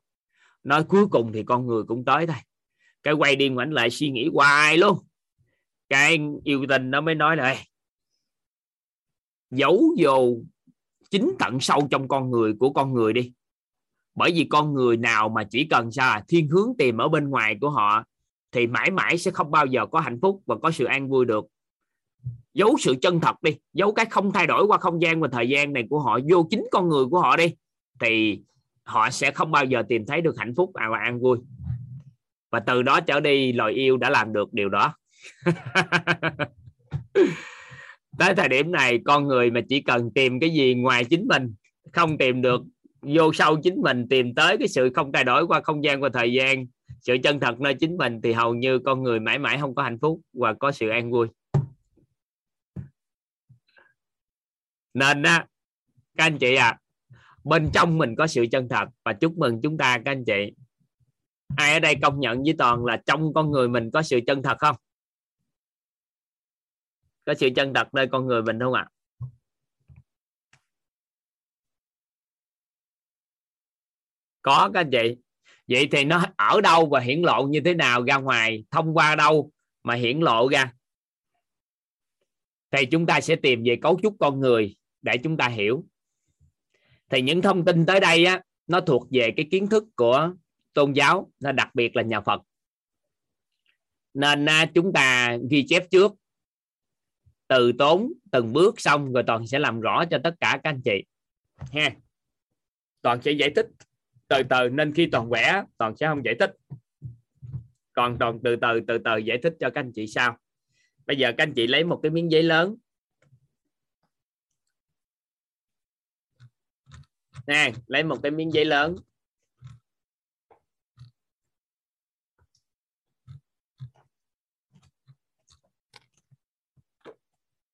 Nói cuối cùng thì con người cũng tới thôi. Cái quay đi ngoảnh lại suy nghĩ hoài luôn. Cái yêu tình nó mới nói này, giấu vô chính tận sâu trong con người của con người đi bởi vì con người nào mà chỉ cần sao à, thiên hướng tìm ở bên ngoài của họ, thì mãi mãi sẽ không bao giờ có hạnh phúc và có sự an vui được. Giấu sự chân thật đi, giấu cái không thay đổi qua không gian và thời gian này của họ, vô chính con người của họ đi, thì họ sẽ không bao giờ tìm thấy được hạnh phúc và an vui. Và từ đó trở đi loài yêu đã làm được điều đó. Tới thời điểm này, con người mà chỉ cần tìm cái gì ngoài chính mình, không tìm được vô sâu chính mình tìm tới cái sự không thay đổi qua không gian và thời gian. Sự chân thật nơi chính mình thì hầu như con người mãi mãi không có hạnh phúc và có sự an vui. Nên á, các anh chị à bên trong mình có sự chân thật và chúc mừng chúng ta, các anh chị. Ai ở đây công nhận với toàn là trong con người mình có sự chân thật không? Có sự chân thật nơi con người mình không ạ? à? Có các anh chị vậy thì nó ở đâu và hiển lộ như thế nào ra ngoài? Thông qua đâu mà hiển lộ ra? Thì chúng ta sẽ tìm về cấu trúc con người để chúng ta hiểu. Thì những thông tin tới đây á, nó thuộc về cái kiến thức của tôn giáo, nó đặc biệt là nhà Phật. Nên chúng ta ghi chép trước, từ tốn từng bước xong rồi toàn sẽ làm rõ cho tất cả các anh chị. Ha. Toàn sẽ giải thích từ từ nên khi toàn vẽ toàn sẽ không giải thích. Còn toàn từ từ từ từ giải thích cho các anh chị sau. Bây giờ các anh chị lấy một cái miếng giấy lớn. Nè, lấy một cái miếng giấy lớn.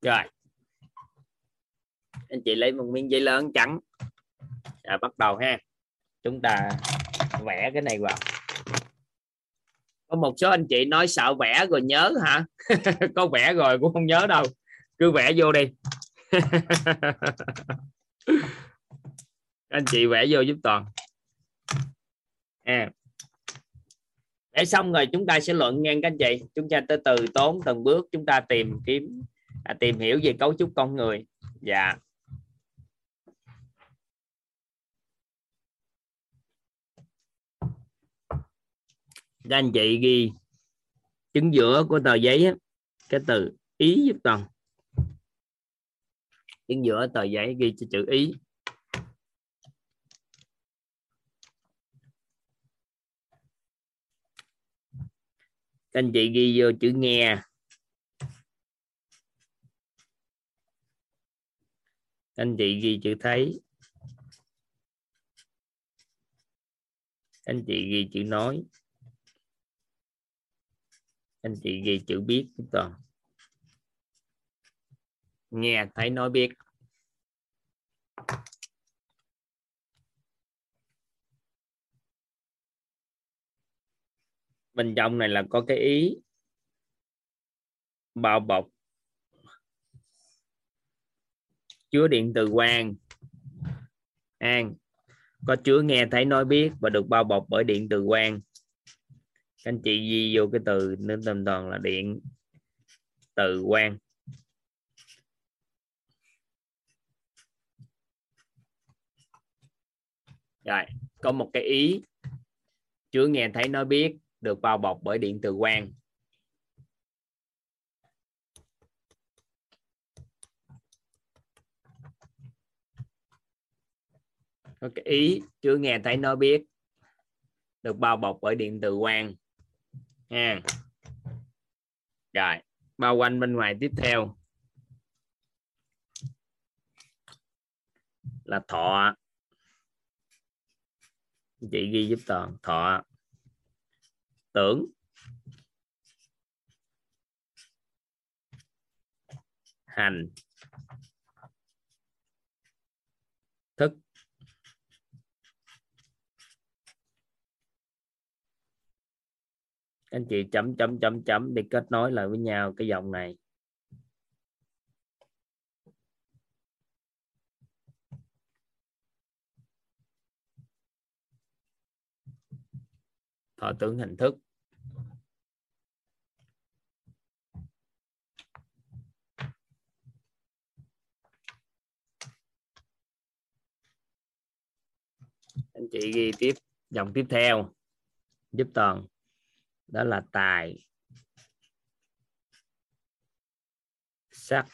Rồi. Anh chị lấy một miếng giấy lớn trắng. Rồi, bắt đầu ha chúng ta vẽ cái này vào. Có một số anh chị nói sợ vẽ rồi nhớ hả? Có vẽ rồi cũng không nhớ đâu. Cứ vẽ vô đi. Anh chị vẽ vô giúp toàn. À. Để xong rồi chúng ta sẽ luận ngang các anh chị. Chúng ta từ từ tốn từng bước chúng ta tìm kiếm à, tìm hiểu về cấu trúc con người. Dạ. Các anh chị ghi chứng giữa của tờ giấy á, cái từ ý giúp toàn chứng giữa tờ giấy ghi chữ ý. Các anh chị ghi vô chữ nghe. Các anh chị ghi chữ thấy. Các anh chị ghi chữ nói anh chị ghi chữ biết chúng toàn. Nghe thấy nói biết. Bên trong này là có cái ý. Bao bọc. Chứa điện từ quang. An, có chứa nghe thấy nói biết và được bao bọc bởi điện từ quang các anh chị ghi vô cái từ nên tầm toàn là điện. Từ quang rồi, có một cái ý chưa nghe thấy nói biết, được bao bọc bởi điện từ quang có cái ý chưa nghe thấy nói biết, được bao bọc bởi điện từ quang nha. Rồi, bao quanh bên ngoài tiếp theo. Là thọ. Chị ghi giúp toàn, thọ. Tưởng. Hành. Thức. Anh chị chấm chấm chấm chấm để kết nối lại với nhau cái dòng này. Thọ tưởng hình thức. Anh chị ghi tiếp, dòng tiếp theo. Giúp toàn đó là tài. Sắc.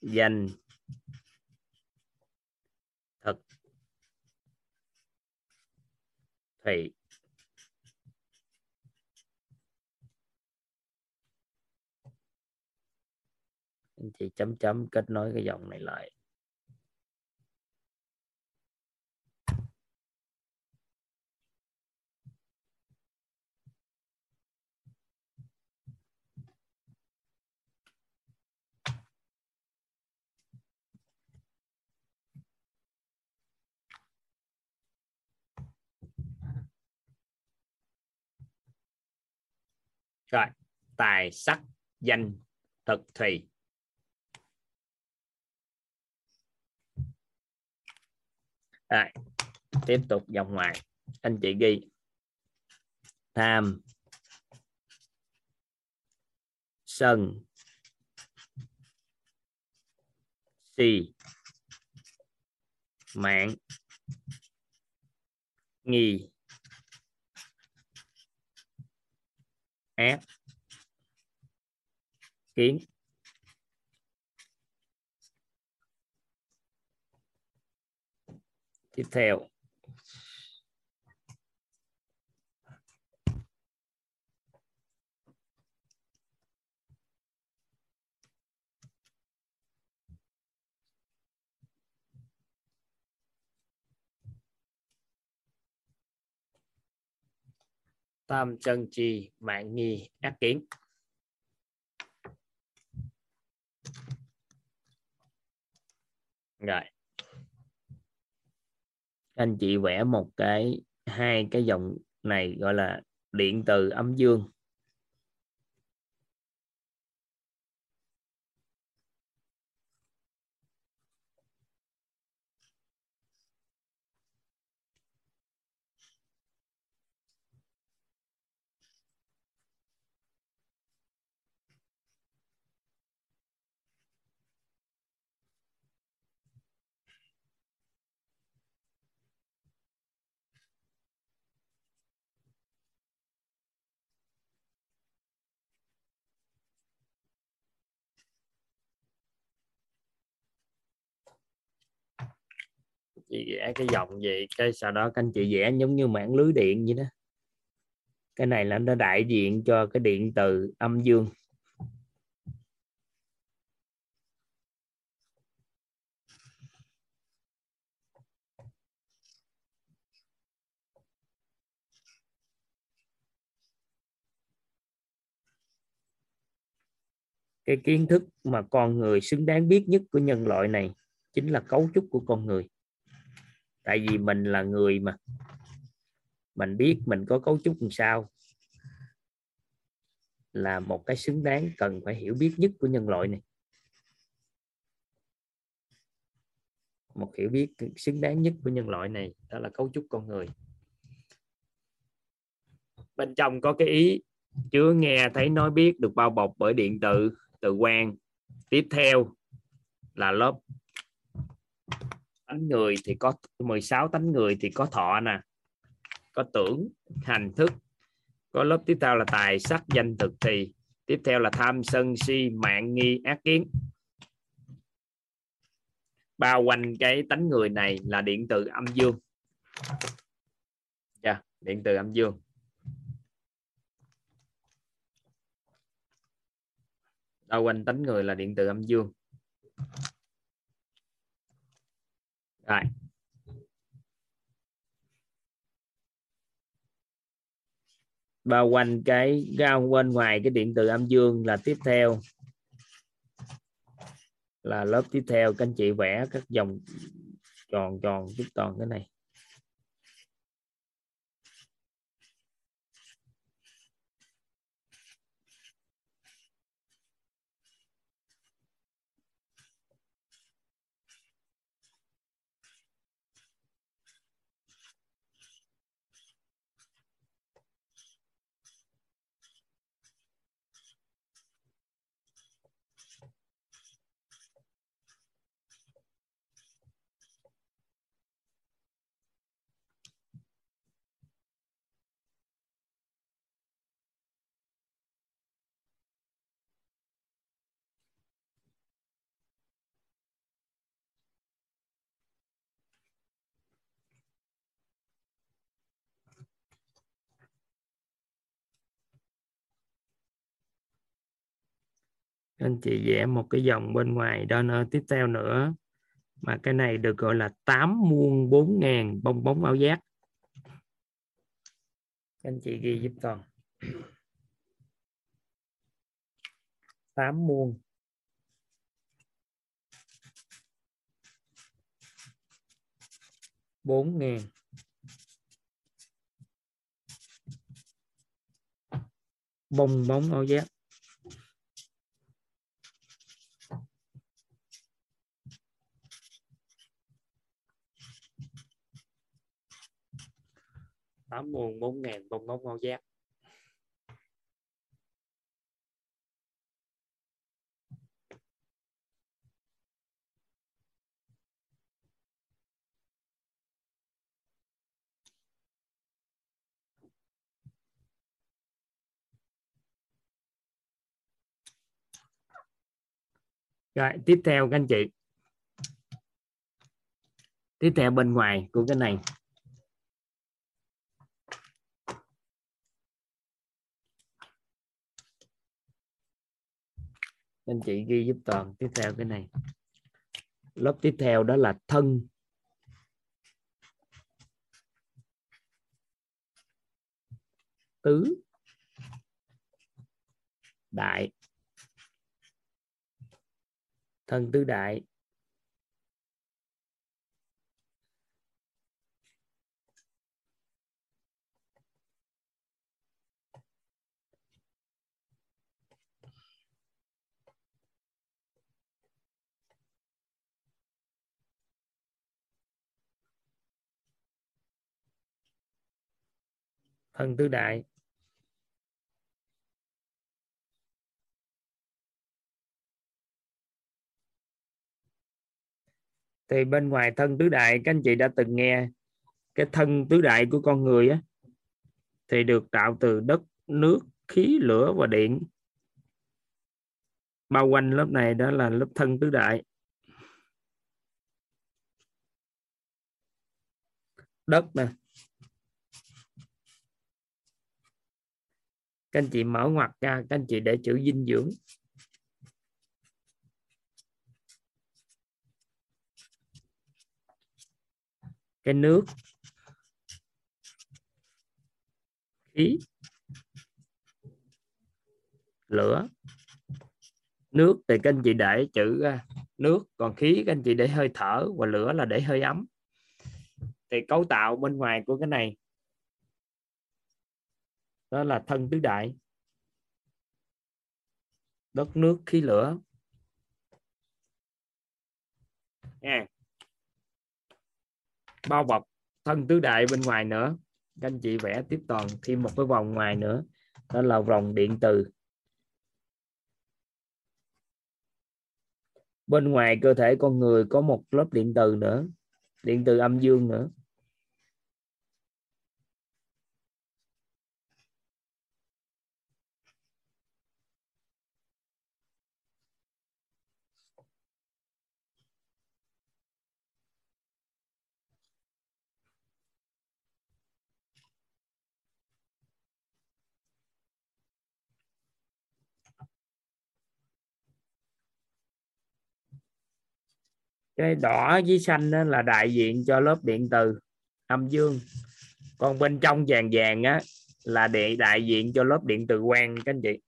Danh. Thực. Thủy anh chị chấm chấm kết nối cái dòng này lại. Rồi, tài sắc danh thực thùy. Rồi, tiếp tục dòng ngoài. Anh chị ghi. Tham. Sân. Si. Mạng. Nghi. Hé kiến tiếp theo. Tam chân trì, mạng nghi, ác kiến. Rồi. Anh chị vẽ một cái, hai cái dòng này gọi là điện từ âm dương. Chị vẽ cái dòng vậy cái sau đó các anh chị vẽ giống như mạng lưới điện vậy đó. Cái này là nó đại diện cho cái điện từ âm dương. Cái kiến thức mà con người xứng đáng biết nhất của nhân loại này chính là cấu trúc của con người tại vì mình là người mà. Mình biết mình có cấu trúc làm sao. Là một cái xứng đáng cần phải hiểu biết nhất của nhân loại này. Một hiểu biết xứng đáng nhất của nhân loại này, đó là cấu trúc con người. Bên trong có cái ý chứa nghe thấy nói biết được bao bọc bởi điện tử, từ quan. Tiếp theo là lớp tánh người thì có 16 tánh người thì có thọ nè có tưởng hành thức có lớp tiếp theo là tài sắc danh thực thì tiếp theo là tham sân si mạng nghi ác kiến. Bao quanh cái tánh người này là điện từ âm dương. Yeah, điện từ âm dương. Bao quanh tánh người là điện từ âm dương tại bao quanh cái ra bên ngoài cái điện từ âm dương là tiếp theo. Là lớp tiếp theo. Các anh chị vẽ các dòng tròn tròn chút toàn cái này. Anh chị vẽ một cái dòng bên ngoài donor tiếp theo nữa. Mà cái này được gọi là 8 muôn 4 ngàn bong bóng áo giác anh chị ghi giúp toàn. 8 muôn. Bốn ngàn. Bong bóng áo giác tám muôn bốn ngàn bông bóng áo giác Rồi, tiếp theo các anh chị. Tiếp theo bên ngoài của cái này. Anh chị ghi giúp toàn tiếp theo cái này. Lớp tiếp theo đó là thân. Tứ. Đại. Thân tứ đại. Thân tứ đại. Thì bên ngoài thân tứ đại, các anh chị đã từng nghe cái thân tứ đại của con người á, thì được tạo từ đất, nước, khí, lửa và điện. Bao quanh lớp này đó là lớp thân tứ đại. Đất nè các anh chị mở ngoặt ra, các anh chị để chữ dinh dưỡng. Cái nước. Khí. Lửa. Nước thì các anh chị để chữ à, nước. Còn khí các anh chị để hơi thở và lửa là để hơi ấm. Thì cấu tạo bên ngoài của cái này đó là thân tứ đại. Đất, nước, khí, lửa. Nha bao bọc thân tứ đại bên ngoài nữa. Các anh chị vẽ tiếp toàn thêm một cái vòng ngoài nữa. Đó là vòng điện từ. Bên ngoài cơ thể con người có một lớp điện từ nữa. Điện từ âm dương nữa. Cái đỏ với xanh đó là đại diện cho lớp điện từ, âm dương. Còn bên trong vàng vàng á là để đại diện cho lớp điện từ quang, các anh chị.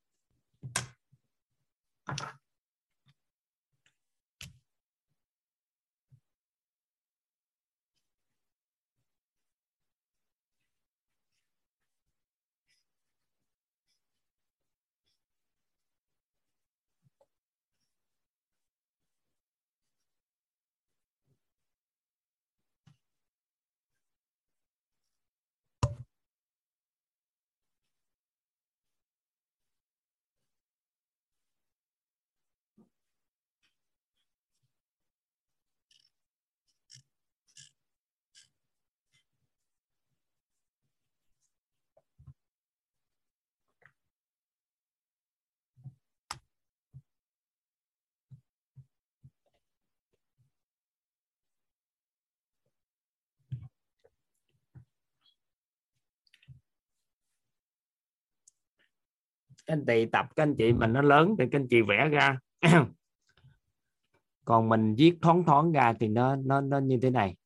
Các anh chị tập, các anh chị mình nó lớn thì các anh chị vẽ ra. Còn mình viết thoáng thoáng ra thì nó nó nó như thế này.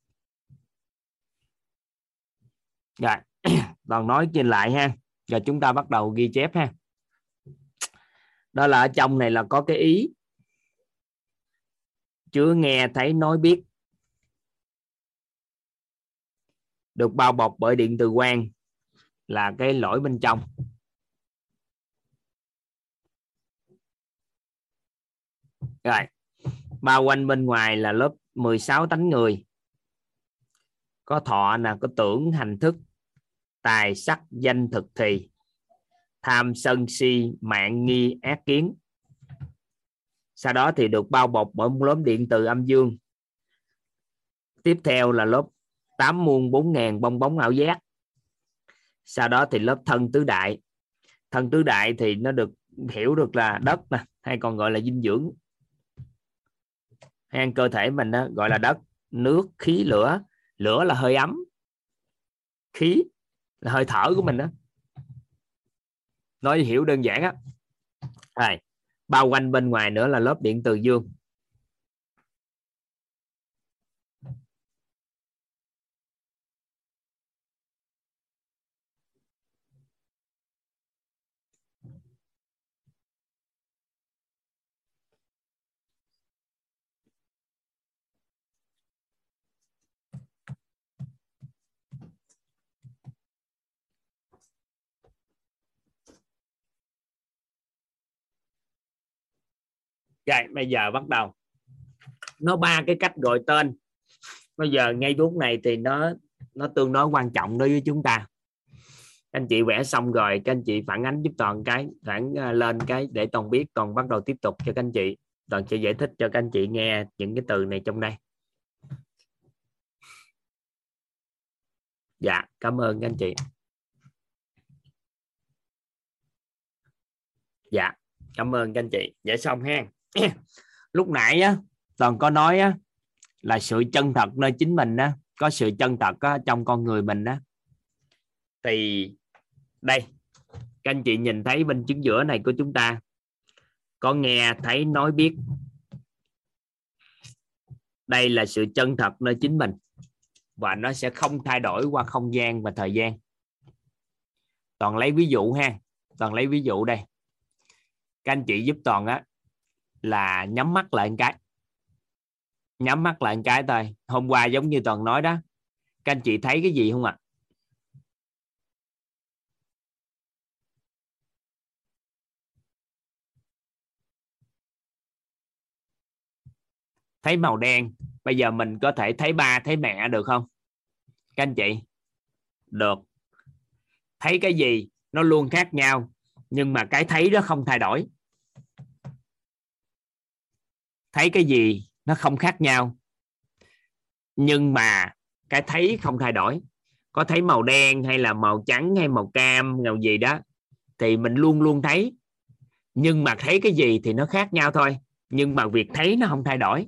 Rồi, toàn nói trên lại ha. Rồi chúng ta bắt đầu ghi chép ha. Đó là ở trong này là có cái ý. Chưa nghe thấy nói biết. Được bao bọc bởi điện từ quang là cái lỗi bên trong. Rồi. Bao quanh bên ngoài là lớp 16 tánh người. Có thọ là có tưởng, hành thức, tài sắc, danh, thực thì. Tham, sân, si, mạng, nghi, ác kiến. Sau đó thì được bao bọc bởi một lớp điện từ âm dương. Tiếp theo là lớp tám muôn bốn ngàn bong bóng ảo giác. Sau đó thì lớp thân tứ đại. Thân tứ đại thì nó được hiểu được là đất nè, hay còn gọi là dinh dưỡng hay cơ thể mình đó, gọi là đất nước khí lửa. Lửa là hơi ấm. Khí là hơi thở của mình đó nói hiểu đơn giản á. Này bao quanh bên ngoài nữa là lớp điện từ dương. Rồi, bây giờ bắt đầu. Nó ba cái cách gọi tên. Bây giờ ngay lúc này thì nó nó tương đối quan trọng đối với chúng ta. Các anh chị vẽ xong rồi, các anh chị phản ánh giúp toàn cái, phản à, lên cái để toàn biết, toàn bắt đầu tiếp tục cho các anh chị. Toàn sẽ giải thích cho các anh chị nghe những cái từ này trong đây. Dạ, cảm ơn các anh chị. Dạ, cảm ơn các anh chị. Vẽ xong ha. lúc nãy á toàn có nói á là sự chân thật nơi chính mình á có sự chân thật á, trong con người mình á. Thì đây các anh chị nhìn thấy bên chứng giữa này của chúng ta có nghe thấy nói biết. Đây là sự chân thật nơi chính mình và nó sẽ không thay đổi qua không gian và thời gian. Toàn lấy ví dụ ha toàn lấy ví dụ đây. Các anh chị giúp toàn á là nhắm mắt lại một cái. Nhắm mắt lại một cái thôi. Hôm qua giống như toàn nói đó. Các anh chị thấy cái gì không ạ? À? thấy màu đen. Bây giờ mình có thể thấy ba, thấy mẹ được không? Các anh chị. Được. Thấy cái gì nó luôn khác nhau, nhưng mà cái thấy đó không thay đổi thấy cái gì nó không khác nhau. Nhưng mà cái thấy không thay đổi. Có thấy màu đen hay là màu trắng hay màu cam, màu gì đó, thì mình luôn luôn thấy. Nhưng mà thấy cái gì thì nó khác nhau thôi. Nhưng mà việc thấy nó không thay đổi.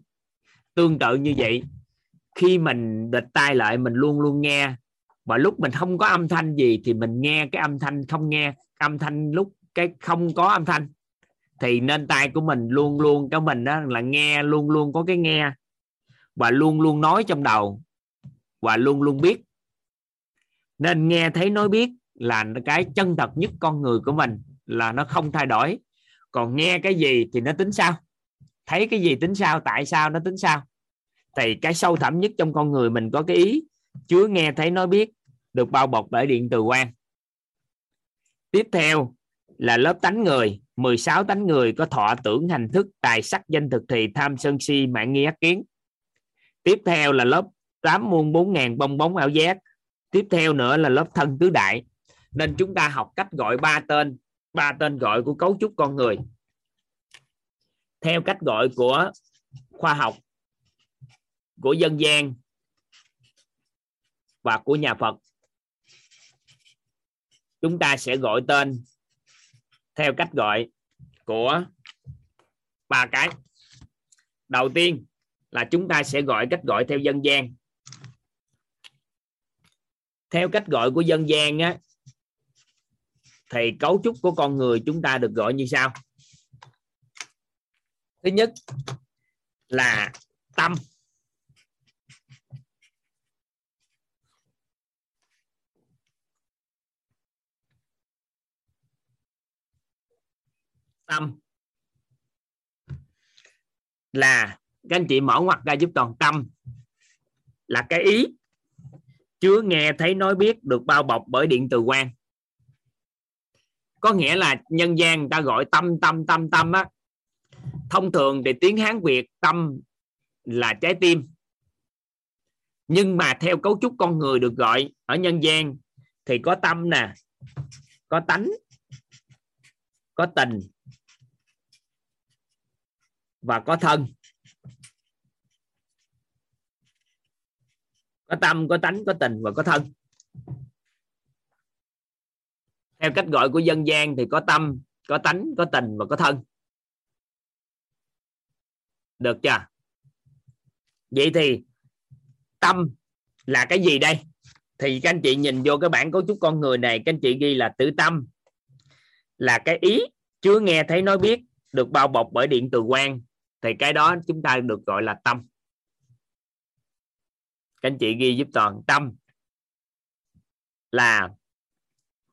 Tương tự như vậy, khi mình địch tai lại, mình luôn luôn nghe. Và lúc mình không có âm thanh gì thì mình nghe cái âm thanh không nghe. Âm thanh lúc cái không có âm thanh thì nên tai của mình luôn luôn cho mình đó là nghe, luôn luôn có cái nghe. Và luôn luôn nói trong đầu. Và luôn luôn biết. Nên nghe thấy nói biết là cái chân thật nhất con người của mình là nó không thay đổi. Còn nghe cái gì thì nó tính sao? Thấy cái gì tính sao? Tại sao nó tính sao? Thì cái sâu thẳm nhất trong con người mình có cái ý, chứa nghe thấy nói biết, được bao bọc bởi điện từ quan. Tiếp theo là lớp tánh người. 16 tánh người có thọ tưởng hành thức, tài sắc danh thực thì tham sân si mạng nghi ác kiến. Tiếp theo là lớp 8 muôn 4 ngàn bong bóng ảo giác. Tiếp theo nữa là lớp thân tứ đại. Nên chúng ta học cách gọi ba tên ba tên gọi của cấu trúc con người. Theo cách gọi của khoa học, của dân gian và của nhà Phật, chúng ta sẽ gọi tên theo cách gọi của ba cái. Đầu tiên là chúng ta sẽ gọi cách gọi theo dân gian. Theo cách gọi của dân gian á, thì cấu trúc của con người chúng ta được gọi như sau. Thứ nhất là tâm. Tâm. Là, các anh chị mở ngoặt ra giúp toàn tâm. Là cái ý. Chứa nghe thấy nói biết được bao bọc bởi điện từ quan. Có nghĩa là nhân gian ta gọi tâm tâm tâm tâm á. Thông thường thì tiếng hán việt tâm là trái tim. Nhưng mà theo cấu trúc con người được gọi ở nhân gian thì có tâm nè, có tánh, có tình và có thân. Có tâm, có tánh, có tình và có thân. Theo cách gọi của dân gian thì có tâm, có tánh, có tình và có thân. Được chưa? Vậy thì tâm là cái gì đây? Thì các anh chị nhìn vô cái bản cấu trúc con người này, các anh chị ghi là tự tâm là cái ý chưa nghe thấy nói biết, được bao bọc bởi điện từ quan thì cái đó chúng ta được gọi là tâm. Các anh chị ghi giúp toàn, tâm là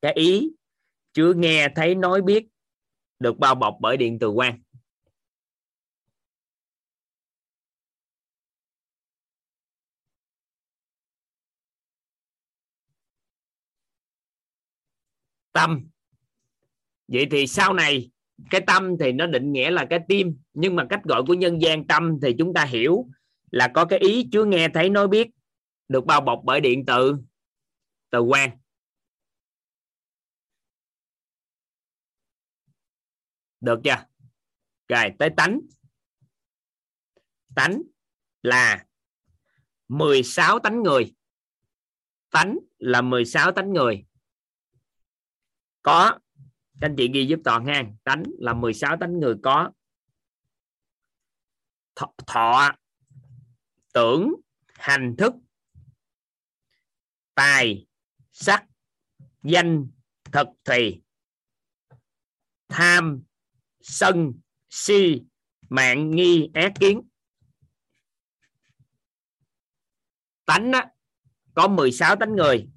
cái ý chưa nghe, thấy, nói, biết được bao bọc bởi điện từ quan. Tâm. Vậy thì sau này cái tâm thì nó định nghĩa là cái tim, nhưng mà cách gọi của nhân gian tâm thì chúng ta hiểu là có cái ý chứa nghe thấy nói biết, được bao bọc bởi điện từ từ quan được chưa? Rồi, tới tánh. Tánh là 16 tánh người. Tánh là 16 tánh người. Có các anh chị ghi giúp toàn ha. Tánh là 16 tánh người có thọ, thọ tưởng hành thức tài sắc danh thực thì tham sân si mạng nghi ác kiến. Tánh á, có 16 tánh người.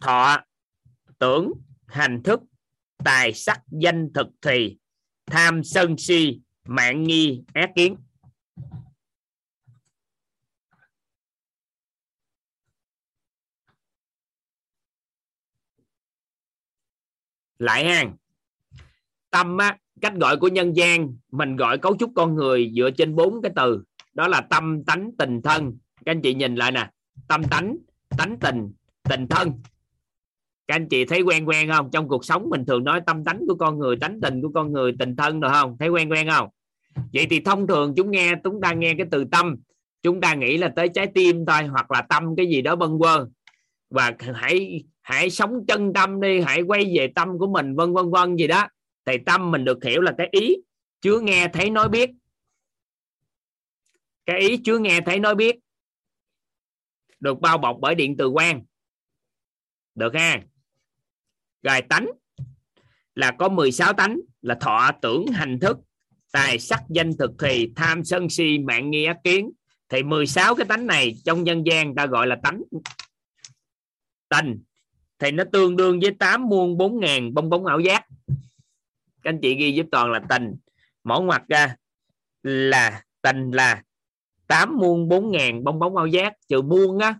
Thọ tưởng hành thức tài sắc danh thực thì tham sân si mạng nghi ác kiến. Lại hàng tâm á, cách gọi của nhân gian mình gọi cấu trúc con người dựa trên bốn cái từ. Đó là tâm tánh tình thân. Các anh chị nhìn lại nè tâm tánh tánh tình tình thân các anh chị thấy quen quen không? Trong cuộc sống mình thường nói tâm tánh của con người, tánh tình của con người, tình thân được không? Thấy quen quen không? Vậy thì thông thường chúng nghe, chúng ta nghe cái từ tâm. Chúng ta nghĩ là tới trái tim thôi, hoặc là tâm cái gì đó bâng quơ. Và hãy hãy sống chân tâm đi, hãy quay về tâm của mình, vân vân vân gì đó. Thì tâm mình được hiểu là cái ý chứa nghe thấy nói biết. Cái ý chứa nghe thấy nói biết được bao bọc bởi điện từ quan. Được ha? Rồi tánh là có 16 tánh, là thọ tưởng, hành thức, tài sắc, danh thực thì tham, sân si, mạng nghi, ác kiến. Thì 16 cái tánh này trong nhân gian ta gọi là tánh. Tình thì nó tương đương với 8 muôn 4 ngàn bong bóng ảo giác. Các anh chị ghi giúp toàn là tình mỏ ngoặt ra là tình là 8 muôn 4 ngàn bong bóng ảo giác. Trừ muôn á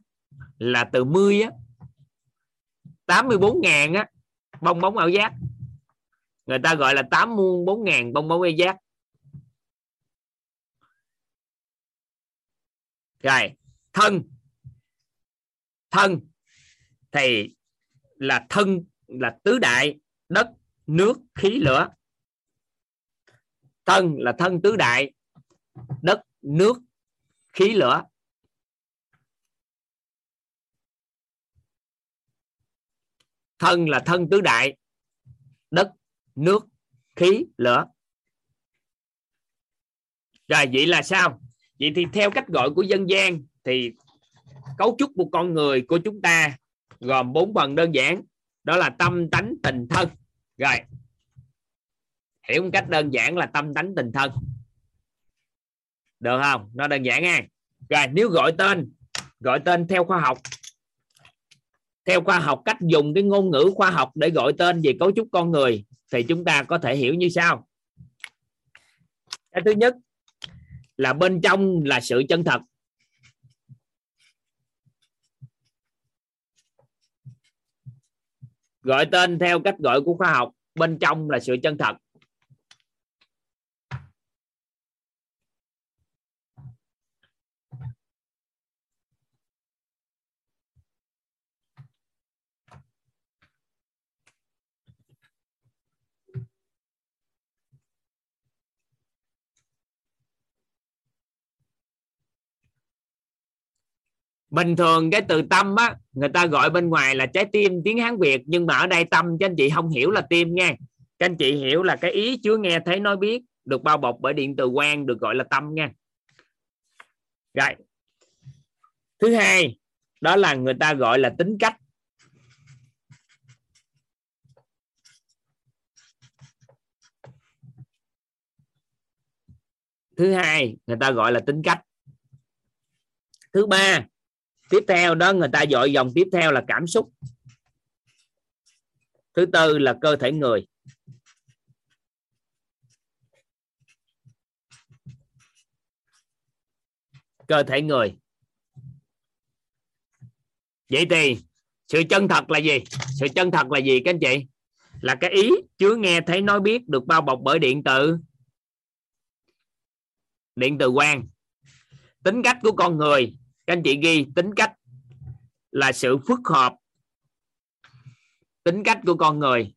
là từ 10 á 84 ngàn á bong bóng ảo giác. Người ta gọi là 8 muôn 4 ngàn bong bóng ảo giác. Rồi, thân. Thân thì là thân, là tứ đại, đất, nước, khí, lửa. Thân là thân tứ đại, đất, nước, khí, lửa. Thân là thân tứ đại. Đất, nước, khí, lửa. Rồi, vậy là sao? Vậy thì theo cách gọi của dân gian thì cấu trúc của con người của chúng ta gồm bốn phần đơn giản. Đó là tâm, tánh, tình, thân. Rồi, hiểu một cách đơn giản là tâm, tánh, tình, thân. Được không? Nó đơn giản nha rồi, nếu gọi tên gọi tên theo khoa học theo khoa học, cách dùng cái ngôn ngữ khoa học để gọi tên về cấu trúc con người thì chúng ta có thể hiểu như sau. Cái thứ nhất là bên trong là sự chân thật. Gọi tên theo cách gọi của khoa học, bên trong là sự chân thật. Bình thường cái từ tâm á, người ta gọi bên ngoài là trái tim, tiếng hán việt, nhưng mà ở đây tâm cho anh chị không hiểu là tim nha các anh chị hiểu là cái ý chứa nghe thấy nói biết, được bao bọc bởi điện từ quang, được gọi là tâm nha rồi. Thứ hai, đó là người ta gọi là tính cách. Thứ hai, người ta gọi là tính cách. Thứ ba tiếp theo đó, người ta gọi dòng tiếp theo là cảm xúc. Thứ tư là cơ thể người. Cơ thể người. Vậy thì, sự chân thật là gì? Sự chân thật là gì, các anh chị? Là cái ý chứa nghe thấy nói biết được bao bọc bởi điện tử. Điện từ quang tính cách của con người các anh chị ghi tính cách là sự phức hợp. Tính cách của con người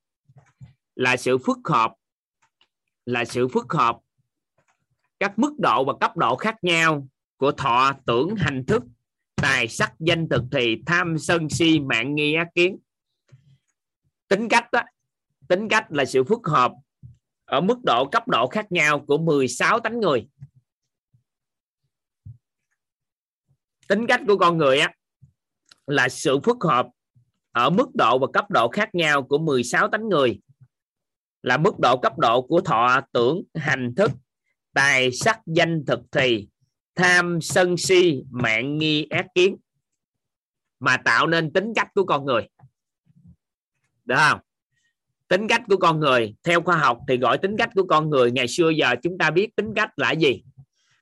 là sự phức hợp là sự phức hợp. Các mức độ và cấp độ khác nhau của thọ tưởng hành thức tài sắc danh thực thì tham sân si mạng nghi ác kiến. Tính cách đó, tính cách là sự phức hợp ở mức độ cấp độ khác nhau của 16 tánh người. Tính cách của con người á, là sự phức hợp ở mức độ và cấp độ khác nhau của 16 tánh người. Là mức độ cấp độ của thọ, tưởng, hành thức, tài sắc, danh, thực, thì, tham, sân, si, mạng, nghi, ác, kiến. Mà tạo nên tính cách của con người. Được không? Tính cách của con người, theo khoa học thì gọi tính cách của con người, ngày xưa giờ chúng ta biết tính cách là gì?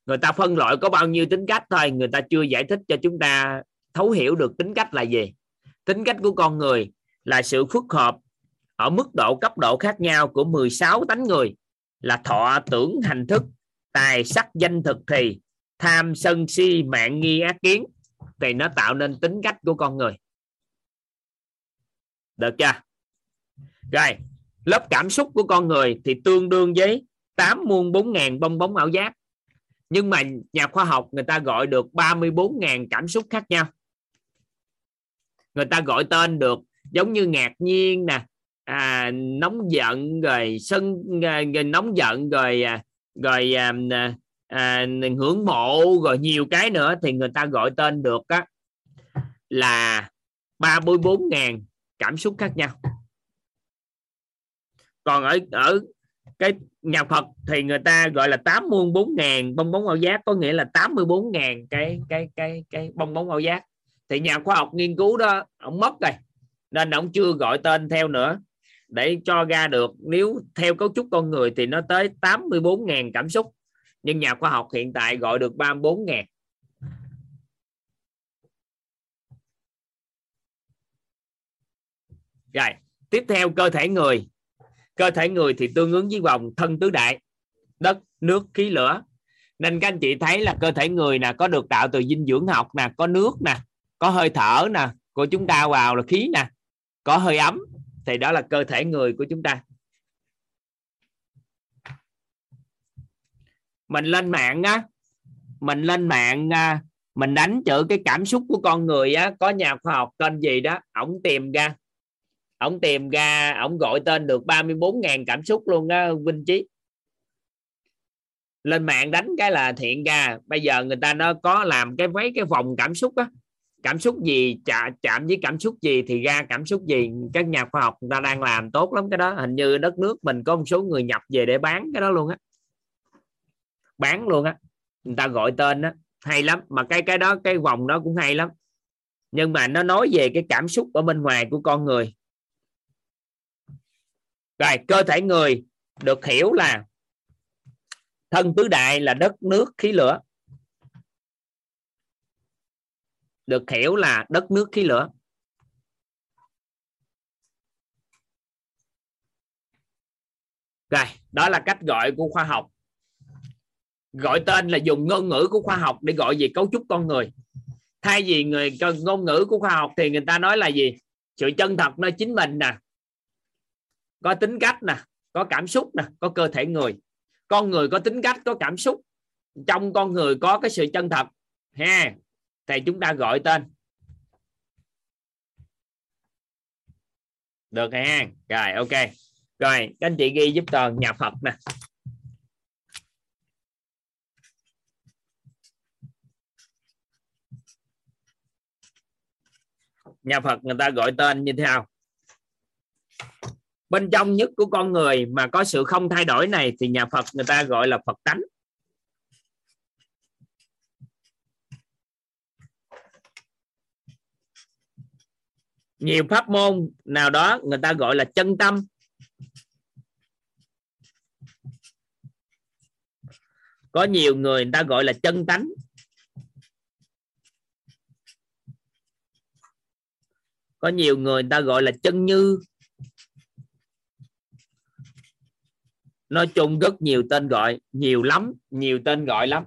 Người ta phân loại có bao nhiêu tính cách thôi, người ta chưa giải thích cho chúng ta thấu hiểu được tính cách là gì. Tính cách của con người là sự phức hợp ở mức độ cấp độ khác nhau của 16 tánh người, là thọ tưởng hành thức, tài sắc danh thực thì, tham sân si mạng nghi ác kiến, thì nó tạo nên tính cách của con người. Được chưa? Rồi, lớp cảm xúc của con người thì tương đương với 8 muôn 4 ngàn bong bóng ảo giác nhưng mà nhà khoa học người ta gọi được 34.000 cảm xúc khác nhau. Người ta gọi tên được giống như ngạc nhiên nè à, nóng giận rồi sân à, rồi nóng giận rồi à, rồi à, à, à hưởng mộ rồi nhiều cái nữa thì người ta gọi tên được á là 34.000 cảm xúc khác nhau. Còn ở ở cái nhà Phật thì người ta gọi là tám muôn bốn ngàn bong bóng ảo giác, có nghĩa là 84 ngàn cái cái cái cái bong bóng ảo giác. Thì nhà khoa học nghiên cứu đó, ông mất rồi nên ông chưa gọi tên theo nữa, để cho ra được. Nếu theo cấu trúc con người thì nó tới 84 ngàn cảm xúc, nhưng nhà khoa học hiện tại gọi được 34 ngàn. Rồi, tiếp theo cơ thể người cơ thể người thì tương ứng với vòng thân tứ đại, đất, nước, khí, lửa. Nên các anh chị thấy là cơ thể người nè, có được tạo từ dinh dưỡng học nè, có nước nè, có hơi thở nè, của chúng ta vào là khí nè, có hơi ấm, thì đó là cơ thể người của chúng ta. Mình lên mạng á, mình lên mạng à, mình đánh chữ cái cảm xúc của con người á, có nhà khoa học tên gì đó, ổng tìm ra ổng tìm ra ổng gọi tên được 34.000 cảm xúc luôn á, Vinh Trí lên mạng đánh cái là thiện ra. Bây giờ người ta nó có làm cái mấy cái vòng cảm xúc á. Cảm xúc gì chạm chạm với cảm xúc gì thì ra cảm xúc gì. Các nhà khoa học người ta đang làm tốt lắm cái đó. Hình như đất nước mình có một số người nhập về để bán cái đó luôn á. Bán luôn á. Người ta gọi tên đó hay lắm. Mà cái cái đó, cái vòng đó cũng hay lắm. Nhưng mà nó nói về cái cảm xúc ở bên ngoài của con người rồi, cơ thể người được hiểu là thân tứ đại là đất, nước, khí, lửa. Được hiểu là đất, nước, khí, lửa. Rồi, đó là cách gọi của khoa học. Gọi tên là dùng ngôn ngữ của khoa học để gọi về cấu trúc con người. Thay vì người, ngôn ngữ của khoa học thì người ta nói là gì? Sự chân thật nơi chính mình nè có tính cách nè, có cảm xúc nè, có cơ thể người. Con người có tính cách, có cảm xúc. Trong con người có cái sự chân thật. Ha thì chúng ta gọi tên. Được ha. Rồi, ok. Rồi, các anh chị ghi giúp toàn nhà Phật nè. Nhà Phật người ta gọi tên như thế nào? Bên trong nhất của con người mà có sự không thay đổi này thì nhà Phật người ta gọi là Phật tánh. Nhiều pháp môn nào đó người ta gọi là chân tâm. Có nhiều người người ta gọi là chân tánh. Có nhiều người người ta gọi là chân như. Nói chung rất nhiều tên gọi, nhiều lắm, nhiều tên gọi lắm.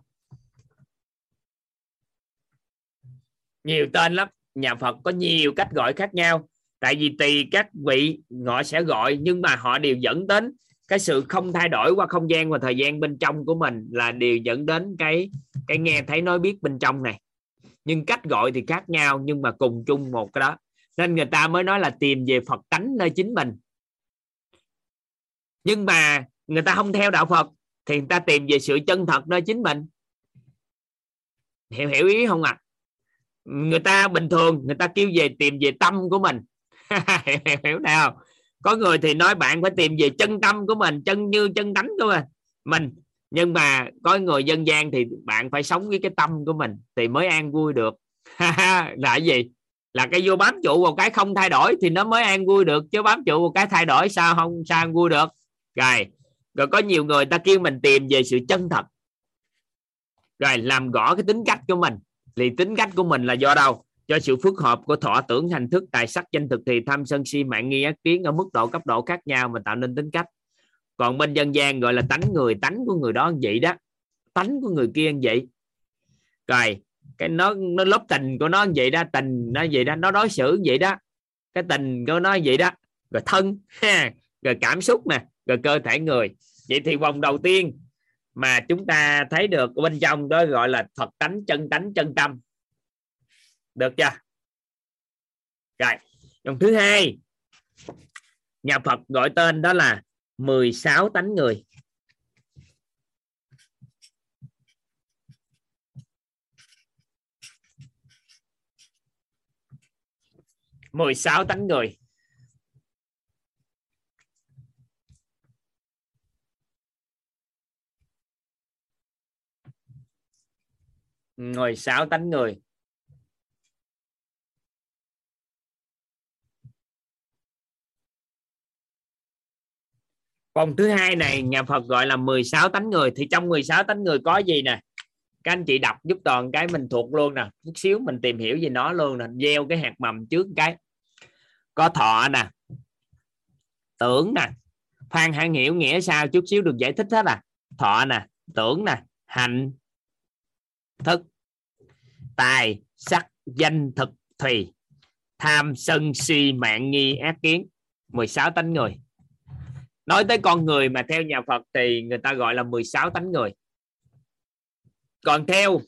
Nhiều tên lắm, nhà Phật có nhiều cách gọi khác nhau. Tại vì tùy các vị họ sẽ gọi, nhưng mà họ đều dẫn đến cái sự không thay đổi qua không gian và thời gian bên trong của mình là đều dẫn đến cái cái nghe thấy nói biết bên trong này. Nhưng cách gọi thì khác nhau, nhưng mà cùng chung một cái đó. Nên người ta mới nói là tìm về Phật tánh nơi chính mình. Nhưng mà người ta không theo đạo Phật thì người ta tìm về sự chân thật nơi chính mình. Hiểu hiểu ý không ạ? À? người ta bình thường người ta kêu về tìm về tâm của mình. Hiểu, hiểu nào có người thì nói bạn phải tìm về chân tâm của mình chân như chân tánh của mình. Mình. Nhưng mà có người dân gian thì bạn phải sống với cái tâm của mình thì mới an vui được. Là gì? Là cái vô bám trụ vào cái không thay đổi thì nó mới an vui được chứ bám trụ vào cái thay đổi sao không sao an vui được? Rồi rồi có nhiều người ta kêu mình tìm về sự chân thật. Rồi làm rõ cái tính cách của mình. Thì tính cách của mình là do đâu? Do sự phức hợp của thọ tưởng, hành thức, tài sắc, danh thực thì tham sân si, mạng nghi, ác kiến ở mức độ cấp độ khác nhau mà tạo nên tính cách. Còn bên dân gian gọi là tánh người, tánh của người đó vậy đó. Tánh của người kia vậy. Rồi, cái nó nó lớp tình của nó vậy đó, tình nó vậy đó, nó đối xử vậy đó. Cái tình của nó vậy đó. Rồi thân, ha, rồi cảm xúc nè, rồi cơ thể người vậy thì vòng đầu tiên mà chúng ta thấy được bên trong đó gọi là Phật tánh, chân tánh, chân tâm. Được chưa? Rồi, vòng thứ hai, nhà Phật gọi tên đó là 16 tánh người. mười sáu tánh người. Ngồi sáu tánh người. Vòng thứ hai này, nhà Phật gọi là 16 tánh người. Thì trong 16 tánh người có gì nè? Các anh chị đọc giúp toàn cái mình thuộc luôn nè. Chút xíu mình tìm hiểu về nó luôn nè. Gieo cái hạt mầm trước cái. Có thọ nè. Tưởng nè. Phan hãng hiểu nghĩa sao? Chút xíu được giải thích hết à. Thọ nè. Tưởng nè. Hành thức tài, sắc, danh, thực, thùy. Tham, sân, si, mạng, nghi, ác kiến. 16 tánh người. Nói tới con người mà theo nhà Phật thì người ta gọi là 16 tánh người. Còn theo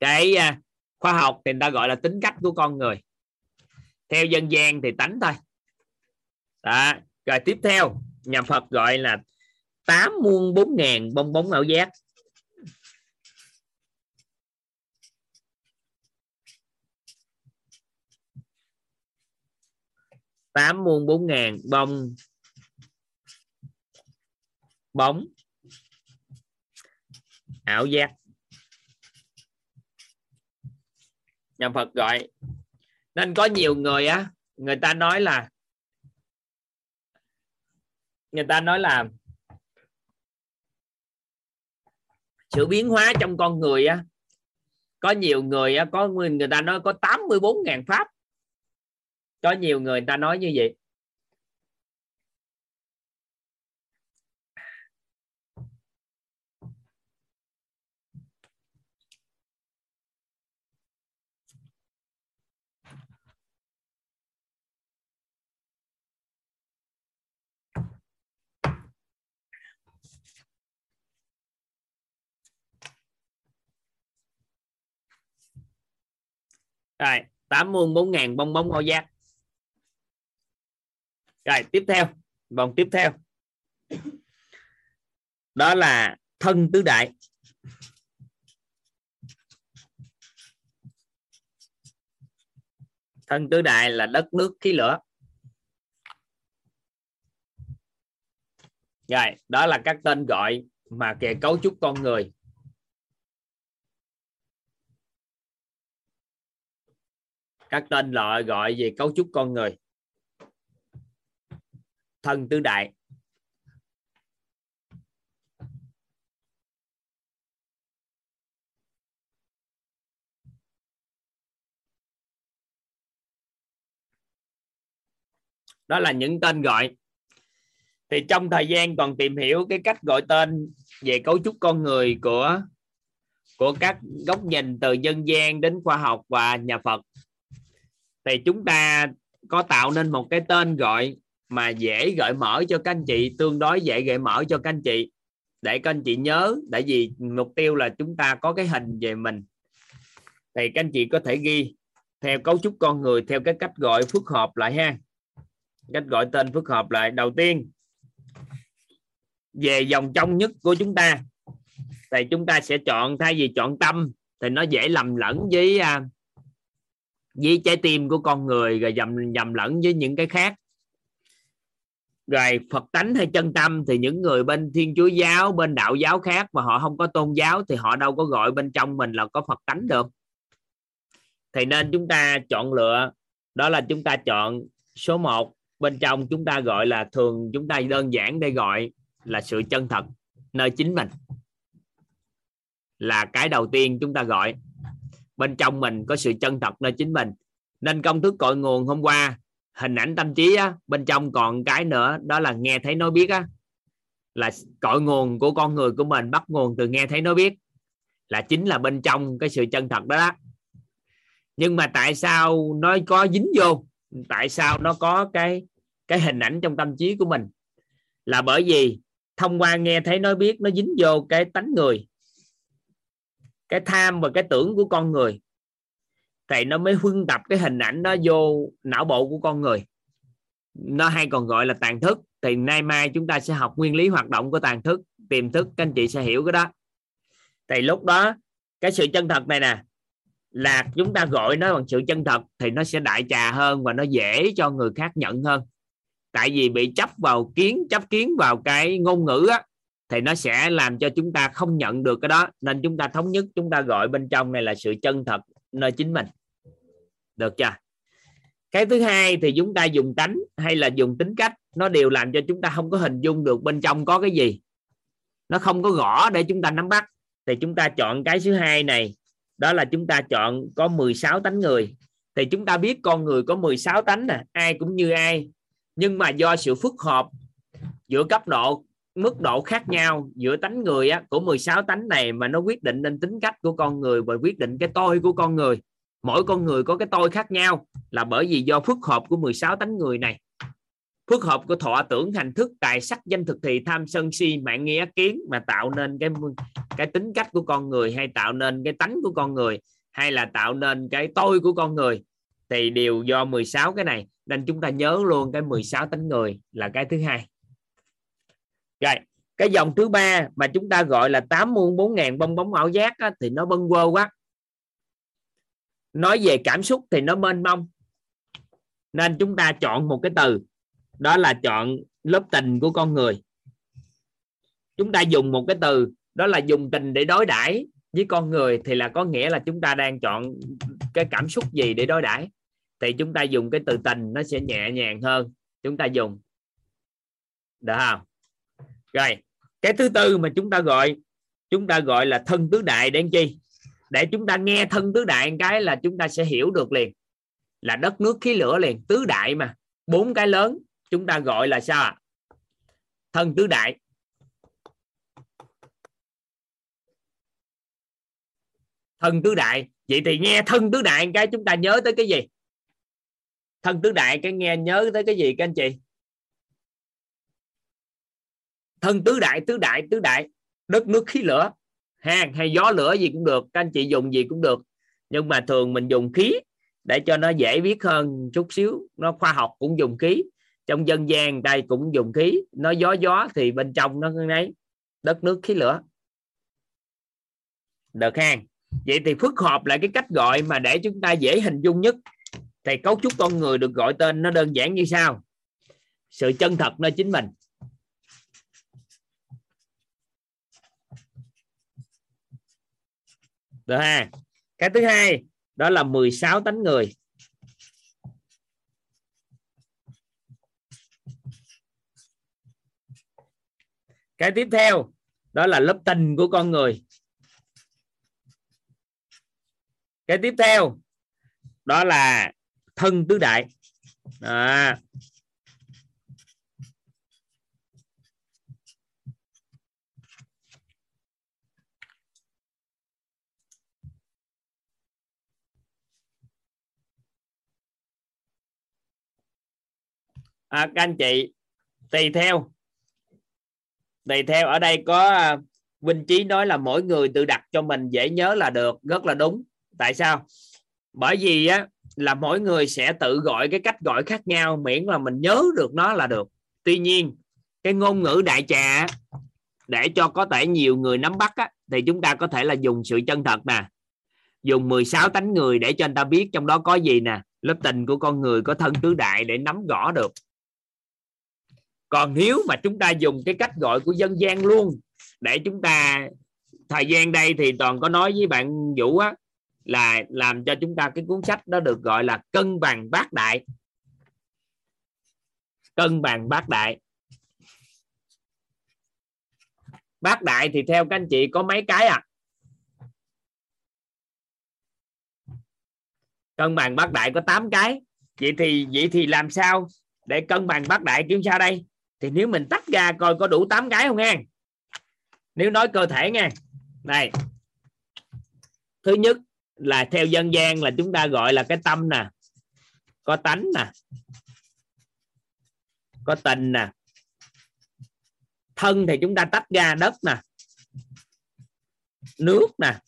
cái à, khoa học thì người ta gọi là tính cách của con người. Theo dân gian thì tánh thôi. Đó. rồi tiếp theo, nhà Phật gọi là tám muôn bốn ngàn bông bóng ảo giác. Tám muôn bốn ngàn, bông. Bóng. Ảo giác. Nhà Phật gọi, nên có nhiều người á, người ta nói là, người ta nói là sự biến hóa trong con người á. Có nhiều người á, có người ta nói có 84.000 pháp có nhiều người người ta nói như vậy. Rồi, tám muôn bốn ngàn bong bóng ngôi giác rồi, tiếp theo, vòng tiếp theo. Đó là thân tứ đại. Thân tứ đại là đất, nước, khí, lửa. Rồi, đó là các tên gọi mà kề cấu trúc con người. Các tên loại gọi về cấu trúc con người thân tứ đại. Đó là những tên gọi. Thì trong thời gian còn tìm hiểu cái cách gọi tên về cấu trúc con người của của các góc nhìn từ dân gian đến khoa học và nhà Phật, thì chúng ta có tạo nên một cái tên gọi mà dễ gợi mở cho các anh chị, tương đối dễ gợi mở cho các anh chị. Để các anh chị nhớ, tại vì mục tiêu là chúng ta có cái hình về mình. Thì các anh chị có thể ghi theo cấu trúc con người, theo cái cách gọi phức hợp lại ha. Cách gọi tên phức hợp lại. Đầu tiên, về dòng trong nhất của chúng ta. Thì chúng ta sẽ chọn, thay vì chọn tâm, thì nó dễ lầm lẫn với à, với trái tim của con người, rồi dầm nhầm lẫn với những cái khác rồi Phật tánh hay chân tâm thì những người bên Thiên Chúa giáo, bên đạo giáo khác mà họ không có tôn giáo thì họ đâu có gọi bên trong mình là có Phật tánh được. Thì nên chúng ta chọn lựa, đó là chúng ta chọn số 1 bên trong chúng ta gọi là thường, chúng ta đơn giản để gọi là sự chân thật, nơi chính mình là cái đầu tiên chúng ta gọi. Bên trong mình có sự chân thật, nơi chính mình. Nên công thức cội nguồn hôm qua hình ảnh tâm trí á, bên trong còn cái nữa đó là nghe thấy nói biết á. Là cội nguồn của con người của mình bắt nguồn từ nghe thấy nói biết. Là chính là bên trong cái sự chân thật đó, đó nhưng mà tại sao nó có dính vô? Tại sao nó có cái cái hình ảnh trong tâm trí của mình? Là bởi vì thông qua nghe thấy nói biết nó dính vô cái tánh người cái tham và cái tưởng của con người thì nó mới huân tập cái hình ảnh đó vô não bộ của con người. Nó hay còn gọi là tàn thức. Thì nay mai chúng ta sẽ học nguyên lý hoạt động của tàn thức tiềm thức các anh chị sẽ hiểu cái đó. Thì lúc đó cái sự chân thật này nè là chúng ta gọi nó bằng sự chân thật thì nó sẽ đại trà hơn và nó dễ cho người khác nhận hơn. Tại vì bị chấp vào kiến chấp kiến vào cái ngôn ngữ á, thì nó sẽ làm cho chúng ta không nhận được cái đó. Nên chúng ta thống nhất chúng ta gọi bên trong này là sự chân thật nơi chính mình. Được chưa? Cái thứ hai thì chúng ta dùng tánh hay là dùng tính cách, nó đều làm cho chúng ta không có hình dung được bên trong có cái gì. Nó không có gõ để chúng ta nắm bắt. Thì chúng ta chọn cái thứ hai này, đó là chúng ta chọn có 16 tánh người. Thì chúng ta biết con người có 16 tánh nè, ai cũng như ai. Nhưng mà do sự phức hợp giữa cấp độ mức độ khác nhau giữa tánh người á, của 16 tánh này mà nó quyết định nên tính cách của con người và quyết định cái tôi của con người. Mỗi con người có cái tôi khác nhau là bởi vì do phức hợp của 16 tánh người này. Phức hợp của thọ tưởng hành thức tài sắc danh thực thì tham sân si mạng nghĩa kiến mà tạo nên cái cái tính cách của con người hay tạo nên cái tánh của con người hay là tạo nên cái tôi của con người. Thì đều do 16 cái này nên chúng ta nhớ luôn cái 16 tánh người là cái thứ hai rồi cái dòng thứ ba mà chúng ta gọi là tám muôn bốn ngàn bong bóng ảo giác á, thì nó bâng quơ quá. Nói về cảm xúc thì nó mênh mông. Nên chúng ta chọn một cái từ đó là chọn lớp tình của con người. Chúng ta dùng một cái từ đó là dùng tình để đối đãi với con người thì là có nghĩa là chúng ta đang chọn cái cảm xúc gì để đối đãi. Thì chúng ta dùng cái từ tình nó sẽ nhẹ nhàng hơn. Chúng ta dùng. Được không? Rồi, cái thứ tư mà chúng ta gọi, chúng ta gọi là thân tứ đại để chi? Để chúng ta nghe thân tứ đại một cái là chúng ta sẽ hiểu được liền. Là đất nước khí lửa liền, tứ đại mà. Bốn cái lớn, chúng ta gọi là sao thân tứ đại. Thân tứ đại. Vậy thì nghe thân tứ đại một cái, chúng ta nhớ tới cái gì? Thân tứ đại cái nghe nhớ tới cái gì các anh chị? Thân tứ đại tứ đại tứ đại. Đất nước khí lửa ha hay gió lửa gì cũng được, các anh chị dùng gì cũng được. Nhưng mà thường mình dùng khí để cho nó dễ viết hơn chút xíu. Nó khoa học cũng dùng khí. Trong dân gian đây cũng dùng khí. Nó gió gió thì bên trong nó ấy đất nước khí lửa. Được ha vậy thì phức hợp lại cái cách gọi mà để chúng ta dễ hình dung nhất. Thì cấu trúc con người được gọi tên nó đơn giản như sau. Sự chân thật nơi chính mình. Được ha. Cái thứ hai, đó là 16 tánh người. Cái tiếp theo, đó là lớp tình của con người. Cái tiếp theo, đó là thân tứ đại. À. à, các anh chị tùy theo. Tùy theo ở đây có à, Vinh Chí nói là mỗi người tự đặt cho mình dễ nhớ là được rất là đúng. Tại sao? Bởi vì á là mỗi người sẽ tự gọi cái cách gọi khác nhau miễn là mình nhớ được nó là được. Tuy nhiên cái ngôn ngữ đại trà để cho có thể nhiều người nắm bắt á, thì chúng ta có thể là dùng sự chân thật nè. Dùng 16 tánh người để cho anh ta biết trong đó có gì nè. Lớp tình của con người có thân tứ đại để nắm rõ được còn nếu mà chúng ta dùng cái cách gọi của dân gian luôn, để chúng ta, thời gian đây thì toàn có nói với bạn Vũ á, là làm cho chúng ta cái cuốn sách đó được gọi là cân bằng bát đại. Cân bằng bát đại. Bát đại thì theo các anh chị có mấy cái à cân bằng bát đại có 8 cái. Vậy thì vậy thì làm sao để cân bằng bát đại kiếm sao đây? Thì nếu mình tách ra coi có đủ 8 cái không nghe. Nếu nói cơ thể nha này thứ nhất là theo dân gian là chúng ta gọi là cái tâm nè. Có tánh nè. Có tình nè. Thân thì chúng ta tách ra đất nè. Nước nè.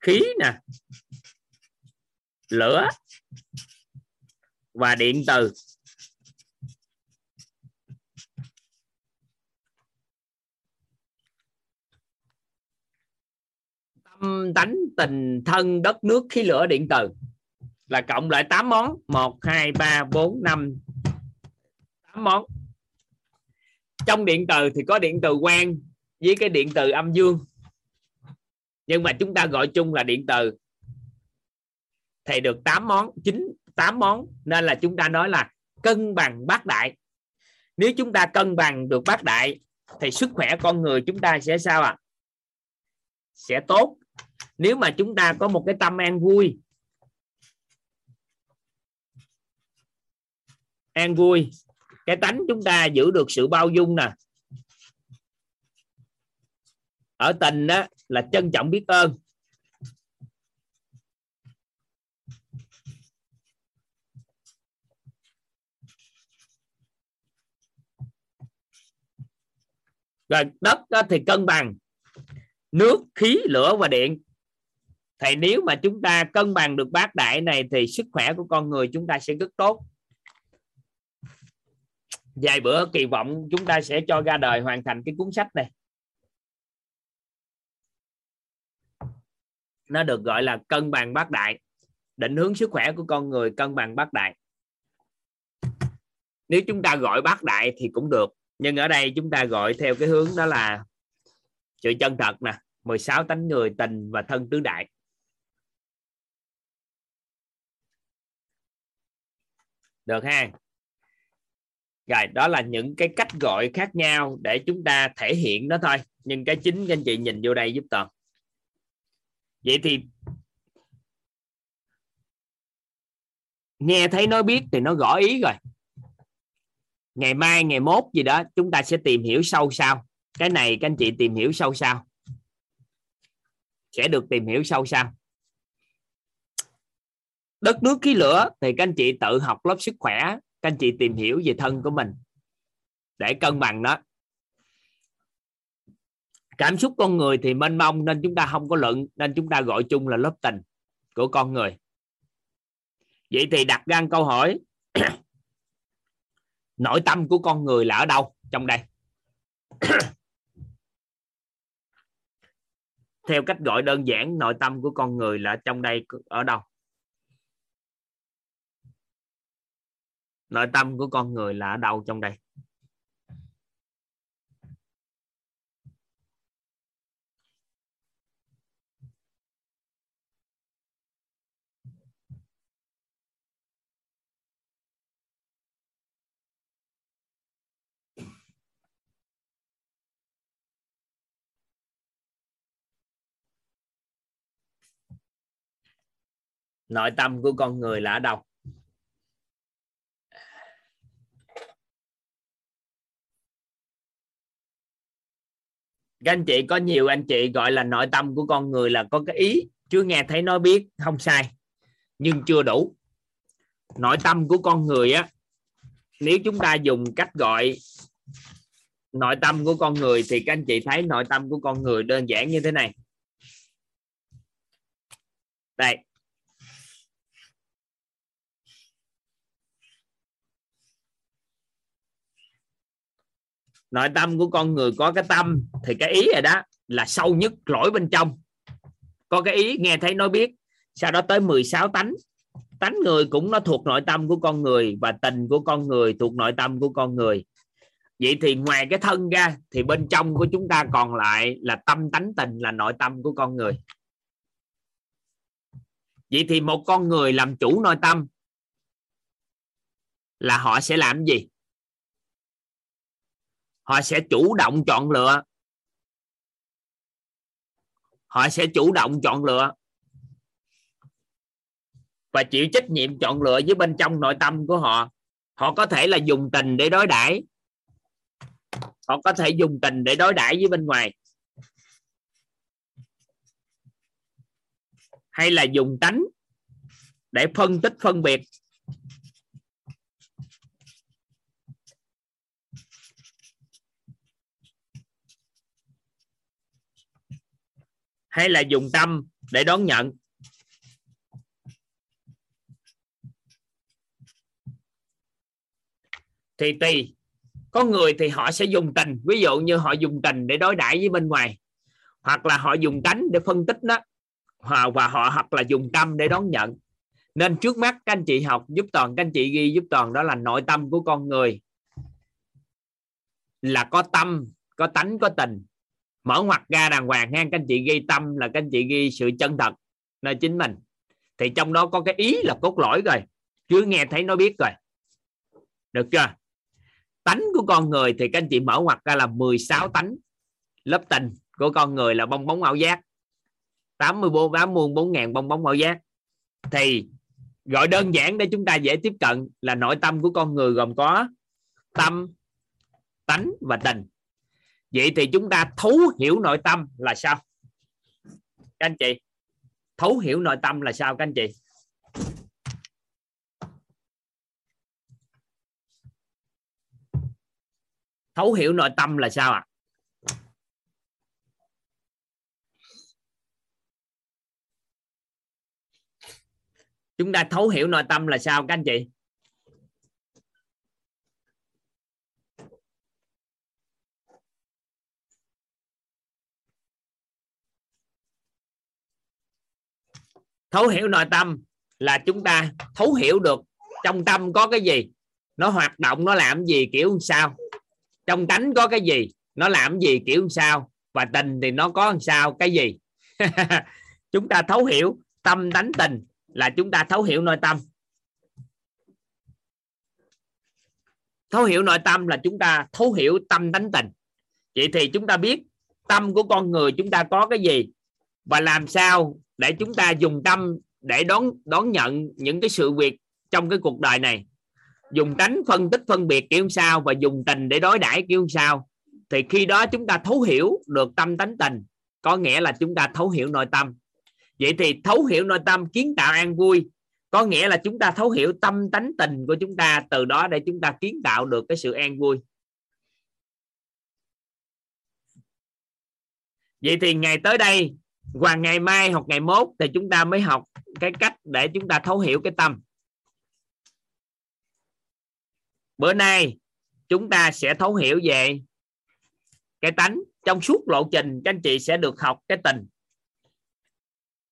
Khí nè. Lửa. Và điện từ. Tâm tánh tình thân đất nước khí lửa điện từ là cộng lại 8 món. 1 2 3 4 5 8 món. Trong điện từ thì có điện từ quang với cái điện từ âm dương. Nhưng mà chúng ta gọi chung là điện từ thì được 8 món 9 8 món. Nên là chúng ta nói là cân bằng bát đại. Nếu chúng ta cân bằng được bát đại, thì sức khỏe con người chúng ta sẽ sao ạ? À? sẽ tốt nếu mà chúng ta có một cái tâm an vui an vui, cái tánh chúng ta giữ được sự bao dung nè. Ở tình đó là trân trọng biết ơn. Rồi, đất đó thì cân bằng nước, khí, lửa và điện. Thì nếu mà chúng ta cân bằng được bát đại này thì sức khỏe của con người chúng ta sẽ rất tốt. Vài bữa kỳ vọng chúng ta sẽ cho ra đời hoàn thành cái cuốn sách này. Nó được gọi là cân bằng bát đại, định hướng sức khỏe của con người cân bằng bát đại. Nếu chúng ta gọi bát đại thì cũng được, nhưng ở đây chúng ta gọi theo cái hướng đó là sự chân thật nè 16 tánh người tình và thân tứ đại. Được ha? Rồi, đó là những cái cách gọi khác nhau để chúng ta thể hiện nó thôi. Nhưng cái chính các anh chị nhìn vô đây giúp toàn vậy thì nghe thấy nói biết thì nó gõ ý rồi. Ngày mai, ngày mốt gì đó, chúng ta sẽ tìm hiểu sâu sau cái này các anh chị tìm hiểu sâu sao sẽ được tìm hiểu sâu sao đất nước khí lửa thì các anh chị tự học lớp sức khỏe, các anh chị tìm hiểu về thân của mình. Để cân bằng đó. Cảm xúc con người thì mênh mông nên chúng ta không có luận, nên chúng ta gọi chung là lớp tình của con người. Vậy thì đặt ra câu hỏi. Nội tâm của con người là ở đâu trong đây? theo cách gọi đơn giản, nội tâm của con người là trong đây ở đâu? Nội tâm của con người là ở đâu trong đây? Nội tâm của con người là ở đâu? Các anh chị, có nhiều anh chị gọi là nội tâm của con người là có cái ý, chưa nghe thấy nói biết, không sai, nhưng chưa đủ. Nội tâm của con người á, nếu chúng ta dùng cách gọi nội tâm của con người thì các anh chị thấy nội tâm của con người đơn giản như thế này. Đây nội tâm của con người có cái tâm thì cái ý rồi đó là sâu nhất, lỗi bên trong. Có cái ý, nghe thấy nói biết. Sau đó tới 16 tánh. Tánh người cũng nó thuộc nội tâm của con người và tình của con người thuộc nội tâm của con người. Vậy thì ngoài cái thân ra thì bên trong của chúng ta còn lại là tâm tánh tình là nội tâm của con người. Vậy thì một con người làm chủ nội tâm là họ sẽ làm gì? Họ sẽ chủ động chọn lựa. Họ sẽ chủ động chọn lựa. Và chịu trách nhiệm chọn lựa với bên trong nội tâm của họ. Họ có thể là dùng tình để đối đãi. Họ có thể dùng tình để đối đãi với bên ngoài. Hay là dùng tánh để phân tích phân biệt. Hay là dùng tâm để đón nhận? Thì tùy. Có người thì họ sẽ dùng tình. Ví dụ như họ dùng tình để đối đãi với bên ngoài, hoặc là họ dùng tánh để phân tích đó và họ hoặc là dùng tâm để đón nhận. Nên trước mắt các anh chị học giúp toàn, các anh chị ghi giúp toàn đó là nội tâm của con người là có tâm, có tánh, có tình mở ngoặt ra đàng hoàng ha các anh chị ghi tâm là các anh chị ghi sự chân thật nơi chính mình. Thì trong đó có cái ý là cốt lõi rồi. Chưa nghe thấy nó biết rồi. Được chưa? Tánh của con người thì các anh chị mở ngoặt ra là 16 tánh. Lớp tình của con người là bong bóng ảo giác. 84 tám muôn bốn ngàn bong bóng ảo giác. Thì gọi đơn giản để chúng ta dễ tiếp cận là nội tâm của con người gồm có tâm, tánh và tình vậy thì chúng ta thấu hiểu nội tâm là sao? Các anh chị, thấu hiểu nội tâm là sao các anh chị? Thấu hiểu nội tâm là sao ạ? À? chúng ta thấu hiểu nội tâm là sao các anh chị? Thấu hiểu nội tâm là chúng ta thấu hiểu được trong tâm có cái gì, nó hoạt động, nó làm gì, kiểu sao. Trong tánh có cái gì, nó làm gì, kiểu sao. Và tình thì nó có làm sao, cái gì. Chúng ta thấu hiểu tâm tánh tình là chúng ta thấu hiểu nội tâm. Thấu hiểu nội tâm là chúng ta thấu hiểu tâm tánh tình. Vậy thì chúng ta biết tâm của con người chúng ta có cái gì và làm sao để chúng ta dùng tâm để đón đón nhận những cái sự việc trong cái cuộc đời này. Dùng tánh phân tích phân biệt kiểu sao và dùng tình để đối đãi kiểu sao. Thì khi đó chúng ta thấu hiểu được tâm tánh tình, có nghĩa là chúng ta thấu hiểu nội tâm. Vậy thì thấu hiểu nội tâm kiến tạo an vui, có nghĩa là chúng ta thấu hiểu tâm tánh tình của chúng ta, từ đó để chúng ta kiến tạo được cái sự an vui. Vậy thì ngày tới đây hoặc ngày mai hoặc ngày mốt thì chúng ta mới học cái cách để chúng ta thấu hiểu cái tâm. Bữa nay chúng ta sẽ thấu hiểu về cái tánh. Trong suốt lộ trình các anh chị sẽ được học cái tình.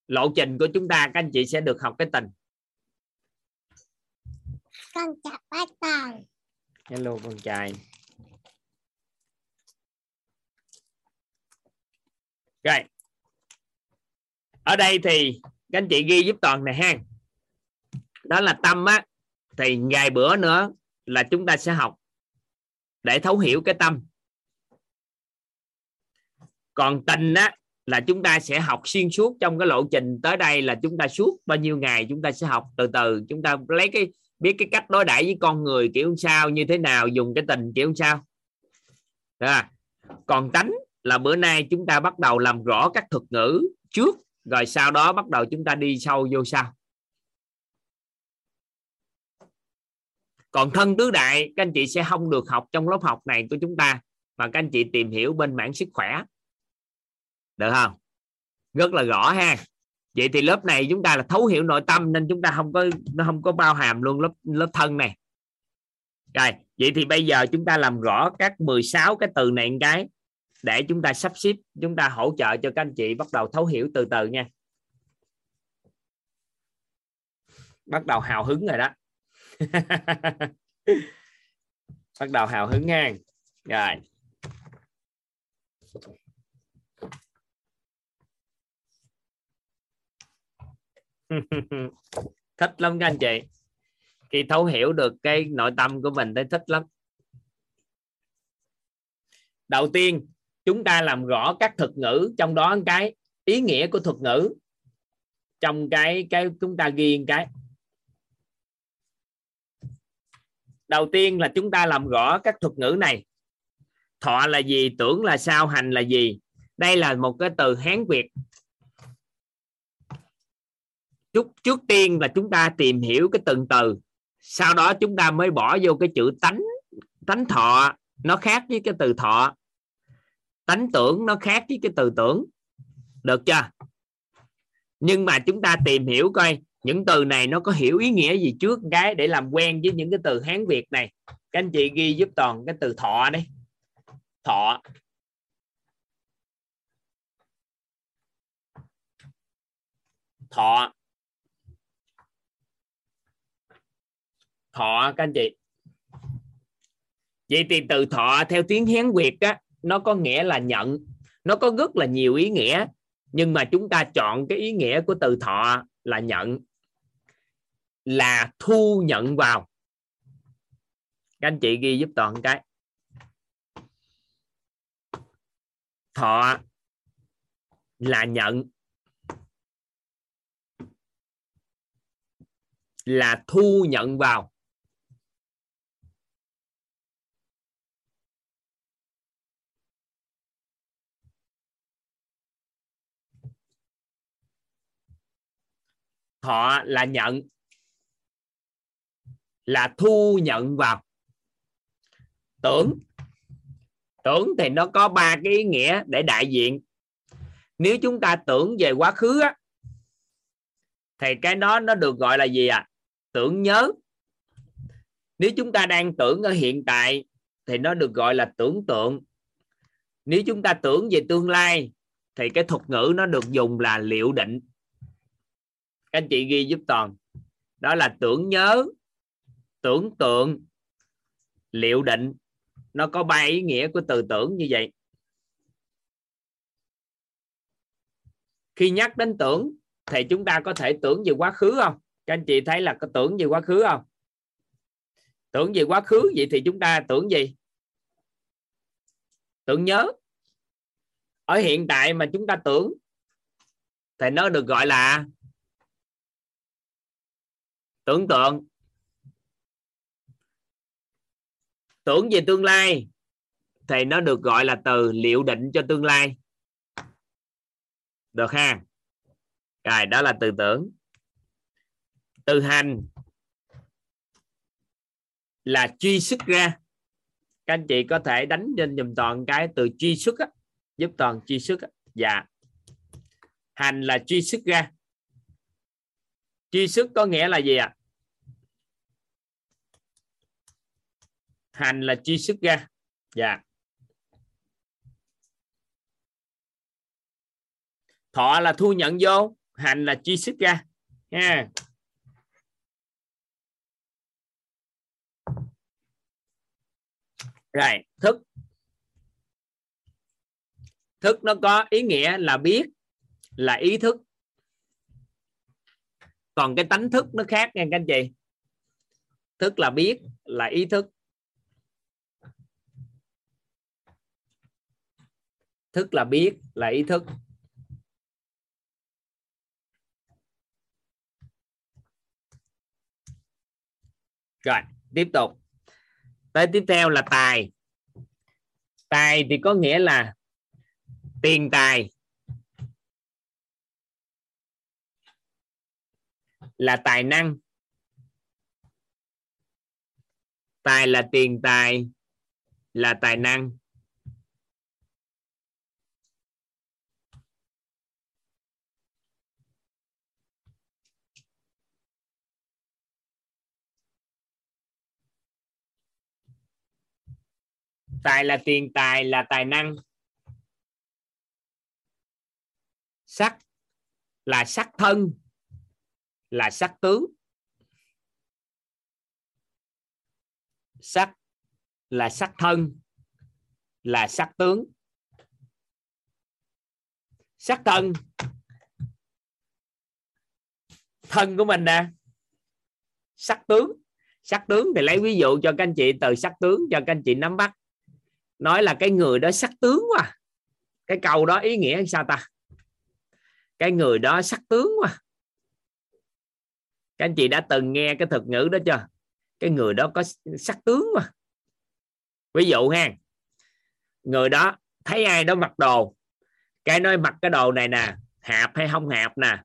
Lộ trình của chúng ta các anh chị sẽ được học cái tình. Con chào bác toàn. Hello con trai. Rồi ở đây thì các anh chị ghi giúp toàn này ha. Đó là tâm á, thì ngày bữa nữa là chúng ta sẽ học để thấu hiểu cái tâm. Còn tình á, là chúng ta sẽ học xuyên suốt trong cái lộ trình tới đây là chúng ta suốt bao nhiêu ngày chúng ta sẽ học từ từ. Chúng ta lấy cái, biết cái cách đối đãi với con người kiểu sao, như thế nào, dùng cái tình kiểu sao. À. còn tánh là bữa nay chúng ta bắt đầu làm rõ các thuật ngữ trước rồi sau đó bắt đầu chúng ta đi sâu vô sau còn thân tứ đại, các anh chị sẽ không được học trong lớp học này của chúng ta, mà các anh chị tìm hiểu bên mảng sức khỏe. Được không? Rất là rõ ha. Vậy thì lớp này chúng ta là thấu hiểu nội tâm nên chúng ta không có, nó không có bao hàm luôn lớp lớp thân này. Rồi, vậy thì bây giờ chúng ta làm rõ các 16 cái từ này một cái để chúng ta sắp xếp chúng ta hỗ trợ cho các anh chị bắt đầu thấu hiểu từ từ nha. Bắt đầu hào hứng rồi đó. Bắt đầu hào hứng ngang, rồi. Thích lắm các anh chị. Khi thấu hiểu được cái nội tâm của mình thấy thích lắm. Đầu tiên chúng ta làm rõ các thuật ngữ, trong đó cái ý nghĩa của thuật ngữ trong cái cái chúng ta ghi cái. Đầu tiên là chúng ta làm rõ các thuật ngữ này. Thọ là gì, tưởng là sao, hành là gì? Đây là một cái từ hán việt. Trước trước tiên là chúng ta tìm hiểu cái từng từ. Sau đó chúng ta mới bỏ vô cái chữ tánh tánh thọ. Nó khác với cái từ thọ tánh tưởng nó khác với cái từ tưởng. Được chưa? Nhưng mà chúng ta tìm hiểu coi những từ này nó có hiểu ý nghĩa gì trước cái để làm quen với những cái từ hán việt này. Các anh chị ghi giúp toàn cái từ thọ đi, thọ. Thọ. Thọ các anh chị. Vậy thì từ thọ theo tiếng hán việt á nó có nghĩa là nhận, nó có rất là nhiều ý nghĩa, nhưng mà chúng ta chọn cái ý nghĩa của từ thọ là nhận, là thu nhận vào. Các anh chị ghi giúp toàn cái. Thọ là nhận, là thu nhận vào. Họ là nhận là thu nhận vào. Tưởng. Tưởng thì nó có ba cái ý nghĩa để đại diện. Nếu chúng ta tưởng về quá khứ á, thì cái đó nó được gọi là gì à tưởng nhớ. Nếu chúng ta đang tưởng ở hiện tại thì nó được gọi là tưởng tượng. Nếu chúng ta tưởng về tương lai thì cái thuật ngữ nó được dùng là liệu định các anh chị ghi giúp toàn. Đó là tưởng nhớ, tưởng tượng, liệu định. Nó có ba ý nghĩa của từ tưởng như vậy. Khi nhắc đến tưởng, thì chúng ta có thể tưởng về quá khứ không? Các anh chị thấy là có tưởng về quá khứ không? Tưởng về quá khứ vậy thì chúng ta tưởng gì? Tưởng nhớ. Ở hiện tại mà chúng ta tưởng, thì nó được gọi là tưởng tượng. Tưởng về tương lai thì nó được gọi là từ liệu định cho tương lai. Được ha? Rồi đó là từ tưởng. Từ hành là truy xuất ra. Các anh chị có thể đánh trên dùm toàn cái từ truy xuất á, giúp toàn truy xuất á. dạ. Hành là truy xuất ra. Truy xuất có nghĩa là gì ạ? Hành là chi xuất ra dạ. Thọ là thu nhận vô, hành là chi xuất ra ha. Rồi, thức. Thức nó có ý nghĩa là biết, là ý thức. Còn cái tánh thức nó khác nha các anh chị. Thức là biết, là ý thức. Thức là biết, là ý thức. Rồi, tiếp tục. Tới tiếp theo là tài. Tài thì có nghĩa là tiền tài. Là tài năng. Tài là tiền tài, là tài năng. Tài là tiền, tài là tài năng. Sắc là sắc thân, là sắc tướng. Sắc là sắc thân, là sắc tướng. Sắc thân. Thân của mình nè. Sắc tướng. Sắc tướng thì lấy ví dụ cho các anh chị, từ sắc tướng cho các anh chị nắm bắt nói là cái người đó sắc tướng quá. Cái câu đó ý nghĩa sao ta? Cái người đó sắc tướng quá. Các anh chị đã từng nghe cái thuật ngữ đó chưa? Cái người đó có sắc tướng mà ví dụ ha, người đó thấy ai đó mặc đồ, cái nói mặc cái đồ này nè, hạp hay không hạp nè,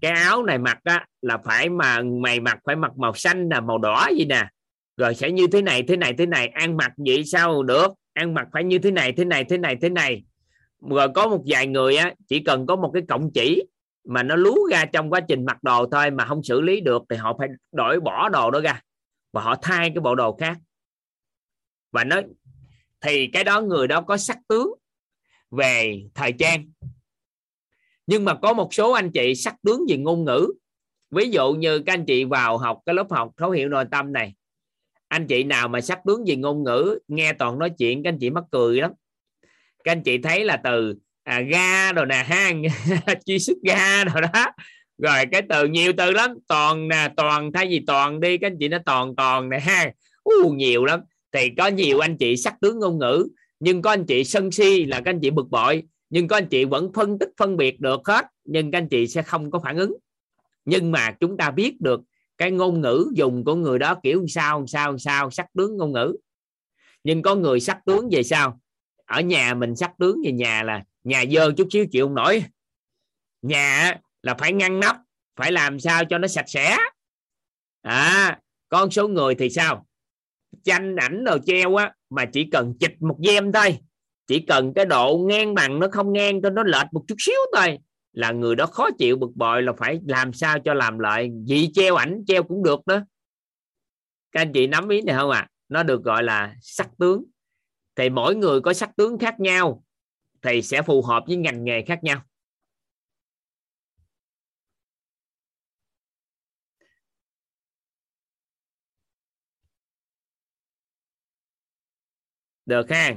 cái áo này mặc á là phải mà mày mặc phải mặc màu xanh là màu đỏ gì nè, rồi sẽ như thế này thế này thế này, ăn mặc vậy sao được? Ăn mặc phải như thế này thế này thế này thế này. Rồi có một vài người á, chỉ cần có một cái cộng chỉ mà nó lú ra trong quá trình mặc đồ thôi mà không xử lý được thì họ phải đổi bỏ đồ đó ra và họ thay cái bộ đồ khác. Và nó, thì cái đó người đó có sắc tướng về thời trang. Nhưng mà có một số anh chị sắc tướng về ngôn ngữ. Ví dụ như các anh chị vào học cái lớp học thấu hiểu nội tâm này anh chị nào mà sắc tướng về ngôn ngữ nghe toàn nói chuyện các anh chị mắc cười lắm. Các anh chị thấy là từ à, ga rồi nè ha chi xuất ga rồi đó. Rồi cái từ nhiều từ lắm. Toàn nè toàn thay vì toàn đi các anh chị nó toàn toàn nè ha uh, nhiều lắm. Thì có nhiều anh chị sắc tướng ngôn ngữ nhưng có anh chị sân si là các anh chị bực bội. Nhưng có anh chị vẫn phân tích phân biệt được hết nhưng các anh chị sẽ không có phản ứng. Nhưng mà chúng ta biết được cái ngôn ngữ dùng của người đó kiểu sao sao sao, sắc tướng ngôn ngữ. Nhưng có người sắc tướng về sao? Ở nhà mình sắc tướng về nhà là nhà dơ chút xíu chịu không nổi. Nhà là phải ngăn nắp, phải làm sao cho nó sạch sẽ. À con số người thì sao? Tranh ảnh đồ treo á, mà chỉ cần chịch một gem thôi. Chỉ cần cái độ ngang bằng nó không ngang, cho nó lệch một chút xíu thôi là người đó khó chịu bực bội là phải làm sao cho làm lại gì treo ảnh, treo cũng được đó. Các anh chị nắm ý này không ạ? À? nó được gọi là sắc tướng. Thì mỗi người có sắc tướng khác nhau, thì sẽ phù hợp với ngành nghề khác nhau. Được ha?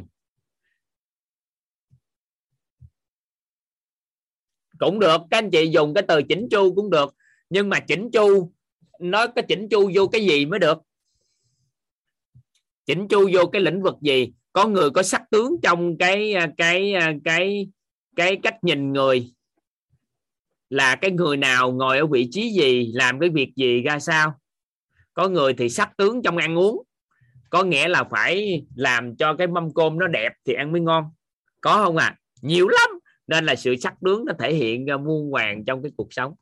Cũng được, các anh chị dùng cái từ chỉnh chu cũng được. Nhưng mà chỉnh chu, nói cái chỉnh chu vô cái gì mới được? Chỉnh chu vô cái lĩnh vực gì? Có người có sắc tướng trong cái à, cái à, cái cái cách nhìn người. Là cái người nào ngồi ở vị trí gì, làm cái việc gì, ra sao? Có người thì sắc tướng trong ăn uống. Có nghĩa là phải làm cho cái mâm cơm nó đẹp thì ăn mới ngon. Có không à? Nhiều lắm! Nên là sự sắc tướng nó thể hiện ra muôn vàng trong cái cuộc sống.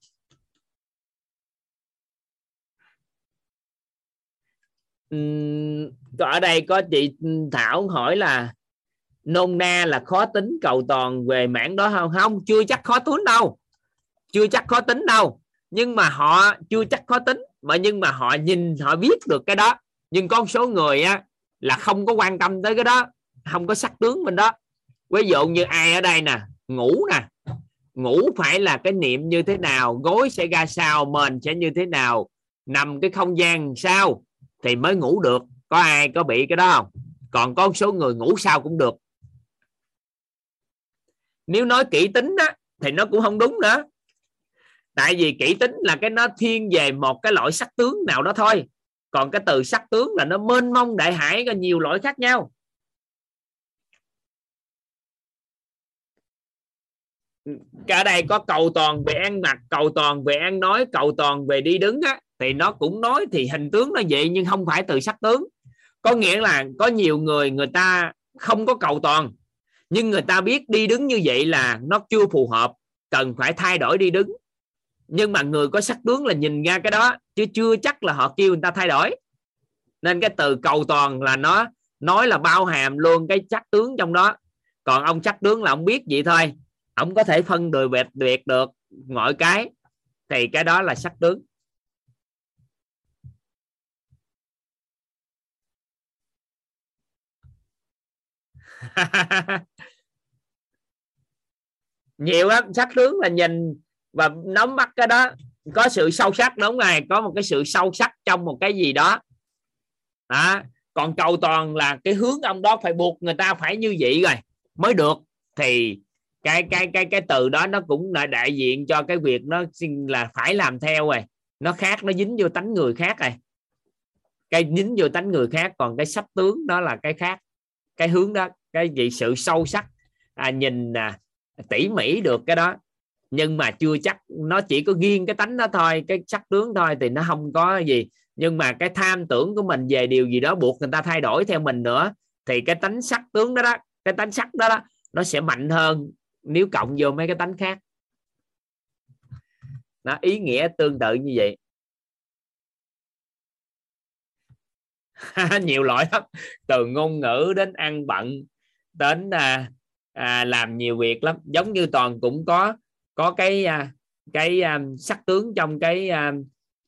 Ở đây có chị Thảo hỏi là nôn na là khó tính cầu toàn về mảng đó không? Không, chưa chắc khó tính đâu. Chưa chắc khó tính đâu. Nhưng mà họ chưa chắc khó tính, mà nhưng mà họ nhìn, họ biết được cái đó. Nhưng con số người á, là không có quan tâm tới cái đó, không có sắc tướng bên đó. Ví dụ như ai ở đây nè ngủ nè. Ngủ phải là cái niệm như thế nào gối sẽ ra sao mền sẽ như thế nào nằm cái không gian sao thì mới ngủ được. Có ai có bị cái đó không? Còn có một số người ngủ sao cũng được. Nếu nói kỹ tính á, thì nó cũng không đúng nữa. Tại vì kỹ tính là cái nó thiên về một cái loại sắc tướng nào đó thôi. Còn cái từ sắc tướng là nó mênh mông đại hải có nhiều loại khác nhau. Cả đây có cầu toàn về ăn mặc, cầu toàn về ăn nói, cầu toàn về đi đứng á, thì nó cũng nói thì hình tướng nó vậy nhưng không phải từ sắc tướng. Có nghĩa là có nhiều người người ta không có cầu toàn, nhưng người ta biết đi đứng như vậy là nó chưa phù hợp, cần phải thay đổi đi đứng. Nhưng mà người có sắc tướng là nhìn ra cái đó, chứ chưa chắc là họ kêu người ta thay đổi. Nên cái từ cầu toàn là nó nói là bao hàm luôn cái sắc tướng trong đó. Còn ông sắc tướng là ông biết vậy thôi ông có thể phân đùi biệt biệt được mọi cái. Thì cái đó là sắc tướng. Nhiều lắm sắc tướng là nhìn và nắm bắt cái đó có sự sâu sắc đúng này có một cái sự sâu sắc trong một cái gì đó. À, còn cầu toàn là cái hướng ông đó phải buộc người ta phải như vậy rồi mới được. Thì cái cái cái cái từ đó nó cũng là đại diện cho cái việc nó là phải làm theo rồi. Nó khác nó dính vô tánh người khác rồi. Cái dính vô tánh người khác còn cái sách tướng đó là cái khác. Cái hướng đó cái gì sự sâu sắc. À, nhìn à, tỉ mỉ được cái đó. Nhưng mà chưa chắc nó chỉ có riêng cái tánh đó thôi cái sắc tướng thôi thì nó không có gì. Nhưng mà cái tham tưởng của mình về điều gì đó buộc người ta thay đổi theo mình nữa thì cái tánh sắc tướng đó đó cái tánh sắc đó đó nó sẽ mạnh hơn nếu cộng vô mấy cái tánh khác. Nó ý nghĩa tương tự như vậy. Nhiều loại lắm. Từ ngôn ngữ đến ăn bận đến à, à, làm nhiều việc lắm. Giống như toàn cũng có có cái à, cái à, sắc tướng trong cái à,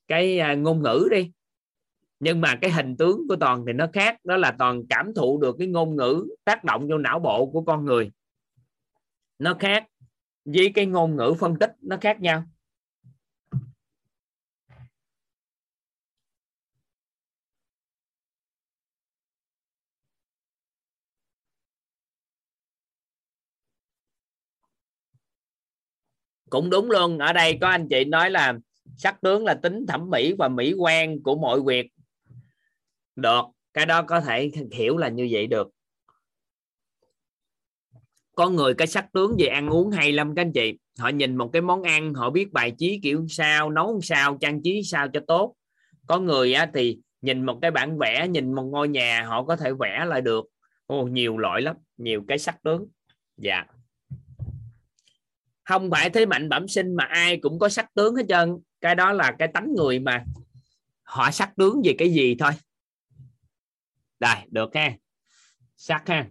cái à, ngôn ngữ đi. Nhưng mà cái hình tướng của toàn thì nó khác. Đó là toàn cảm thụ được cái ngôn ngữ tác động vô não bộ của con người nó khác với cái ngôn ngữ phân tích, nó khác nhau. Cũng đúng luôn, ở đây có anh chị nói là sắc tướng là tính thẩm mỹ và mỹ quan của mọi việc. Được, cái đó có thể hiểu là như vậy được có người cái sắc tướng về ăn uống hay lắm các anh chị. Họ nhìn một cái món ăn họ biết bài trí kiểu sao nấu sao trang trí sao cho tốt. Có người á, thì nhìn một cái bản vẽ nhìn một ngôi nhà họ có thể vẽ lại được. Ồ, nhiều loại lắm nhiều cái sắc tướng. Dạ. Không phải thế mạnh bẩm sinh mà ai cũng có sắc tướng hết trơn. Cái đó là cái tánh người mà họ sắc tướng về cái gì thôi. Đây được ha. Sắc ha.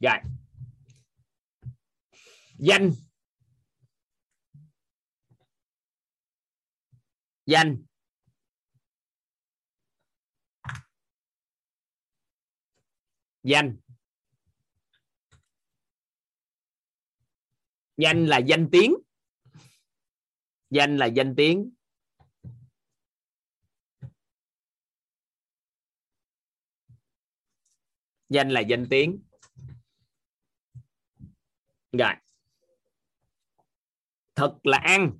Rồi danh. Danh. Danh. Danh là danh tiếng. Danh là danh tiếng. Danh là danh tiếng. Rồi thật là ăn.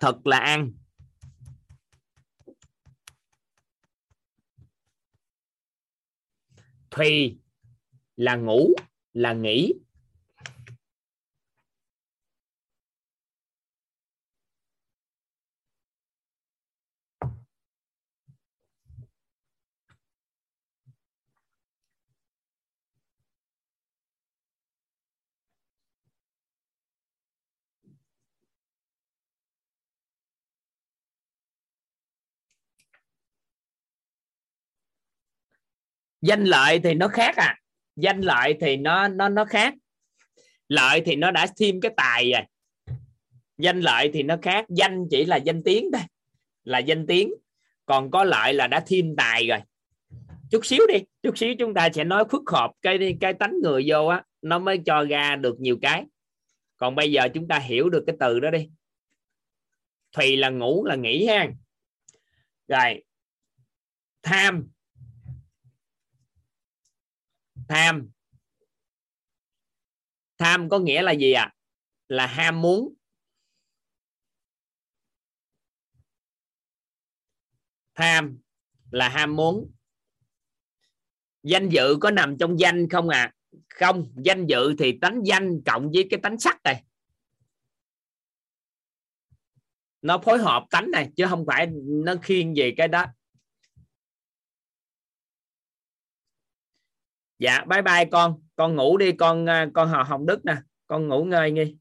Thật là ăn. Thùy là ngủ là nghỉ. Danh lợi thì nó khác à. Danh lợi thì nó nó nó khác. Lợi thì nó đã thêm cái tài rồi. Danh lợi thì nó khác. Danh chỉ là danh tiếng thôi. Là danh tiếng. Còn có lợi là đã thêm tài rồi. Chút xíu đi. Chút xíu chúng ta sẽ nói phức hợp cái cái tánh người vô á. Nó mới cho ra được nhiều cái. Còn bây giờ chúng ta hiểu được cái từ đó đi. Thùy là ngủ là nghỉ ha. Rồi. Tham tham. Tham có nghĩa là gì ạ? À? là ham muốn. Tham là ham muốn. Danh dự có nằm trong danh không à không, danh dự thì tánh danh cộng với cái tánh sắc này. Nó phối hợp tánh này, chứ không phải nó khiên về cái đó. Dạ bye bye con. Con ngủ đi con à, con hò hồng đức nè. Con ngủ ngơi đi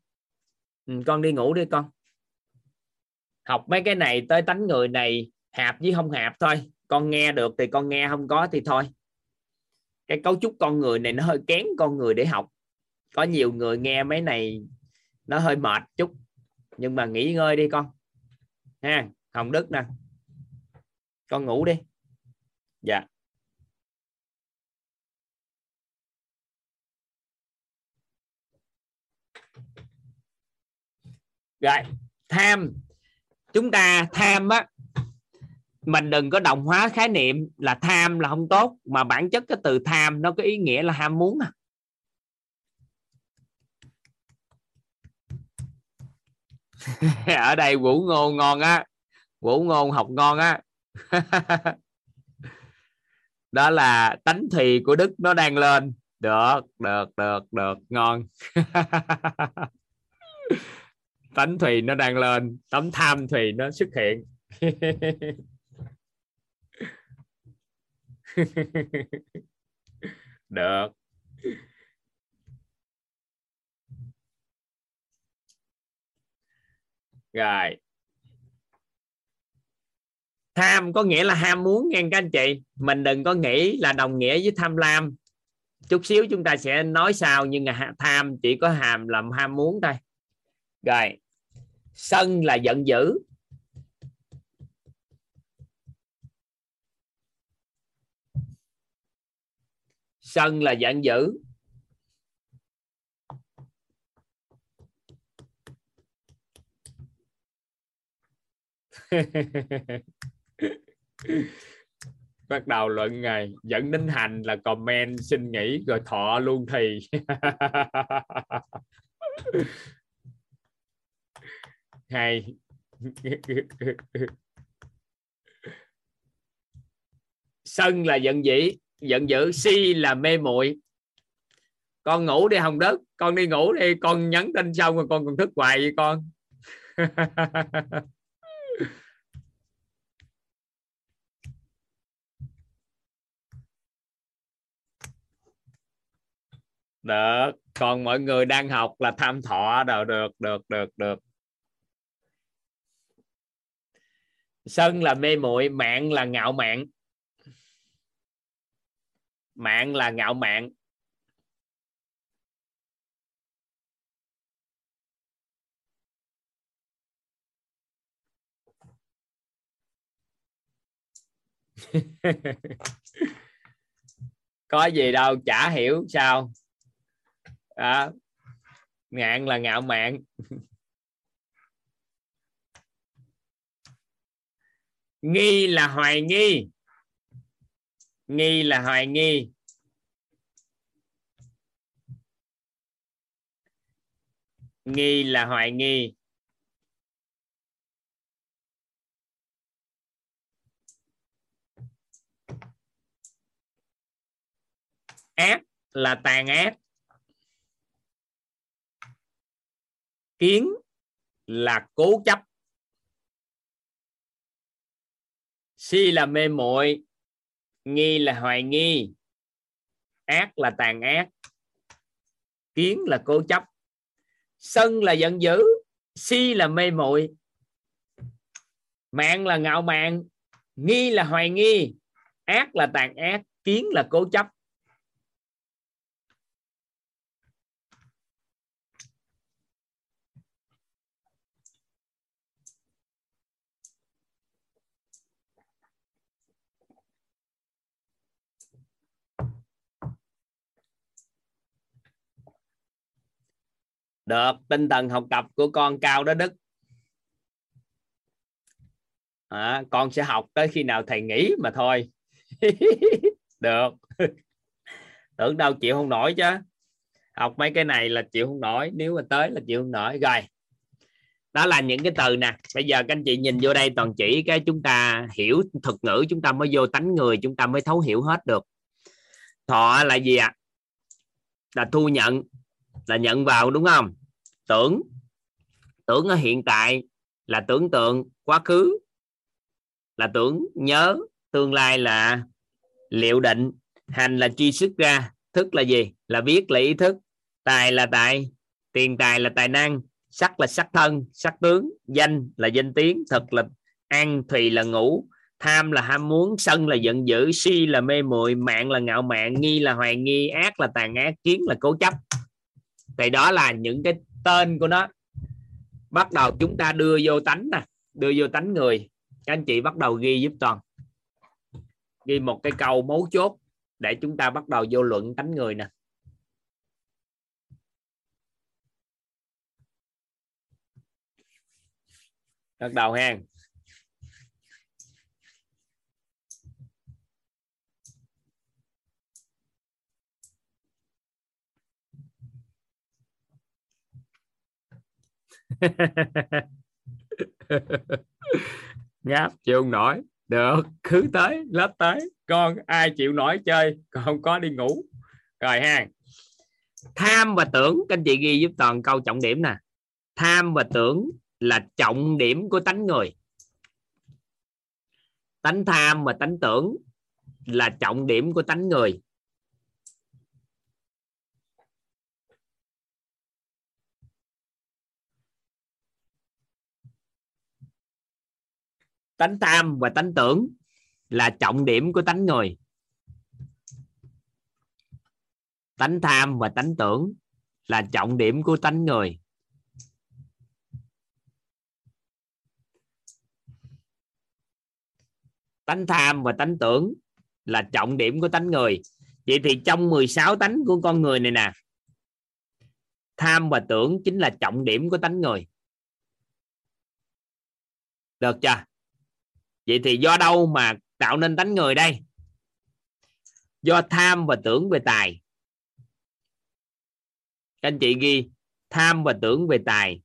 ừ, con đi ngủ đi con. Học mấy cái này tới tánh người này hạp với không hạp thôi. Con nghe được thì con nghe không có thì thôi. Cái cấu trúc con người này nó hơi kén con người để học. Có nhiều người nghe mấy này nó hơi mệt chút. Nhưng mà nghỉ ngơi đi con. Ha hồng đức nè. Con ngủ đi. Dạ. Rồi, tham. Chúng ta tham á, mình đừng có đồng hóa khái niệm là tham là không tốt, mà bản chất cái từ tham nó có ý nghĩa là ham muốn à. ở đây vũ ngôn ngon á, vũ ngôn học ngon á. Đó là tánh thì của đức nó đang lên. Được được được được, ngon. tánh thùy nó đang lên, tấm tham thùy nó xuất hiện. Được. Rồi. Tham có nghĩa là ham muốn, nghe các anh chị. Mình đừng có nghĩ là đồng nghĩa với tham lam. Chút xíu chúng ta sẽ nói sau, nhưng mà tham chỉ có hàm làm ham muốn thôi. Rồi sân là giận dữ. Sân là giận dữ. Bắt đầu luận ngày, dẫn đến hành là comment xin nghỉ, rồi thọ luôn thì. hay. Sân là giận dữ giận dữ, si là mê muội. Con ngủ đi hồng đất con đi ngủ đi, con nhắn tin xong rồi con còn thức hoài vậy con. Được, còn mọi người đang học là tham thọ. Đâu được được được được. Sân là mê muội, mạng là ngạo mạn. Mạng là ngạo mạn. Có gì đâu, chả hiểu sao. Đó. ngạn là ngạo mạn. nghi là hoài nghi. Nghi là hoài nghi. Nghi là hoài nghi. Ác là tàn ác. Kiến là cố chấp. Si là mê muội, nghi là hoài nghi, ác là tàn ác, kiến là cố chấp, sân là giận dữ, si là mê muội, mạng là ngạo mạn, nghi là hoài nghi, ác là tàn ác, kiến là cố chấp. Được tinh thần học tập của con cao đó đức. À, con sẽ học tới khi nào thầy nghỉ mà thôi. Được. Tưởng đâu chịu không nổi chứ. Học mấy cái này là chịu không nổi nếu mà tới là chịu không nổi. Rồi đó là những cái từ nè. Bây giờ các anh chị nhìn vô đây toàn chỉ cái chúng ta hiểu thuật ngữ chúng ta mới vô tánh người chúng ta mới thấu hiểu hết được. Thọ là gì ạ? À? là thu nhận là nhận vào, đúng không? Tưởng. Tưởng ở hiện tại là tưởng tượng quá khứ. Là tưởng nhớ tương lai là liệu định. Hành là chi xuất ra. Thức là gì? Là biết, là ý thức. Tài là tài. Tiền tài là tài năng. Sắc là sắc thân, sắc tướng. Danh là danh tiếng. Thật là ăn, thùy là ngủ. Tham là ham muốn. Sân là giận dữ. Si là mê muội. Mạng là ngạo mạn. Nghi là hoài nghi. Ác là tàn ác. Kiến là cố chấp thì đó là những cái tên của nó. Bắt đầu chúng ta đưa vô tánh nè, đưa vô tánh người. Các anh chị bắt đầu ghi giúp toàn. Ghi một cái câu mấu chốt để chúng ta bắt đầu vô luận tánh người nè. Bắt đầu hen. Ngáp dạ. chịu không nổi. Được, cứ tới lớp tới. Con ai chịu nổi chơi còn không có đi ngủ. Rồi ha. Tham và tưởng, các anh chị ghi giúp toàn câu trọng điểm nè. Tham và tưởng là trọng điểm của tánh người. Tánh tham và tánh tưởng là trọng điểm của tánh người. Tánh tham và tánh tưởng là trọng điểm của tánh người. Tánh tham và tánh tưởng là trọng điểm của tánh người. Tánh tham và tánh tưởng là trọng điểm của tánh người. Vậy thì trong 16 tánh của con người này nè, tham và tưởng chính là trọng điểm của tánh người. Được chưa? Vậy thì do đâu mà tạo nên tánh người đây? Do tham và tưởng về tài. Các anh chị ghi, tham và tưởng về tài.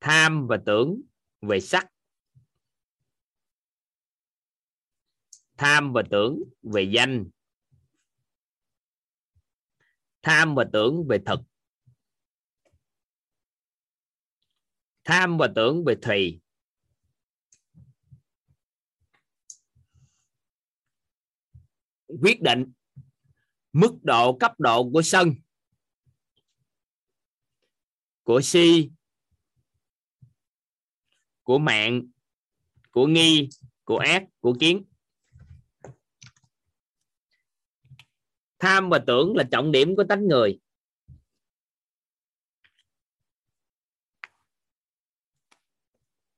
Tham và tưởng về sắc. Tham và tưởng về danh. Tham và tưởng về thực. Tham và tưởng về thùy. Quyết định mức độ cấp độ của sân của si, của mạng, của nghi, của ác, của kiến. Tham và tưởng là trọng điểm của tánh người.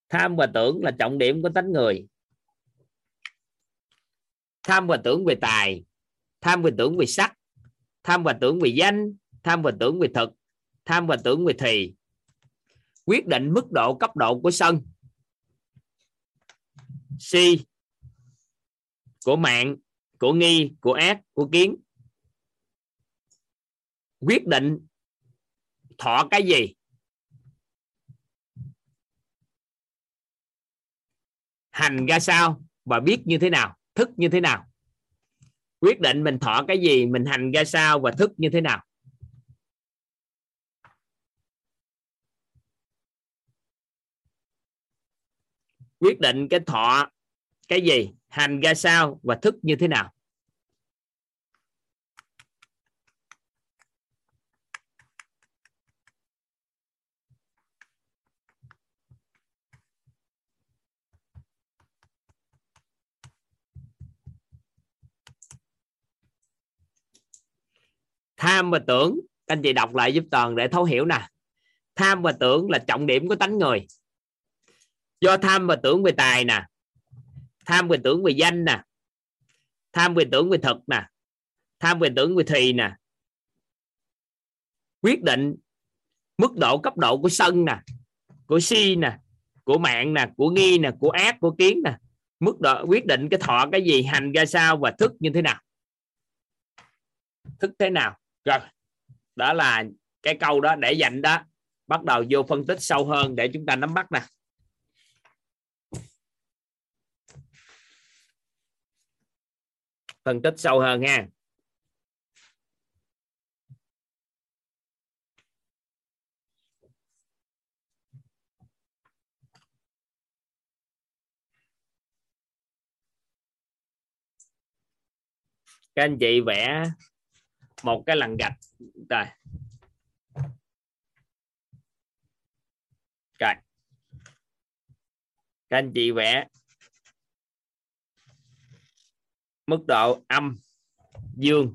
Tham và tưởng là trọng điểm của tánh người tham và tưởng về tài. Tham và tưởng về sắc. Tham và tưởng về danh. Tham và tưởng về thực. Tham và tưởng về thì. Quyết định mức độ cấp độ của sân. Si. Của mạng. Của nghi. Của ác. Của kiến. Quyết định thọ cái gì? Hành ra sao và biết như thế nào? Thức như thế nào? Quyết định mình thọ cái gì, mình hành ra sao và thức như thế nào? Quyết định cái thọ cái gì, hành ra sao và thức như thế nào? Tham và tưởng. Anh chị đọc lại giúp toàn để thấu hiểu nè. Tham và tưởng là trọng điểm của tánh người. Do tham và tưởng về tài nè. Tham về tưởng về danh nè. Tham về tưởng về thực nè. Tham về tưởng về thùy nè. Quyết định mức độ cấp độ của sân nè, của si nè, của mạng nè, của nghi nè, của ác, của kiến nè. Mức độ, quyết định cái thọ cái gì, hành ra sao và thức như thế nào. Thức thế nào? Rồi, đó là cái câu đó để dành đó. Bắt đầu vô phân tích sâu hơn để chúng ta nắm bắt nè. Phân tích sâu hơn ha. Các anh chị vẽ một cái lần gạch. Rồi. Rồi. Các anh chị vẽ mức độ âm dương.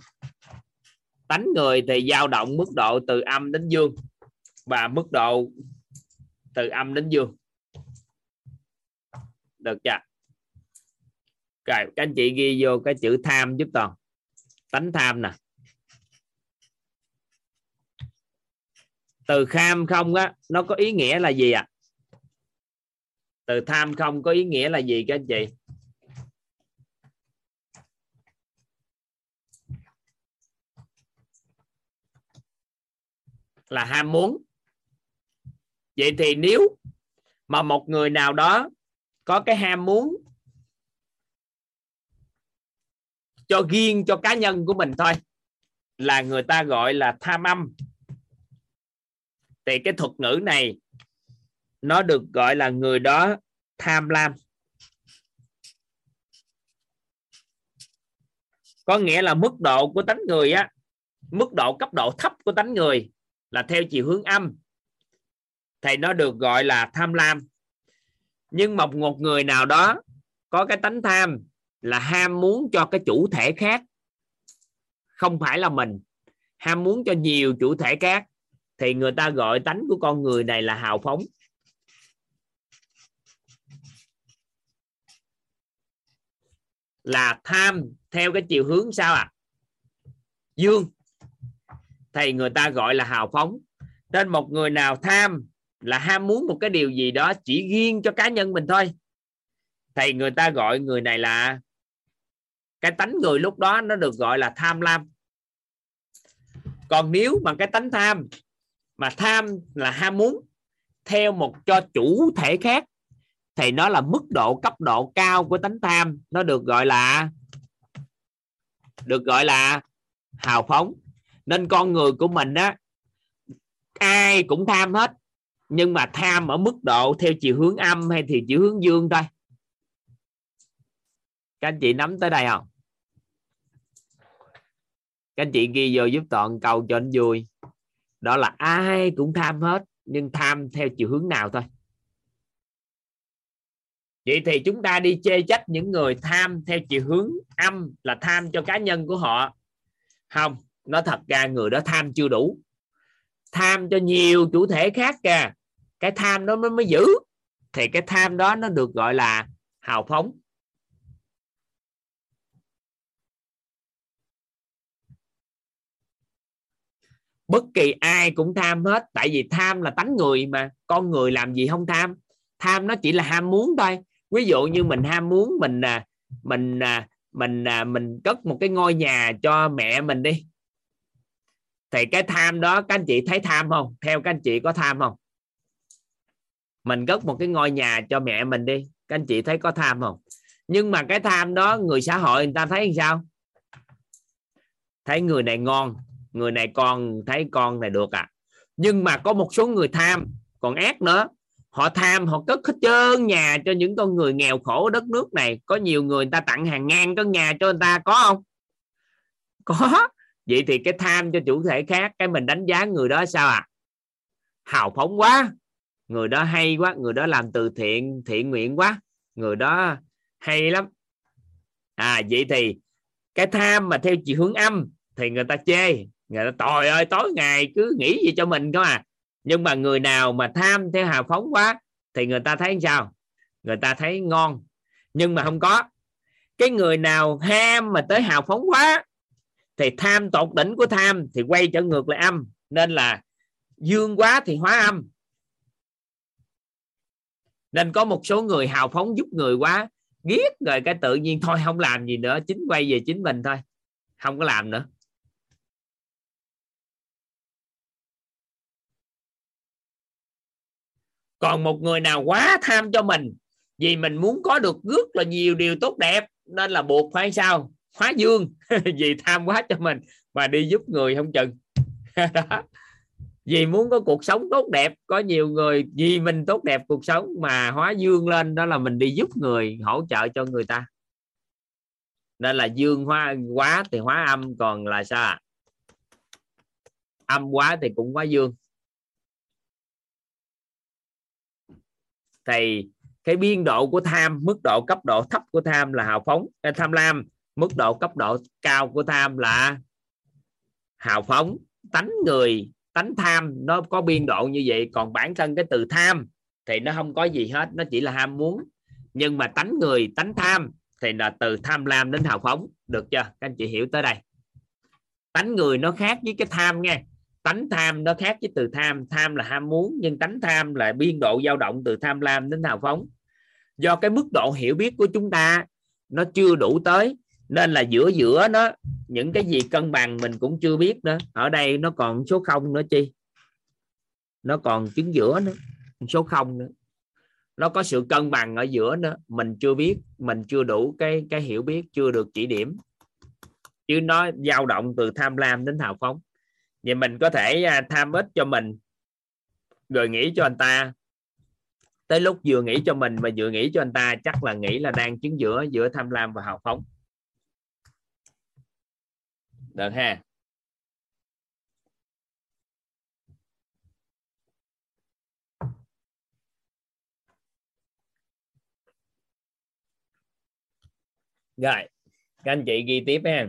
Tánh người thì dao động mức độ từ âm đến dương và mức độ từ âm đến dương. Được chưa? Rồi, các anh chị ghi vô cái chữ tham giúp toàn. Tánh tham nè. Từ kham không á, nó có ý nghĩa là gì ạ? À? từ tham không có ý nghĩa là gì các anh chị? Là ham muốn. Vậy thì nếu mà một người nào đó có cái ham muốn cho riêng cho cá nhân của mình thôi, là người ta gọi là tham âm thì cái thuật ngữ này nó được gọi là người đó tham lam. Có nghĩa là mức độ của tánh người á, mức độ cấp độ thấp của tánh người là theo chiều hướng âm. Thì nó được gọi là tham lam. Nhưng một một người nào đó có cái tánh tham là ham muốn cho cái chủ thể khác, không phải là mình. Ham muốn cho nhiều chủ thể khác thì người ta gọi tánh của con người này là hào phóng. Là tham theo cái chiều hướng sao à dương. Thì người ta gọi là hào phóng. Nên một người nào tham là ham muốn một cái điều gì đó chỉ riêng cho cá nhân mình thôi. Thì người ta gọi người này là cái tánh người lúc đó nó được gọi là tham lam. Còn nếu mà cái tánh tham mà tham là ham muốn, theo một cho chủ thể khác, thì nó là mức độ cấp độ cao của tánh tham. Nó được gọi là, được gọi là hào phóng. Nên con người của mình á, ai cũng tham hết, nhưng mà tham ở mức độ theo chiều hướng âm hay thì chiều hướng dương thôi. Các anh chị nắm tới đây không? Các anh chị ghi vô giúp toàn cầu cho anh vui đó là ai cũng tham hết, nhưng tham theo chiều hướng nào thôi. Vậy thì chúng ta đi chê trách những người tham theo chiều hướng âm là tham cho cá nhân của họ. Không nó thật ra người đó tham chưa đủ. Tham cho nhiều chủ thể khác kìa. Cái tham đó mới mới giữ. Thì cái tham đó nó được gọi là hào phóng. Bất kỳ ai cũng tham hết, tại vì tham là tánh người mà, con người làm gì không tham. Tham nó chỉ là ham muốn thôi. Ví dụ như mình ham muốn, mình à, mình à, mình à, mình cất một cái ngôi nhà cho mẹ mình đi. Thì cái tham đó, các anh chị thấy tham không? Theo các anh chị có tham không? Mình cất một cái ngôi nhà cho mẹ mình đi. Các anh chị thấy có tham không? Nhưng mà cái tham đó, người xã hội người ta thấy làm sao? Thấy người này ngon người này con thấy con này được à? Nhưng mà có một số người tham còn ác nữa. Họ tham họ cất hết trơn nhà cho những con người nghèo khổ đất nước này. Có nhiều người, người ta tặng hàng ngàn căn nhà cho người ta có không? Có. Vậy thì cái tham cho chủ thể khác cái mình đánh giá người đó sao à? Hào phóng quá. Người đó hay quá người đó làm từ thiện thiện nguyện quá. Người đó hay lắm. À vậy thì cái tham mà theo chiều hướng âm thì người ta chê người ta, trời ơi, tối ngày cứ nghĩ gì cho mình cơ à nhưng mà người nào mà tham theo hào phóng quá thì người ta thấy sao? Người ta thấy ngon. Nhưng mà không có. Cái người nào ham mà tới hào phóng quá thì tham tột đỉnh của tham thì quay trở ngược lại âm. Nên là dương quá thì hóa âm. Nên có một số người hào phóng giúp người quá, ghét rồi cái tự nhiên thôi, không làm gì nữa, chính quay về chính mình thôi. Không có làm nữa. Còn một người nào quá tham cho mình vì mình muốn có được rất là nhiều điều tốt đẹp, nên là buộc phải sao? Hóa dương, vì tham quá cho mình mà đi giúp người không chừng. Đó. Vì muốn có cuộc sống tốt đẹp, có nhiều người vì mình tốt đẹp cuộc sống mà hóa dương lên, đó là mình đi giúp người, hỗ trợ cho người ta. Nên là dương hóa, quá thì hóa âm, còn là sao âm quá thì cũng hóa dương. Thì cái biên độ của tham, mức độ cấp độ thấp của tham là hào phóng à, tham lam. Mức độ cấp độ cao của tham là hào phóng, tánh người, tánh tham. Nó có biên độ như vậy, còn bản thân cái từ tham thì nó không có gì hết, nó chỉ là ham muốn. Nhưng mà tánh người, tánh tham thì là từ tham lam đến hào phóng. Được chưa? Các anh chị hiểu tới đây. Tánh người nó khác với cái tham nghe tánh tham nó khác với từ tham. Tham là ham muốn, nhưng tánh tham là biên độ dao động từ tham lam đến hào phóng. Do cái mức độ hiểu biết của chúng ta nó chưa đủ tới, nên là giữa giữa nó những cái gì cân bằng mình cũng chưa biết nữa. Ở đây nó còn số không nữa chi? Nó còn chứng giữa nữa, số không nữa. Nó có sự cân bằng ở giữa nữa. Mình chưa biết, mình chưa đủ cái cái hiểu biết, chưa được chỉ điểm. Chứ nó dao động từ tham lam đến hào phóng vậy mình có thể à, tham ít cho mình. Rồi nghĩ cho anh ta. Tới lúc vừa nghĩ cho mình mà vừa nghĩ cho anh ta, chắc là nghĩ là đang chứng giữa giữa tham lam và hào phóng. Được ha. Rồi, các anh chị ghi tiếp ha.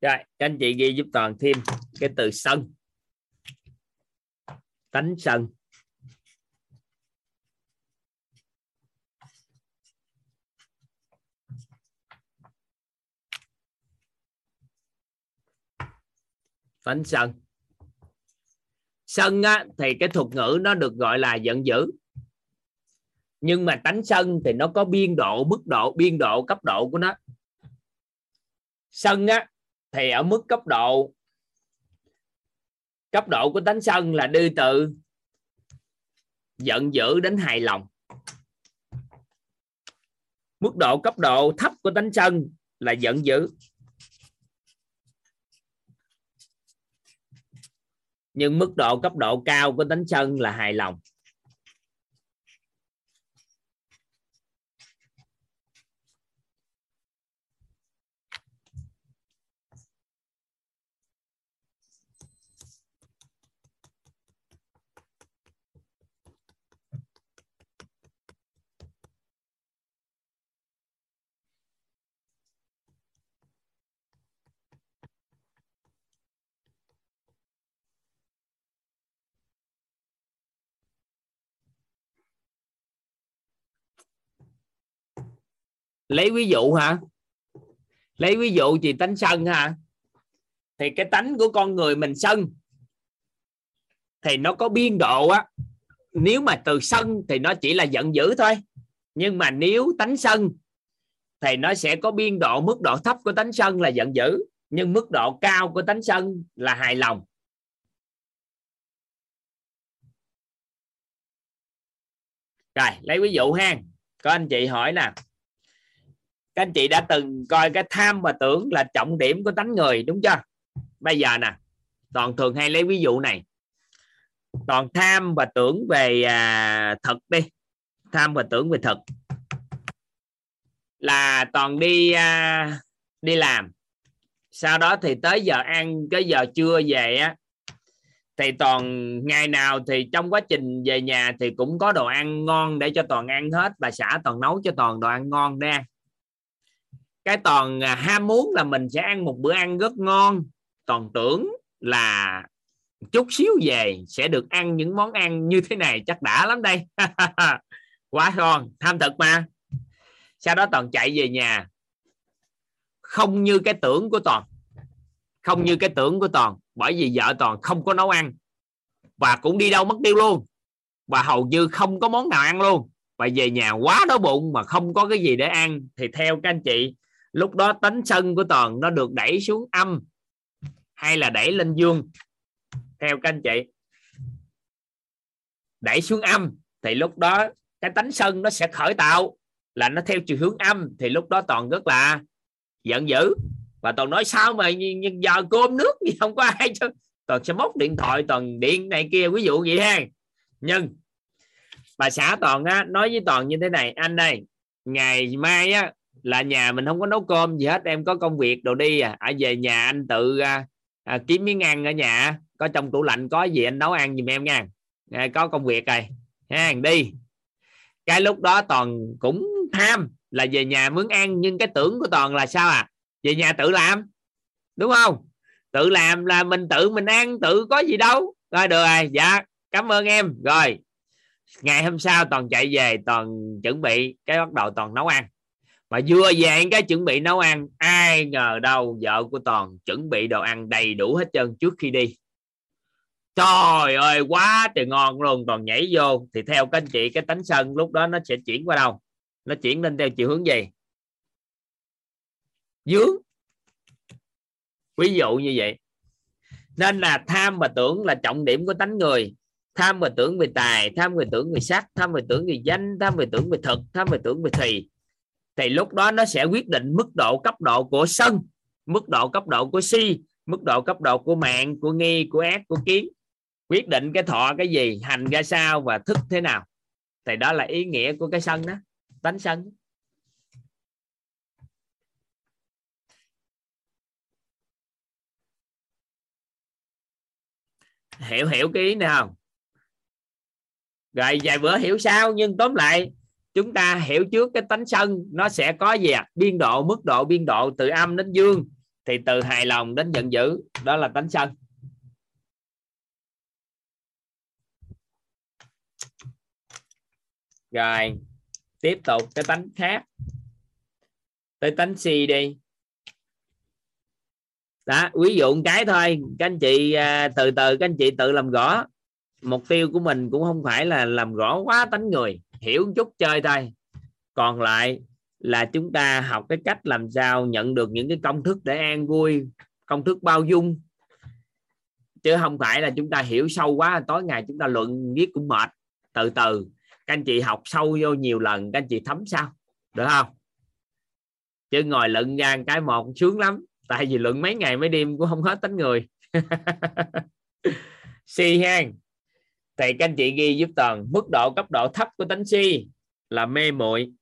Rồi các anh chị ghi giúp toàn thêm cái từ sân. Tánh sân. Tánh sân. Sân á, thì cái thuật ngữ nó được gọi là giận dữ. Nhưng mà tánh sân thì nó có biên độ mức độ biên độ cấp độ của nó. Sân á thì ở mức cấp độ cấp độ của tánh sân là đi từ giận dữ đến hài lòng. Mức độ cấp độ thấp của tánh sân là giận dữ. Nhưng mức độ cấp độ cao của tánh sân là hài lòng. Lấy ví dụ hả? Lấy ví dụ chị tánh sân hả? Thì cái tánh của con người mình sân thì nó có biên độ á. Nếu mà từ sân thì nó chỉ là giận dữ thôi. Nhưng mà nếu tánh sân thì nó sẽ có biên độ, mức độ thấp của tánh sân là giận dữ, nhưng mức độ cao của tánh sân là hài lòng. Rồi, lấy ví dụ ha. Có anh chị hỏi nè các anh chị đã từng coi cái tham và tưởng là trọng điểm của tánh người đúng chưa? Bây giờ nè toàn thường hay lấy ví dụ này. Toàn tham và tưởng về à, thực đi. Tham và tưởng về thực là toàn đi à, đi làm. Sau đó thì tới giờ ăn cái giờ trưa về á thì toàn ngày nào thì trong quá trình về nhà thì cũng có đồ ăn ngon để cho toàn ăn hết bà xã toàn nấu cho toàn đồ ăn ngon để ăn cái toàn à, ham muốn là mình sẽ ăn một bữa ăn rất ngon. Toàn tưởng là chút xíu về sẽ được ăn những món ăn như thế này, chắc đã lắm đây. Quá ngon, tham thực mà. Sau đó toàn chạy về nhà. Không như cái tưởng của toàn. Không như cái tưởng của toàn. Bởi vì vợ toàn không có nấu ăn. Và cũng đi đâu mất tiêu luôn. Và hầu như không có món nào ăn luôn. Và về nhà quá đói bụng mà không có cái gì để ăn. Thì theo các anh chị lúc đó tánh sân của toàn nó được đẩy xuống âm hay là đẩy lên dương? Theo các anh chị. Đẩy xuống âm thì lúc đó cái tánh sân nó sẽ khởi tạo là nó theo chiều hướng âm thì lúc đó toàn rất là giận dữ. Và toàn nói sao mà nhưng giờ cơm nước gì không có ai cho toàn sẽ móc điện thoại toàn điện này kia ví dụ vậy ha. Nhưng bà xã toàn á, nói với toàn như thế này anh đây ngày mai á là nhà mình không có nấu cơm gì hết em có công việc đồ đi à, à về nhà anh tự à, à, kiếm miếng ăn ở nhà. Có trong tủ lạnh có gì anh nấu ăn giùm em nha. À, có công việc rồi. Ha đi. Cái lúc đó toàn cũng tham là về nhà mướn ăn nhưng cái tưởng của toàn là sao à? Về nhà tự làm đúng không? Tự làm là mình tự mình ăn tự có gì đâu. Rồi được rồi. Dạ cảm ơn em. Rồi ngày hôm sau toàn chạy về toàn chuẩn bị cái bắt đầu toàn nấu ăn mà vừa về cái chuẩn bị nấu ăn, ai ngờ đâu vợ của toàn chuẩn bị đồ ăn đầy đủ hết trơn trước khi đi. Trời ơi, quá trời ngon luôn. Toàn nhảy vô, thì theo các anh chị, cái tánh sân lúc đó nó sẽ chuyển qua đâu? Nó chuyển lên theo chiều hướng gì? Dướng. Ví dụ như vậy. Nên là tham và tưởng là trọng điểm của tánh người. Tham và tưởng về tài, tham về tưởng về sắc, tham về tưởng về danh, tham về tưởng về thực, tham về tưởng về thùy thì lúc đó nó sẽ quyết định mức độ cấp độ của sân, mức độ cấp độ của si, mức độ cấp độ của mạng, của nghi, của ác, của kiến. Quyết định cái thọ cái gì, hành ra sao và thức thế nào. Thì đó là ý nghĩa của cái sân đó, tánh sân. Hiểu hiểu cái ý nào rồi vài bữa hiểu sao, nhưng tóm lại chúng ta hiểu trước cái tánh sân, nó sẽ có gì à? biên độ, mức độ biên độ từ âm đến dương, thì từ hài lòng đến giận dữ, đó là tánh sân. Rồi, tiếp tục cái tánh khác. Tới tánh si đi. Đó, ví dụ một cái thôi. Các anh chị à, từ từ, các anh chị tự làm rõ mục tiêu của mình cũng không phải là làm rõ quá tánh người hiểu chút chơi thôi. Còn lại là chúng ta học cái cách làm sao nhận được những cái công thức để an vui, công thức bao dung. Chứ không phải là chúng ta hiểu sâu quá, tối ngày chúng ta luận viết cũng mệt. Từ từ, các anh chị học sâu vô nhiều lần, các anh chị thấm sao? Được không? Chứ ngồi luận ra cái một sướng lắm, tại vì luận mấy ngày mấy đêm cũng không hết tính người. Si hen thì các anh chị ghi giúp toàn mức độ cấp độ thấp của tính si là mê muội.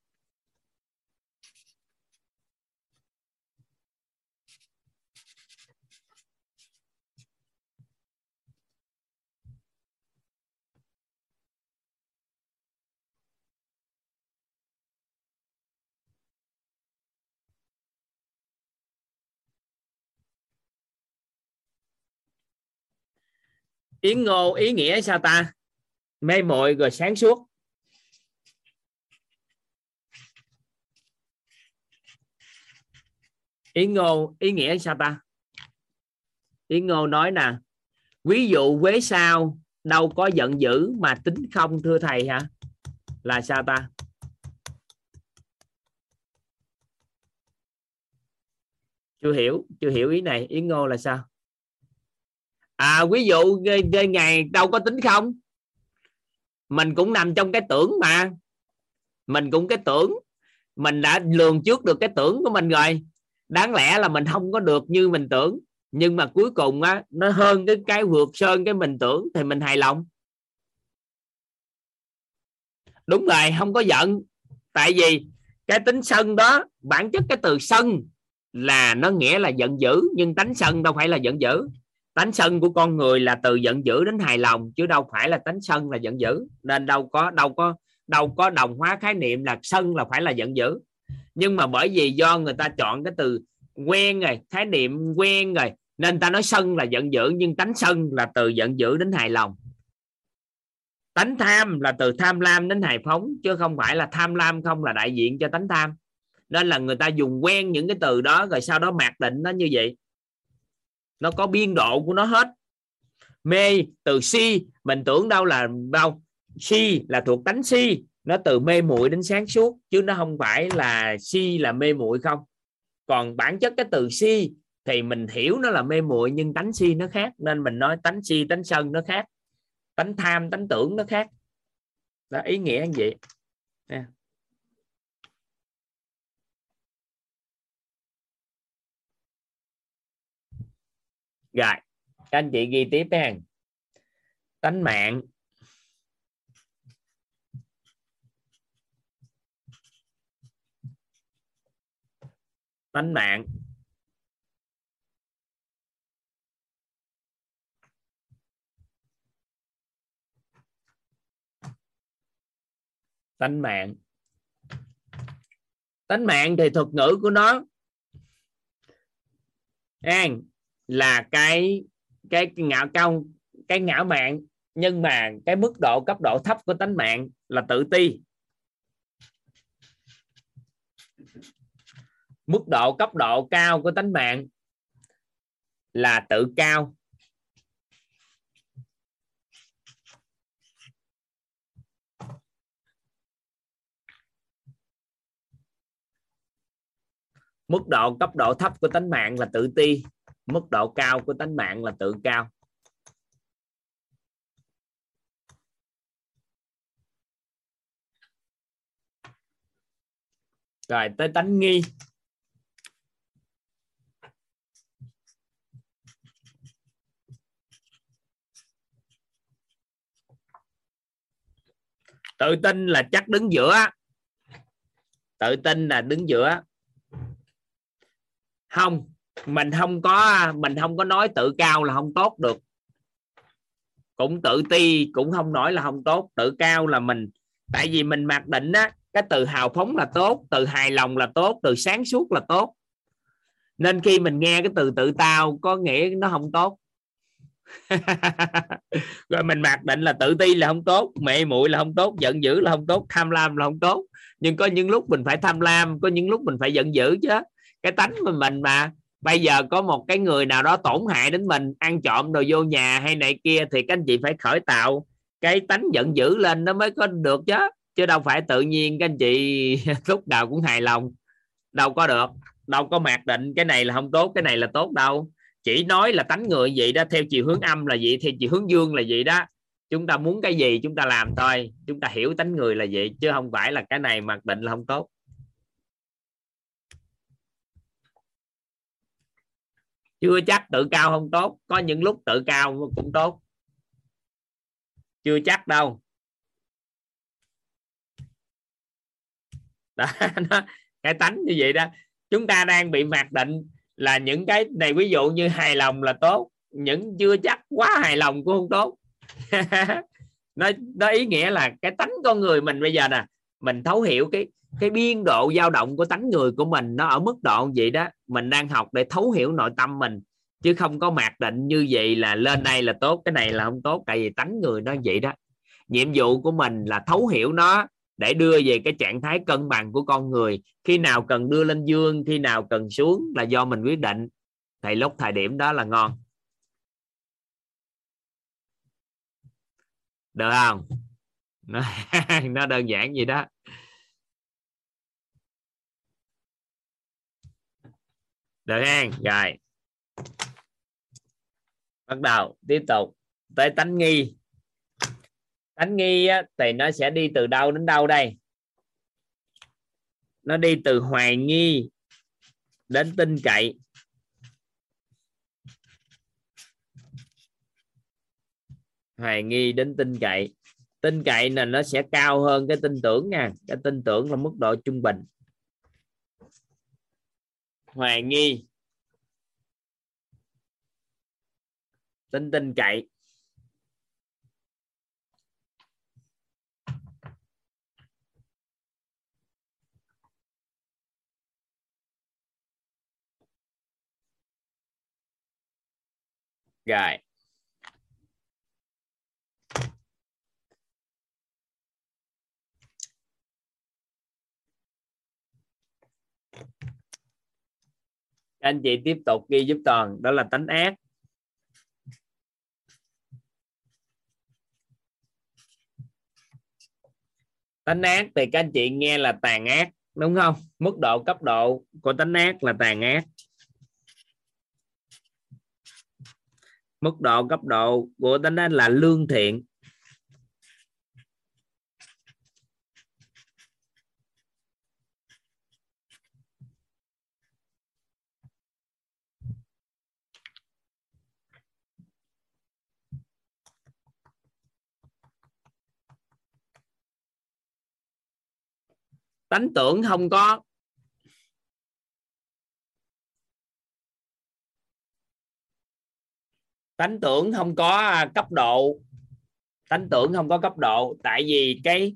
Yến ngô, ý nghĩa sao ta? Mê muội rồi sáng suốt. Yến Ngô, ý nghĩa sao ta? Yến Ngô nói nè, ví dụ quế sao, đâu có giận dữ mà tính không, thưa thầy hả? Là sao ta? Chưa hiểu chưa hiểu ý này. Yến Ngô là sao? À ví dụ ngày đâu có tính không? Mình cũng nằm trong cái tưởng mà. Mình cũng cái tưởng. Mình đã lường trước được cái tưởng của mình rồi. Đáng lẽ là mình không có được như mình tưởng. Nhưng mà cuối cùng á, nó hơn cái cái vượt sơn cái mình tưởng thì mình hài lòng. Đúng rồi, không có giận. Tại vì cái tính sân đó, bản chất cái từ sân là nó nghĩa là giận dữ, nhưng tánh sân đâu phải là giận dữ tánh sân của con người là từ giận dữ đến hài lòng, chứ đâu phải là tánh sân là giận dữ. Nên đâu có đâu có đâu có đồng hóa khái niệm là sân là phải là giận dữ. Nhưng mà bởi vì do người ta chọn cái từ quen rồi, khái niệm quen rồi, nên ta nói sân là giận dữ, nhưng tánh sân là từ giận dữ đến hài lòng. Tánh tham là từ tham lam đến hài phóng, chứ không phải là tham lam không là đại diện cho tánh tham. Nên là người ta dùng quen những cái từ đó, rồi sau đó mặc định nó như vậy nó có biên độ của nó hết. Mê từ si, mình tưởng đâu là đâu. Si là thuộc tánh si, nó từ mê muội đến sáng suốt, chứ nó không phải là si là mê muội không. Còn bản chất cái từ si thì mình hiểu nó là mê muội, nhưng tánh si nó khác, nên mình nói tánh si, tánh sân nó khác. Tánh tham, tánh tưởng nó khác. Đó, ý nghĩa như vậy. Nè. Rồi, các anh chị ghi tiếp nha tánh mạng. Tánh mạng. Tánh mạng. Tánh mạng thì thuật ngữ của nó. An là cái cái ngạo cao, cái ngạo mạn nhưng mà cái mức độ, cấp độ thấp của tánh mạng là tự ti. Mức độ, cấp độ cao của tánh mạng là tự cao. Mức độ, cấp độ thấp của tánh mạng là tự ti mức độ cao của tánh mạng là tự cao. Rồi, tới tánh nghi. Tự tin là chắc đứng giữa. Tự tin là đứng giữa. Không mình không có, mình không có nói tự cao là không tốt được. Cũng tự ti, cũng không nói là không tốt. Tự cao là mình, tại vì mình mặc định á, cái từ hào phóng là tốt, từ hài lòng là tốt, từ sáng suốt là tốt. Nên khi mình nghe cái từ tự tao có nghĩa nó không tốt. Rồi mình mặc định là tự ti là không tốt, mẹ muội là không tốt, giận dữ là không tốt, tham lam là không tốt. Nhưng có những lúc mình phải tham lam, có những lúc mình phải giận dữ chứ. Cái tánh của mình mà bây giờ có một cái người nào đó tổn hại đến mình, ăn trộm đồ vô nhà hay này kia thì các anh chị phải khởi tạo cái tánh giận dữ lên nó mới có được chứ. Chứ đâu phải tự nhiên các anh chị lúc nào cũng hài lòng. Đâu có được, đâu có mặc định cái này là không tốt, cái này là tốt đâu. Chỉ nói là tánh người vậy đó, theo chiều hướng âm là vậy, theo chiều hướng dương là vậy đó. Chúng ta muốn cái gì chúng ta làm thôi, chúng ta hiểu tánh người là vậy, chứ không phải là cái này mặc định là không tốt. Chưa chắc tự cao không tốt có những lúc tự cao cũng tốt. Chưa chắc đâu. Đó nó, cái tánh như vậy đó. Chúng ta đang bị mặc định là những cái này ví dụ như hài lòng là tốt những chưa chắc quá hài lòng cũng không tốt. Nó nó ý nghĩa là cái tánh con người mình bây giờ nè mình thấu hiểu cái cái biên độ dao động của tánh người của mình nó ở mức độ vậy đó. Mình đang học để thấu hiểu nội tâm mình chứ không có mặc định như vậy là lên đây là tốt cái này là không tốt. Tại vì tánh người nó vậy đó. Nhiệm vụ của mình là thấu hiểu nó để đưa về cái trạng thái cân bằng của con người. Khi nào cần đưa lên dương khi nào cần xuống là do mình quyết định. Thì lúc thời điểm đó là ngon. Được không? Nó, nó đơn giản vậy đó. Được hen rồi. Bắt đầu tiếp tục. Tới tánh nghi. Tánh nghi á, thì nó sẽ đi từ đâu đến đâu đây? Nó đi từ hoài nghi đến tin cậy hoài nghi đến tin cậy tin cậy là nó sẽ cao hơn cái tin tưởng nha. Cái tin tưởng là mức độ trung bình hoài nghi. Tin tin cậy rồi. Anh chị tiếp tục ghi giúp toàn. Đó là tánh ác. Tánh ác thì các anh chị nghe là tàn ác, đúng không? Mức độ cấp độ của tánh ác là tàn ác. Mức độ cấp độ của tánh ác là lương thiện. Tánh tưởng không có. Tánh tưởng không có à, cấp độ. Tánh tưởng không có cấp độ. Tại vì cái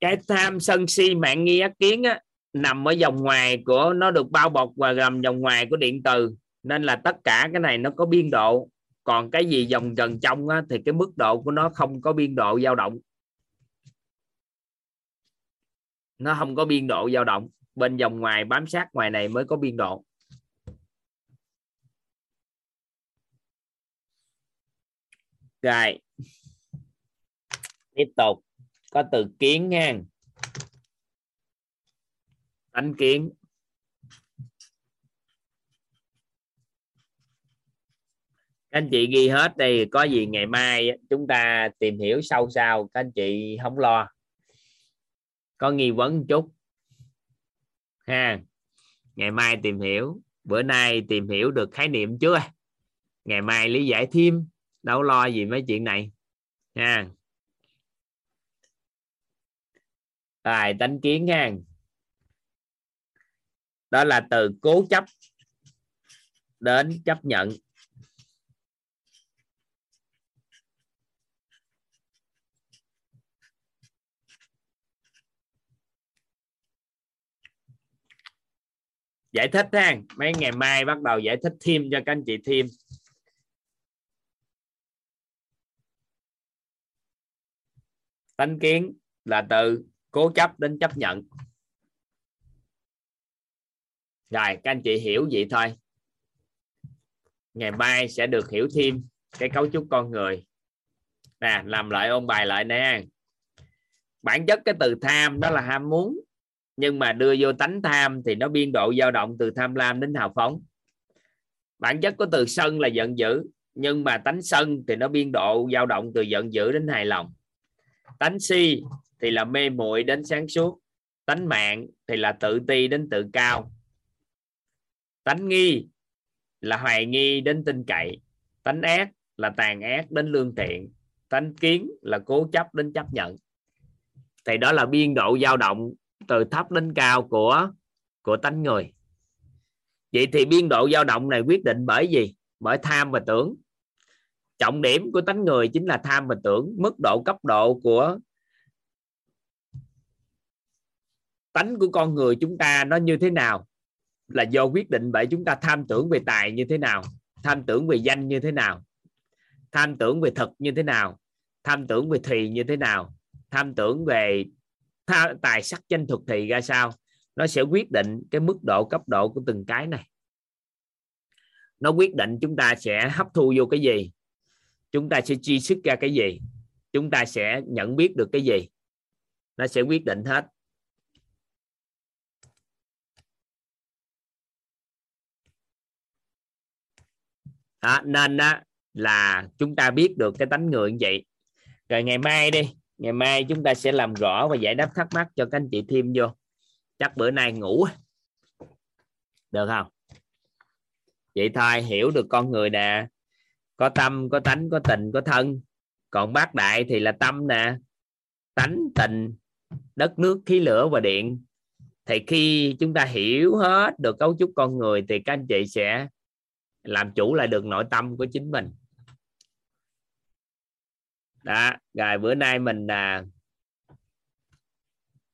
cái tham sân si mạng nghi ác kiến á, nằm ở vòng ngoài của nó được bao bọc và gầm vòng ngoài của điện từ. Nên là tất cả cái này nó có biên độ. Còn cái gì vòng gần trong á, thì cái mức độ của nó không có biên độ dao động nó không có biên độ dao động. Bên vòng ngoài bám sát, ngoài này mới có biên độ. Rồi. Tiếp tục. Có từ kiến nha tánh kiến. Các anh chị ghi hết đây có gì ngày mai chúng ta tìm hiểu sâu sao. Các anh chị không lo có nghi vấn một chút. Ha, ngày mai tìm hiểu. Bữa nay tìm hiểu được khái niệm chưa? Ngày mai lý giải thêm. Đâu lo gì mấy chuyện này? Ha. Tài tánh kiến ha. Đó là từ cố chấp đến chấp nhận. Giải thích ha. Mấy ngày mai bắt đầu giải thích thêm cho các anh chị thêm. Tánh kiến là từ cố chấp đến chấp nhận. Rồi, các anh chị hiểu vậy thôi. Ngày mai sẽ được hiểu thêm cái cấu trúc con người. Nè, làm lại ôn bài lại nè. Bản chất cái từ tham đó là ham muốn nhưng mà đưa vô tánh tham thì nó biên độ dao động từ tham lam đến hào phóng. Bản chất của từ sân là giận dữ, nhưng mà tánh sân thì nó biên độ dao động từ giận dữ đến hài lòng. Tánh si thì là mê muội đến sáng suốt, tánh mạng thì là tự ti đến tự cao. Tánh nghi là hoài nghi đến tin cậy, tánh ác là tàn ác đến lương thiện, tánh kiến là cố chấp đến chấp nhận. Thì đó là biên độ dao động từ thấp đến cao của của tánh người. Vậy thì biên độ dao động này quyết định bởi gì? Bởi tham và tưởng. Trọng điểm của tánh người chính là tham và tưởng, mức độ cấp độ của tánh của con người chúng ta nó như thế nào? Là do quyết định bởi chúng ta tham tưởng về tài như thế nào? Tham tưởng về danh như thế nào? Tham tưởng về thực như thế nào? Tham tưởng về thùy như thế nào? Tham tưởng về tha, tài sắc danh thuật thì ra sao? Nó sẽ quyết định cái mức độ cấp độ của từng cái này. Nó quyết định chúng ta sẽ hấp thu vô cái gì? Chúng ta sẽ chi xuất ra cái gì? Chúng ta sẽ nhận biết được cái gì? Nó sẽ quyết định hết. Đó, nên đó, là chúng ta biết được cái tánh người như vậy. Rồi ngày mai đi ngày mai chúng ta sẽ làm rõ và giải đáp thắc mắc cho các anh chị thêm vô. Chắc bữa nay ngủ được không? Vậy thôi, hiểu được con người nè. Có tâm, có tánh, có tình, có thân. Còn bát đại thì là tâm nè. Tánh, tình, đất, nước, khí, lửa và điện. Thì khi chúng ta hiểu hết được cấu trúc con người thì các anh chị sẽ làm chủ lại được nội tâm của chính mình đó rồi bữa nay mình à,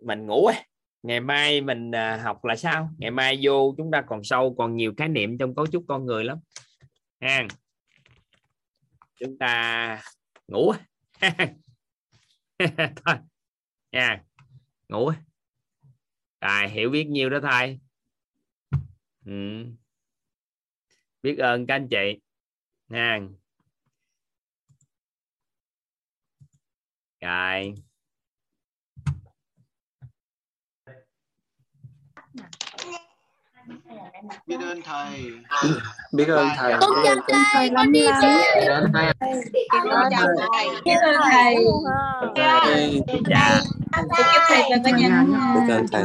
mình ngủ ấy. ngày mai mình à, học là sao? Ngày mai vô chúng ta còn sâu còn nhiều khái niệm trong cấu trúc con người lắm. Ha. Chúng ta ngủ thôi. Nha ngủ rồi hiểu biết nhiêu đó thôi. Ừ. biết ơn các anh chị. Nha rồi. Biết ơn thầy. Biết ơn thầy Tốt biết ơn thầy. lắm biết lắm ơn thầy. Biết ơn thầy. Thầy dạ chúc thầy cho cả nhà biết ơn thầy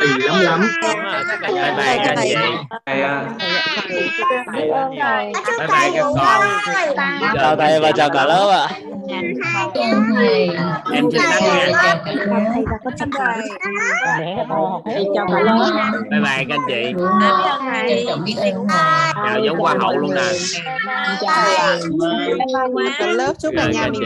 thầy lắm lắm bye bye các anh chị thầy à, bye bye các con chào thầy và chào cả lớp ạ. Em xin tắt nha bye bye các anh chị. Chào giống hoa hậu luôn nè. Lớp chúc cả nhà mình